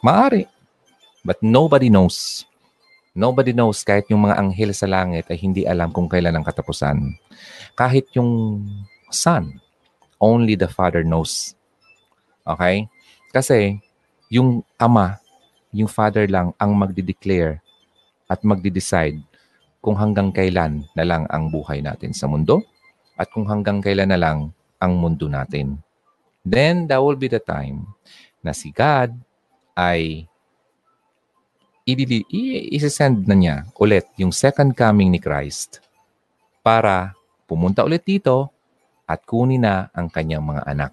Maari. But nobody knows. Nobody knows kahit yung mga anghel sa langit ay hindi alam kung kailan ang katapusan. Kahit yung Son, only the Father knows. Okay? Kasi yung Ama, yung Father lang ang magdi-declare at magdi-decide kung hanggang kailan na lang ang buhay natin sa mundo at kung hanggang kailan na lang ang mundo natin. Then, that will be the time na si God ay i-send na niya ulit yung second coming ni Christ para pumunta ulit dito at kunin na ang kanyang mga anak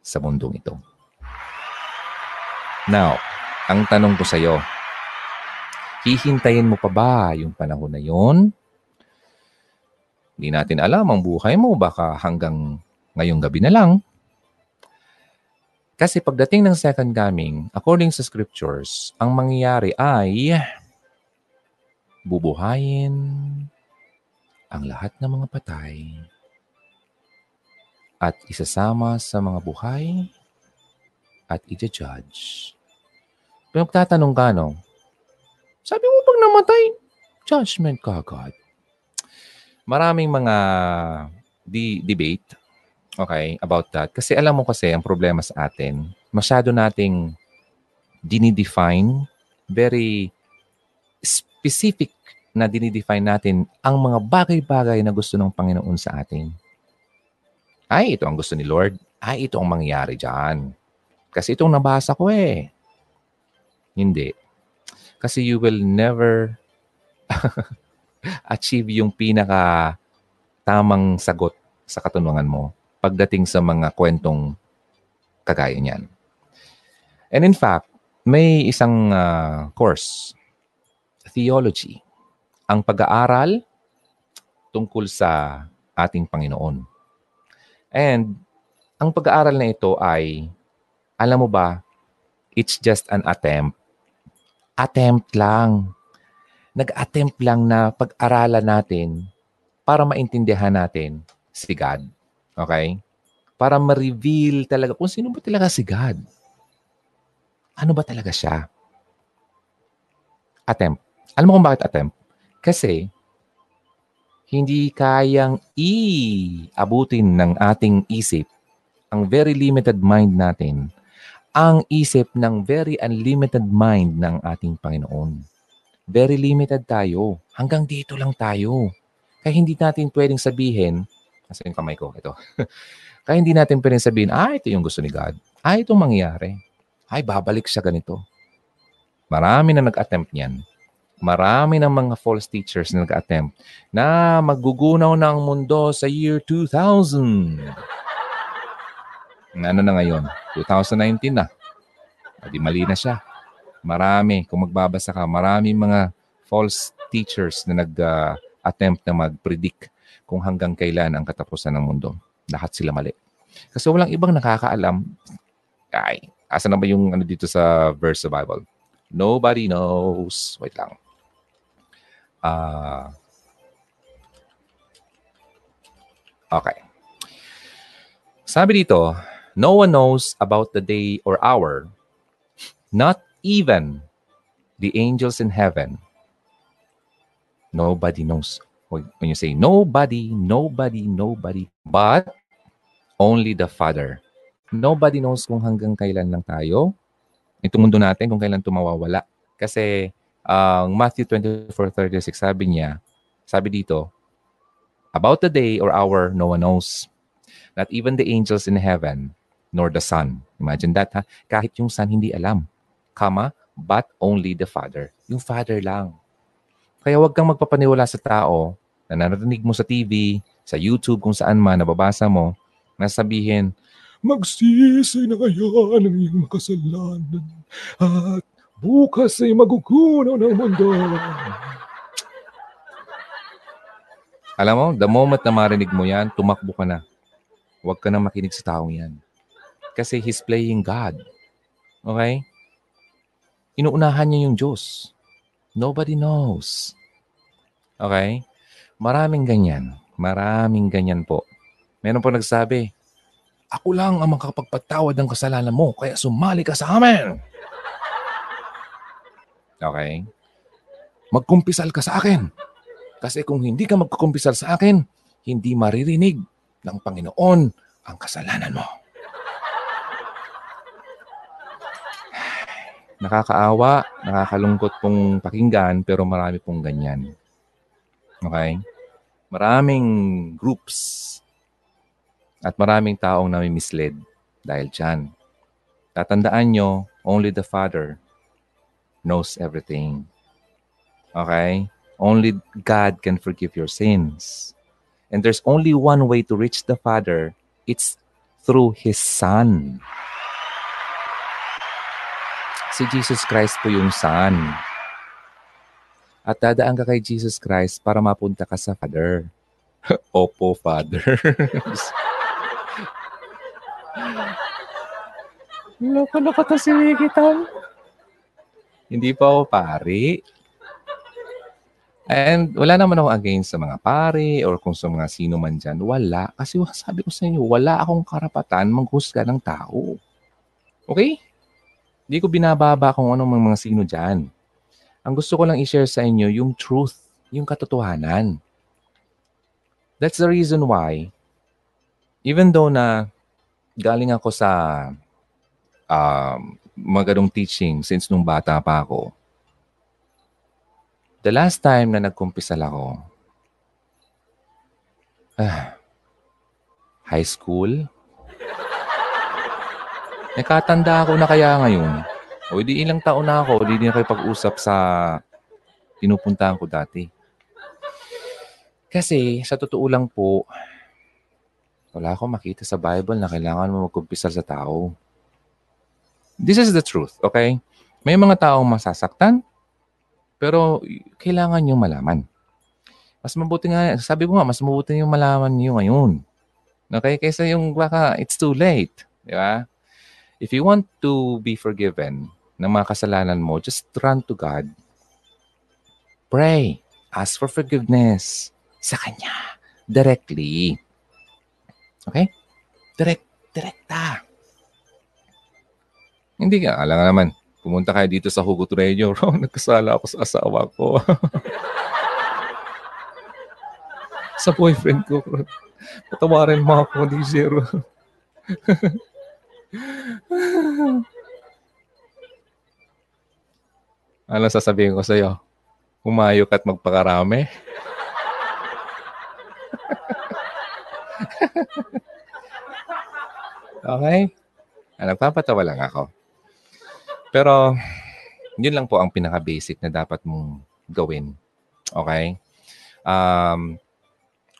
sa mundong ito. Now, ang tanong ko sa iyo, hihintayin mo pa ba yung panahon na yon hindi natin alam ang buhay mo. Baka hanggang ngayong gabi na lang. Kasi pagdating ng second coming, according sa scriptures, ang mangyayari ay bubuhayin ang lahat ng mga patay at isasama sa mga buhay at i-judge. Pero magtatanong ka, no? Sabi mo pag namatay, judgment ka agad maraming mga di debate okay, about that. Kasi alam mo kasi, ang problema sa atin, masyado nating dinidefine, very specific na dinidefine natin ang mga bagay-bagay na gusto ng Panginoon sa atin. Ay, ito ang gusto ni Lord. Ay, ito ang mangyayari dyan. Kasi itong nabasa ko eh. Hindi. Kasi you will never achieve yung pinaka tamang sagot sa katanungan mo pagdating sa mga kwentong kagaya niyan. And in fact, may isang uh, course, theology, ang pag-aaral tungkol sa ating Panginoon. And ang pag-aaral na ito ay, alam mo ba, it's just an attempt. Attempt lang. Nag-attempt lang na pag-aralan natin para maintindihan natin si God. Okay? Para ma-reveal talaga kung sino ba talaga si God. Ano ba talaga siya? Attempt. Alam mo kung bakit attempt? Kasi hindi kayang i-abutin ng ating isip ang very limited mind natin ang isip ng very unlimited mind ng ating Panginoon. Very limited tayo. Hanggang dito lang tayo. Kaya hindi natin pwedeng sabihin, nasa yung kamay ko, ito. Kaya hindi natin pwedeng sabihin, ah, ito yung gusto ni God. Ah, ito mangyayari ay babalik siya ganito. Marami na nag-attempt niyan. Marami ng mga false teachers na nag-attempt na maggugunaw ng mundo sa year 2000. Ano na ngayon? 2019 na. Di mali na siya. Marami, kung magbabasa ka, marami mga false teachers na nag-attempt na mag-predict kung hanggang kailan ang katapusan ng mundo. Lahat sila mali. Kasi walang ibang nakakaalam. Ay, Asa na ba yung ano dito sa verse sa Bible? Nobody knows. Wait lang. Uh, okay. Sabi dito, no one knows about the day or hour, not even the angels in heaven. Nobody knows. When you say nobody, nobody, nobody, but only the Father nobody knows kung hanggang kailan lang tayo. Itong mundo natin kung kailan tumawawala. Kasi ang uh, Matthew 24:36 sabi niya, sabi dito, about the day or hour no one knows. Not even the angels in heaven nor the Son. Imagine that ha. Kahit yung Son hindi alam. Kama, but only the Father. Yung Father lang. Kaya huwag kang magpapaniwala sa tao na narinig mo sa TV, sa YouTube, kung saan man, nababasa mo, na sabihin, Magsisi na kaya ng iyong makasalanan at bukas ay magugunaw ng mundo. Alam mo, the moment na marinig mo yan, tumakbo ka na. Huwag ka na makinig sa taong yan. Kasi he's playing God. Okay? Inuunahan niya yung Diyos. Nobody knows. Okay? Maraming ganyan. Maraming ganyan po. Meron po nagsabi, ako lang ang makapagpatawad ng kasalanan mo, kaya sumali ka sa amin. Okay? Magkumpisal ka sa akin. Kasi kung hindi ka magkukumpisal sa akin, hindi maririnig ng Panginoon ang kasalanan mo. Nakakaawa, nakakalungkot pong pakinggan, pero marami pong ganyan. Okay? Maraming groups at maraming taong nami-misled dahil dyan. Tatandaan nyo, only the Father knows everything. Okay? Only God can forgive your sins. And there's only one way to reach the Father. It's through His Son. Si Jesus Christ po yung Son. At dadaan ka kay Jesus Christ para mapunta ka sa Father. Opo, Father. Loko-loko to si Wikitan. Hindi pa ako pari. And wala naman ako against sa mga pari or kung sa mga sino man dyan. Wala. Kasi sabi ko sa inyo, wala akong karapatan manghusga ng tao. Okay? Hindi ko binababa kung ano mga sino dyan. Ang gusto ko lang i-share sa inyo yung truth, yung katotohanan. That's the reason why, even though na galing ako sa um, magadong teaching since nung bata pa ako. The last time na nagkumpisal ako, ah, high school, Nakatanda ako na kaya ngayon. O di ilang taon na ako, di din kayo pag-usap sa pinupuntahan ko dati. Kasi sa totoo lang po, wala akong makita sa Bible na kailangan mo magkumpisal sa tao. This is the truth, okay? May mga taong masasaktan, pero kailangan nyo malaman. Mas mabuti nga, sabi ko nga, mas mabuti yung malaman nyo ngayon. Okay? Kaysa yung baka it's too late. Di ba? If you want to be forgiven ng mga kasalanan mo, just run to God. Pray. Ask for forgiveness sa Kanya. Directly. Okay? Direct, direkta. Hindi ka, alam naman, pumunta kayo dito sa Hugot Radio. Ron, nagkasala ako sa asawa ko. sa boyfriend ko. Patawarin mo ako, di zero. ano sasabihin ko sa'yo? Umayok at magpakarami? okay? Ah, nagpapatawa lang ako. Pero, yun lang po ang pinaka-basic na dapat mong gawin. Okay? Um,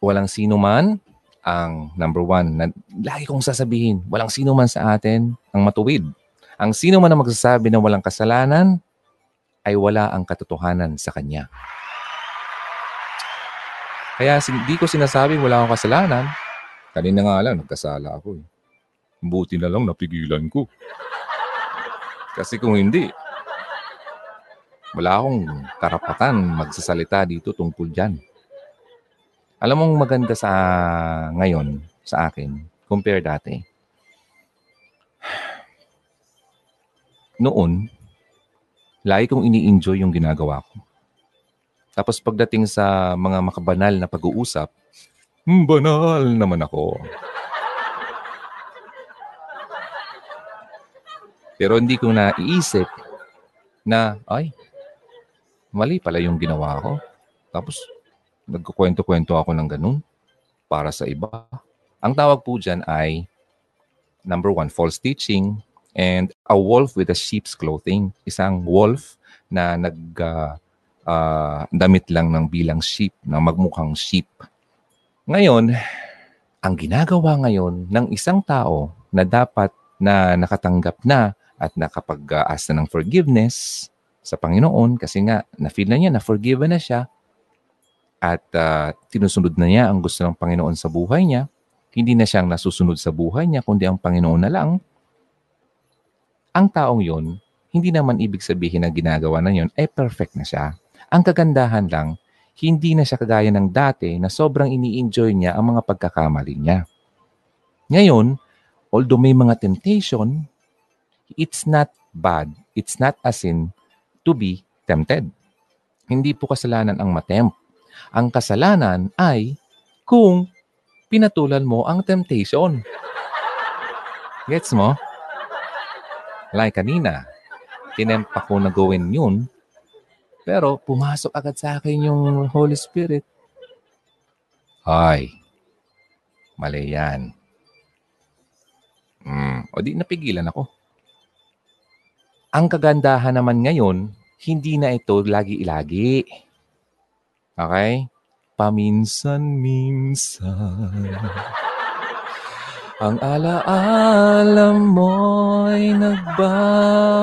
walang sino man ang number one na lagi kong sasabihin, walang sino man sa atin ang matuwid. Ang sino man na magsasabi na walang kasalanan ay wala ang katotohanan sa kanya. Kaya hindi ko sinasabing wala akong kasalanan. Kanina nga lang, nagkasala ako. Eh. Buti na lang napigilan ko. Kasi kung hindi, wala akong karapatan magsasalita dito tungkol dyan. Alam mong maganda sa ngayon, sa akin, compare dati. Noon, lagi kong ini-enjoy yung ginagawa ko. Tapos pagdating sa mga makabanal na pag-uusap, hmm, banal naman ako. Pero hindi ko naiisip na, ay, mali pala yung ginawa ko. Tapos, nagkukwento-kwento ako ng ganun para sa iba. Ang tawag po dyan ay, number one, false teaching, and a wolf with a sheep's clothing. Isang wolf na nag, uh, uh, damit lang ng bilang sheep, na magmukhang sheep. Ngayon, ang ginagawa ngayon ng isang tao na dapat na nakatanggap na at nakapag-ask na ng forgiveness sa Panginoon kasi nga na-feel na niya na forgiven na siya at uh, tinusunod na niya ang gusto ng Panginoon sa buhay niya. Hindi na siyang nasusunod sa buhay niya kundi ang Panginoon na lang. Ang taong yon hindi naman ibig sabihin na ginagawa na yon ay perfect na siya. Ang kagandahan lang, hindi na siya kagaya ng dati na sobrang ini-enjoy niya ang mga pagkakamali niya. Ngayon, although may mga temptation, it's not bad. It's not a sin to be tempted. Hindi po kasalanan ang matempt. Ang kasalanan ay kung pinatulan mo ang temptation. Gets mo? Like kanina, tinempt ako na gawin yun pero pumasok agad sa akin yung Holy Spirit. Ay, mali yan. Mm, o di napigilan ako. Ang kagandahan naman ngayon, hindi na ito lagi-ilagi. Okay? Paminsan-minsan. Ang alaala mo'y nagbabalik.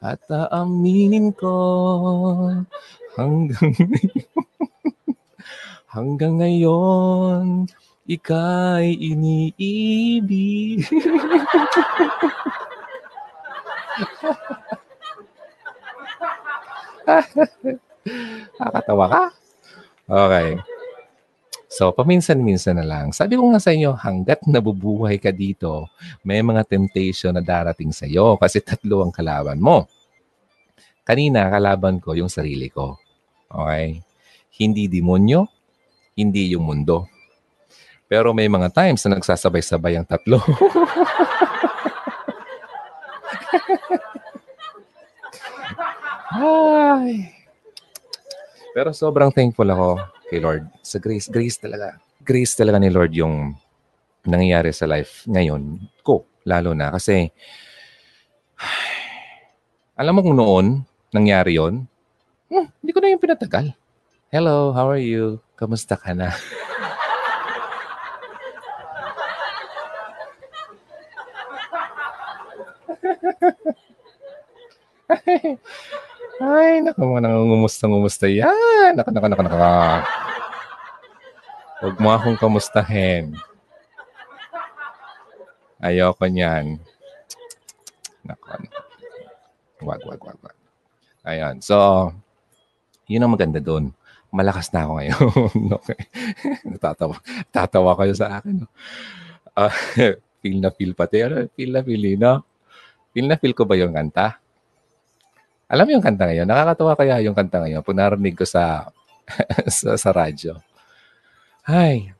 At aaminin ko hanggang hanggang ngayon ika'y iniibig. Nakakatawa ka? Okay. So, paminsan-minsan na lang. Sabi ko nga sa inyo, hanggat nabubuhay ka dito, may mga temptation na darating sa iyo kasi tatlo ang kalaban mo. Kanina, kalaban ko yung sarili ko. Okay? Hindi demonyo, hindi yung mundo. Pero may mga times na nagsasabay-sabay ang tatlo. Ay. Pero sobrang thankful ako kay Lord. Sa grace, grace talaga. Grace talaga ni Lord yung nangyayari sa life ngayon ko, lalo na. Kasi, alam mo kung noon, nangyari yon hmm, hindi ko na yung pinatagal. Hello, how are you? Kamusta ka na? Ay, naku, mga nangungumusta-ngumusta yan. Naka, naka, naka, naka. Huwag mo akong kamustahin. Ayoko niyan. Nako, nako. Wag, wag, wag, wag. Ayan. So, yun ang maganda doon. Malakas na ako ngayon. okay. Natatawa. Tatawa kayo sa akin. No? Uh, feel na feel pati. Ano? Feel na feel, no? Feel na feel ko ba yung kanta? Alam mo yung kanta ngayon? Nakakatawa kaya yung kanta ngayon pag narinig ko sa, sa, sa radyo. Ay,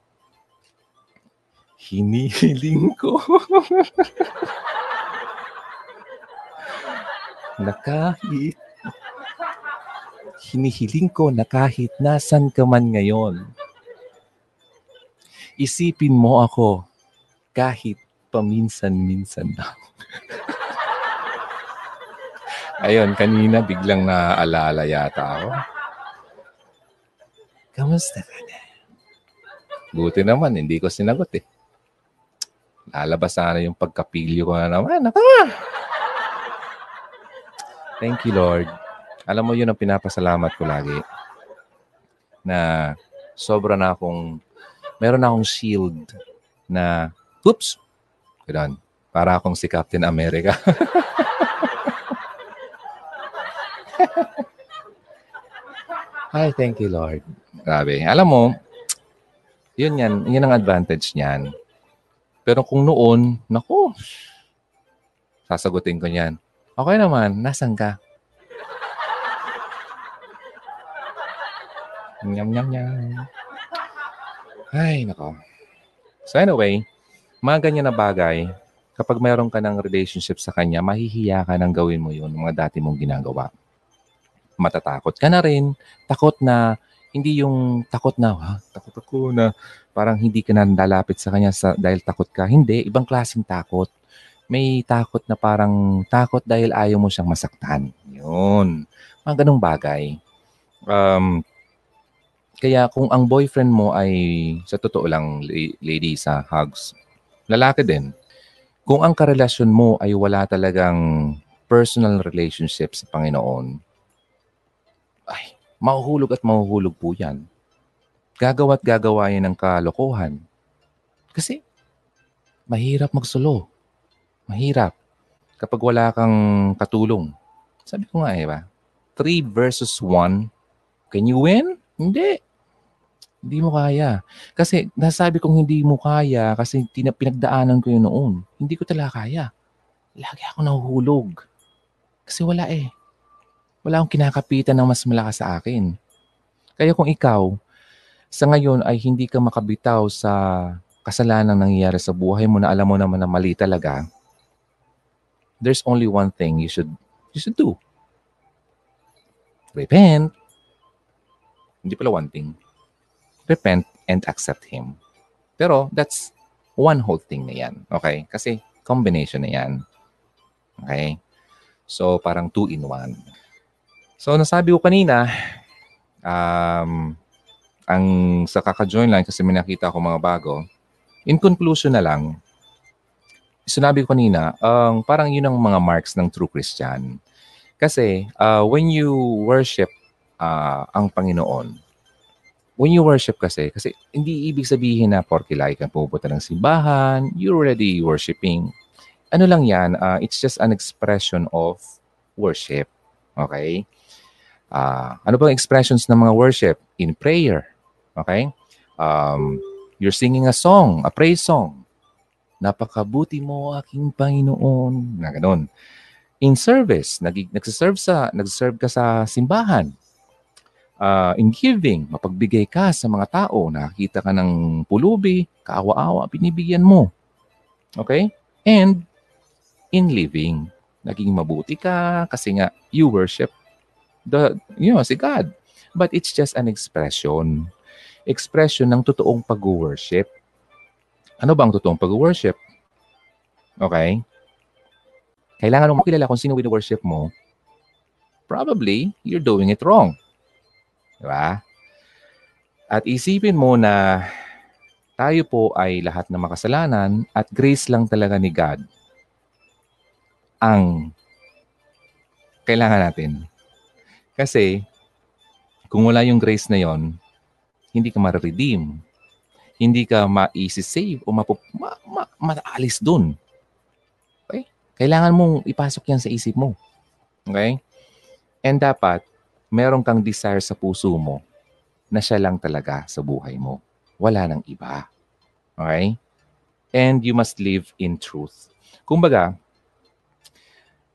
hinihiling ko. na kahit hinihiling ko na kahit nasan ka man ngayon, isipin mo ako kahit paminsan-minsan lang. Ayun, kanina biglang naaalala yata ako. Kamusta ka na? Buti naman, hindi ko sinagot eh. Lalabas sana yung pagkapilyo ko na naman. Naka! Thank you, Lord. Alam mo, yun ang pinapasalamat ko lagi. Na sobra na akong, meron na akong shield na, oops, ganun, para akong si Captain America. Hi, thank you, Lord. Grabe. Alam mo, yun yan, yun ang advantage niyan. Pero kung noon, naku, sasagutin ko niyan. Okay naman, nasan ka? Nyam, nyam, nyam. Ay, nako. So anyway, mga ganyan na bagay, kapag mayroon ka ng relationship sa kanya, mahihiya ka nang gawin mo yun, mga dati mong ginagawa matatakot ka na rin. Takot na, hindi yung takot na, ha, takot ako na parang hindi ka na lalapit sa kanya sa, dahil takot ka. Hindi, ibang klaseng takot. May takot na parang takot dahil ayaw mo siyang masaktan. Yun. Mga ganong bagay. Um, kaya kung ang boyfriend mo ay, sa totoo lang, lady sa hugs, lalaki din. Kung ang karelasyon mo ay wala talagang personal relationship sa Panginoon, mahuhulog at mahuhulog po yan. Gagawa at gagawa yan ng kalokohan. Kasi, mahirap magsulo. Mahirap. Kapag wala kang katulong. Sabi ko nga eh ba? 3 versus 1. Can you win? Hindi. Hindi mo kaya. Kasi nasabi kong hindi mo kaya kasi tina- pinagdaanan ko yun noon. Hindi ko talaga kaya. Lagi ako nahuhulog. Kasi wala eh wala akong kinakapitan ng mas malakas sa akin. Kaya kung ikaw, sa ngayon ay hindi ka makabitaw sa kasalanan nangyayari sa buhay mo na alam mo naman na mali talaga, there's only one thing you should you should do. Repent. Hindi pala one thing. Repent and accept Him. Pero that's one whole thing na yan. Okay? Kasi combination na yan. Okay? So, parang two in one. So, nasabi ko kanina, um, ang sa kaka-join line kasi may nakita ako mga bago, in conclusion na lang, sinabi ko kanina, um, parang yun ang mga marks ng true Christian. Kasi uh, when you worship uh, ang Panginoon, when you worship kasi, kasi hindi ibig sabihin na porke like kang pupunta ng simbahan, you're already worshiping. Ano lang yan, uh, it's just an expression of worship. Okay? Uh, ano bang expressions ng mga worship? In prayer. Okay? Um, you're singing a song, a praise song. Napakabuti mo, aking Panginoon. Na ganun. In service, nag nagsiserve sa, nagsiserve ka sa simbahan. Uh, in giving, mapagbigay ka sa mga tao. Nakakita ka ng pulubi, kaawa-awa, binibigyan mo. Okay? And in living, naging mabuti ka kasi nga you worship the, you know, si God. But it's just an expression. Expression ng totoong pag-worship. Ano ba ang totoong pag-worship? Okay? Kailangan mo makilala kung sino wino-worship mo. Probably, you're doing it wrong. Di ba? At isipin mo na tayo po ay lahat na makasalanan at grace lang talaga ni God ang Kailangan natin. Kasi, kung wala yung grace na yon, hindi ka ma-redeem. Hindi ka ma-save o mapup- ma- ma- maalis dun. Okay? Kailangan mong ipasok yan sa isip mo. Okay? And dapat, meron kang desire sa puso mo na siya lang talaga sa buhay mo. Wala nang iba. Okay? And you must live in truth. Kumbaga,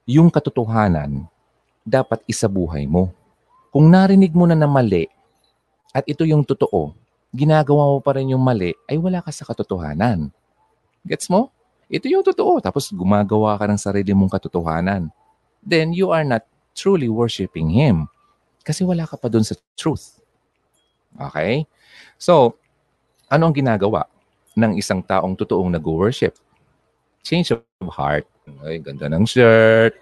yung katotohanan, dapat isabuhay mo. Kung narinig mo na na mali, at ito yung totoo, ginagawa mo pa rin yung mali, ay wala ka sa katotohanan. Gets mo? Ito yung totoo. Tapos gumagawa ka ng sarili mong katotohanan. Then you are not truly worshiping Him. Kasi wala ka pa dun sa truth. Okay? So, ano ang ginagawa ng isang taong totoong nag-worship? Change of heart. Ay, ganda ng shirt.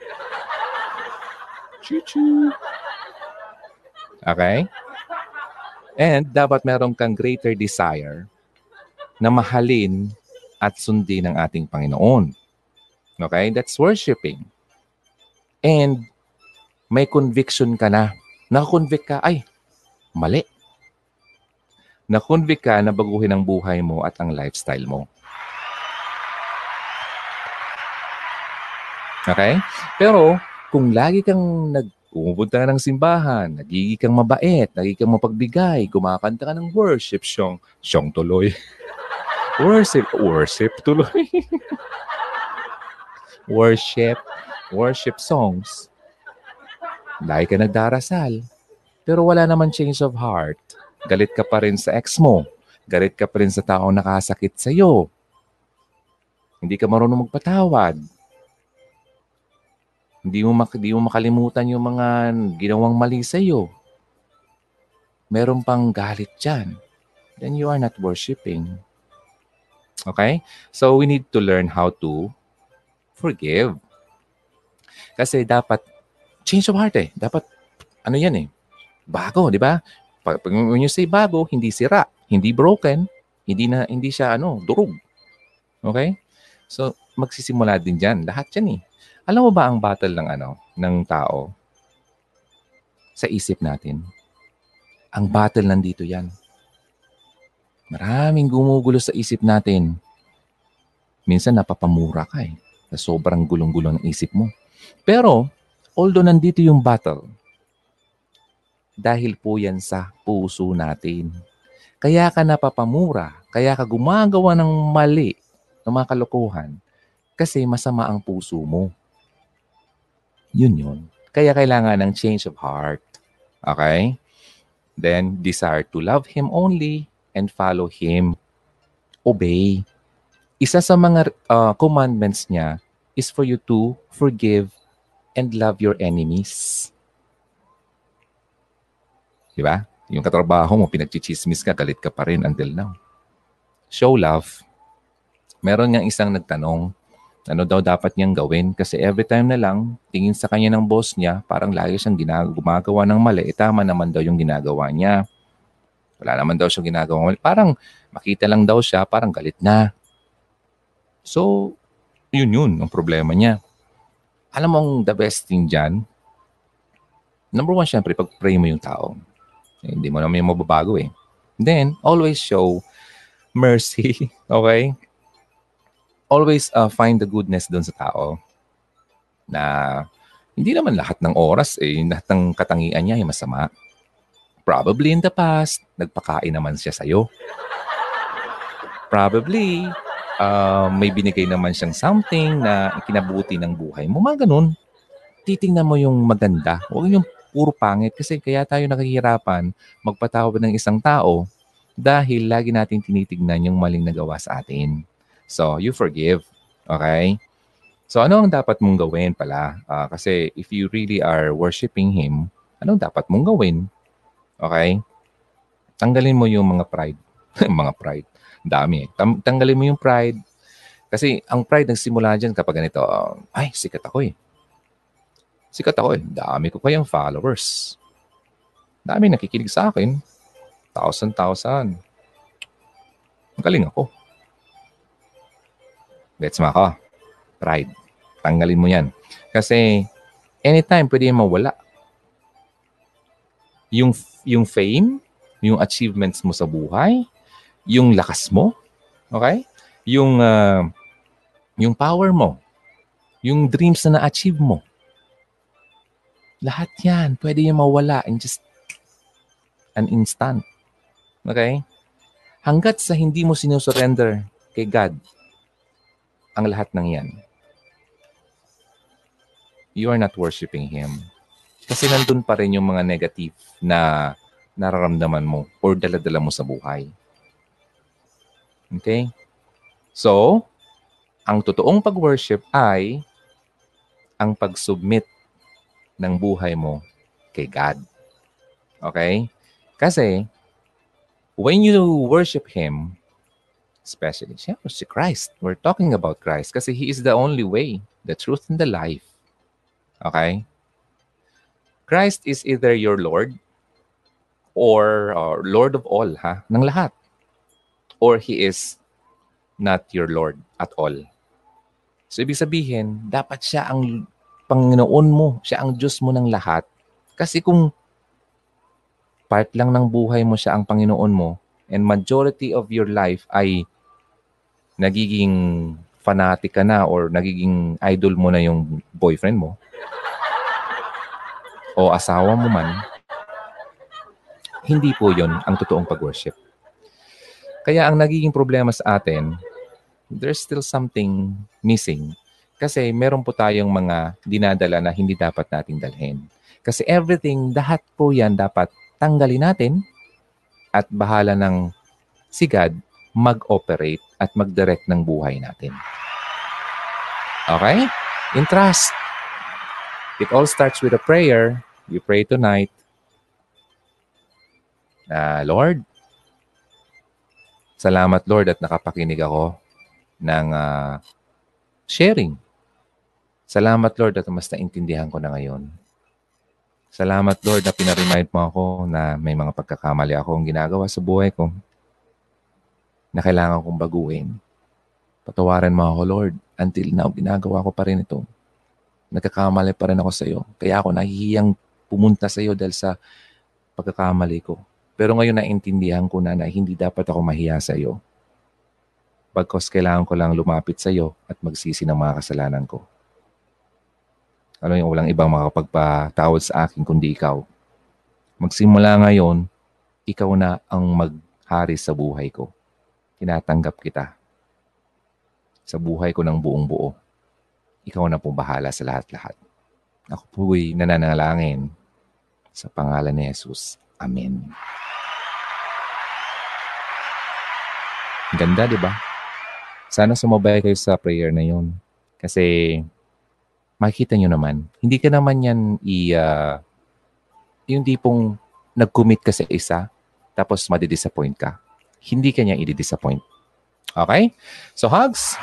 Choo-choo. Okay? And dapat meron kang greater desire na mahalin at sundin ang ating Panginoon. Okay? That's worshiping. And may conviction ka na Nakakonvict ka, ay, mali. Nakonvict ka na baguhin ang buhay mo at ang lifestyle mo. Okay? Pero, kung lagi kang nag pumupunta ka ng simbahan, nagiging kang mabait, nagiging kang mapagbigay, kumakanta ka ng worship, siyong, siyong tuloy. worship, worship tuloy. worship, worship songs. Lagi ka nagdarasal. Pero wala naman change of heart. Galit ka pa rin sa ex mo. Galit ka pa rin sa taong nakasakit sa iyo. Hindi ka marunong magpatawad. Hindi mo, mak- hindi mo makalimutan yung mga ginawang mali sa iyo. Meron pang galit dyan. Then you are not worshiping. Okay? So we need to learn how to forgive. Kasi dapat change of heart eh. Dapat, ano yan eh, bago, di ba? Pag, when you say bago, hindi sira, hindi broken, hindi na hindi siya ano, durog. Okay? So, magsisimula din diyan. Lahat 'yan eh. Alam mo ba ang battle ng ano, ng tao sa isip natin? Ang battle nandito 'yan. Maraming gumugulo sa isip natin. Minsan napapamura ka eh. Sa sobrang gulong-gulo ng isip mo. Pero, Although nandito yung battle, dahil po yan sa puso natin. Kaya ka napapamura, kaya ka gumagawa ng mali, ng mga kalokohan, kasi masama ang puso mo. Yun yun. Kaya kailangan ng change of heart. Okay? Then, desire to love Him only and follow Him. Obey. Isa sa mga uh, commandments niya is for you to forgive and love your enemies. Di ba? Yung katrabaho mo, pinagchichismis ka, galit ka pa rin until now. Show love. Meron niyang isang nagtanong, ano daw dapat niyang gawin? Kasi every time na lang, tingin sa kanya ng boss niya, parang lagi siyang gumagawa ng mali. E tama naman daw yung ginagawa niya. Wala naman daw siyang ginagawa mali. Parang makita lang daw siya, parang galit na. So, yun yun, ang problema niya alam mong the best thing dyan, number one, syempre, pag-pray mo yung tao. Eh, hindi mo naman yung mababago eh. Then, always show mercy, okay? Always uh, find the goodness doon sa tao na hindi naman lahat ng oras eh, lahat ng katangian niya ay masama. Probably in the past, nagpakain naman siya sa'yo. Probably, uh, may binigay naman siyang something na kinabuti ng buhay mo. Mga ganun. Titingnan mo yung maganda. Huwag yung puro pangit kasi kaya tayo nakahihirapan magpatawad ng isang tao dahil lagi natin tinitignan yung maling nagawa sa atin. So, you forgive. Okay? So, ano ang dapat mong gawin pala? Uh, kasi if you really are worshiping Him, anong dapat mong gawin? Okay? Tanggalin mo yung mga pride. mga pride dami. Tam- tanggalin mo yung pride. Kasi ang pride nagsimula dyan kapag ganito, uh, ay, sikat ako eh. Sikat ako eh. Dami ko kayang followers. Dami nakikinig sa akin. Thousand, thousand. Magaling ako. Gets mo ako? Pride. Tanggalin mo yan. Kasi Anytime, pwede mawala. Yung, yung fame, yung achievements mo sa buhay, yung lakas mo, okay? Yung, uh, yung power mo, yung dreams na na-achieve mo. Lahat yan, pwede yung mawala in just an instant. Okay? Hanggat sa hindi mo sinusurrender kay God ang lahat ng yan, you are not worshiping Him. Kasi nandun pa rin yung mga negative na nararamdaman mo or daladala mo sa buhay. Okay? So, ang totoong pag-worship ay ang pag-submit ng buhay mo kay God. Okay? Kasi, when you worship Him, especially, siyempre si Christ. We're talking about Christ kasi He is the only way, the truth, and the life. Okay? Christ is either your Lord or uh, Lord of all, ha? Ng lahat. Or He is not your Lord at all. So, ibig sabihin, dapat siya ang Panginoon mo. Siya ang Diyos mo ng lahat. Kasi kung part lang ng buhay mo siya ang Panginoon mo and majority of your life ay nagiging fanatic ka na or nagiging idol mo na yung boyfriend mo o asawa mo man, hindi po yon ang totoong pag-worship. Kaya ang nagiging problema sa atin, there's still something missing. Kasi meron po tayong mga dinadala na hindi dapat nating dalhin. Kasi everything, lahat po yan dapat tanggalin natin at bahala ng si God mag-operate at mag-direct ng buhay natin. Okay? In trust. It all starts with a prayer. You pray tonight. Uh, Lord, salamat Lord at nakapakinig ako ng uh, sharing. Salamat Lord at mas naintindihan ko na ngayon Salamat Lord na pinaremind mo ako na may mga pagkakamali akong ginagawa sa buhay ko na kailangan kong baguhin. Patawarin mo ako Lord. Until now, ginagawa ko pa rin ito. Nagkakamali pa rin ako sa iyo. Kaya ako nahihiyang pumunta sa iyo dahil sa pagkakamali ko. Pero ngayon naintindihan ko na na hindi dapat ako mahiya sa iyo. Pagkos kailangan ko lang lumapit sa iyo at magsisi ng mga kasalanan ko. Ano yung walang ibang makapagpatawad sa akin kundi ikaw. Magsimula ngayon, ikaw na ang maghari sa buhay ko. Tinatanggap kita. Sa buhay ko ng buong buo. Ikaw na po bahala sa lahat-lahat. Ako po'y nananalangin sa pangalan ni Jesus. Amen. Ganda, di ba? Sana sumabay kayo sa prayer na yun. Kasi makikita nyo naman, hindi ka naman yan i, uh, yung tipong nag-commit ka sa isa, tapos madidisappoint ka. Hindi ka niya i-disappoint. Okay? So, Hugs,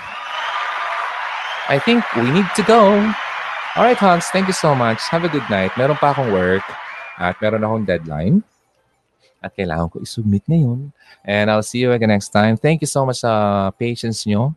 I think we need to go. All right, Hugs, thank you so much. Have a good night. Meron pa akong work at meron akong deadline. At kailangan ko i-submit ngayon. And I'll see you again next time. Thank you so much sa uh, patience nyo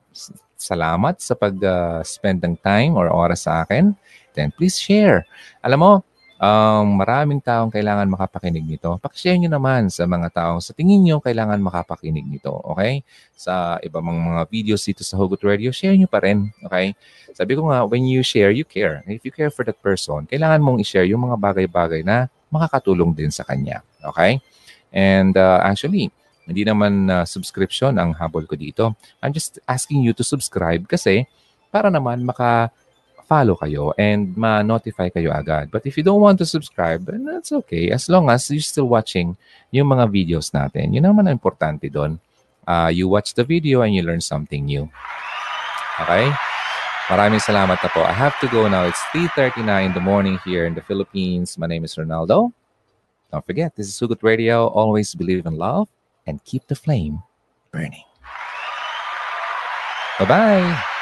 salamat sa pag-spend uh, ng time or oras sa akin. Then please share. Alam mo, um, maraming taong kailangan makapakinig nito. Pakishare nyo naman sa mga taong sa tingin nyo kailangan makapakinig nito. Okay? Sa iba mga, mga videos dito sa Hugot Radio, share nyo pa rin. Okay? Sabi ko nga, when you share, you care. If you care for that person, kailangan mong i-share yung mga bagay-bagay na makakatulong din sa kanya. Okay? And uh, actually, hindi naman uh, subscription ang habol ko dito. I'm just asking you to subscribe kasi para naman maka follow kayo and ma-notify kayo agad. But if you don't want to subscribe, then that's okay. As long as you're still watching yung mga videos natin. Yun naman ang importante doon. Uh, you watch the video and you learn something new. Okay? Maraming salamat na po. I have to go now. It's 3.39 in the morning here in the Philippines. My name is Ronaldo. Don't forget, this is Sugut Radio. Always believe in love and keep the flame burning. Bye bye.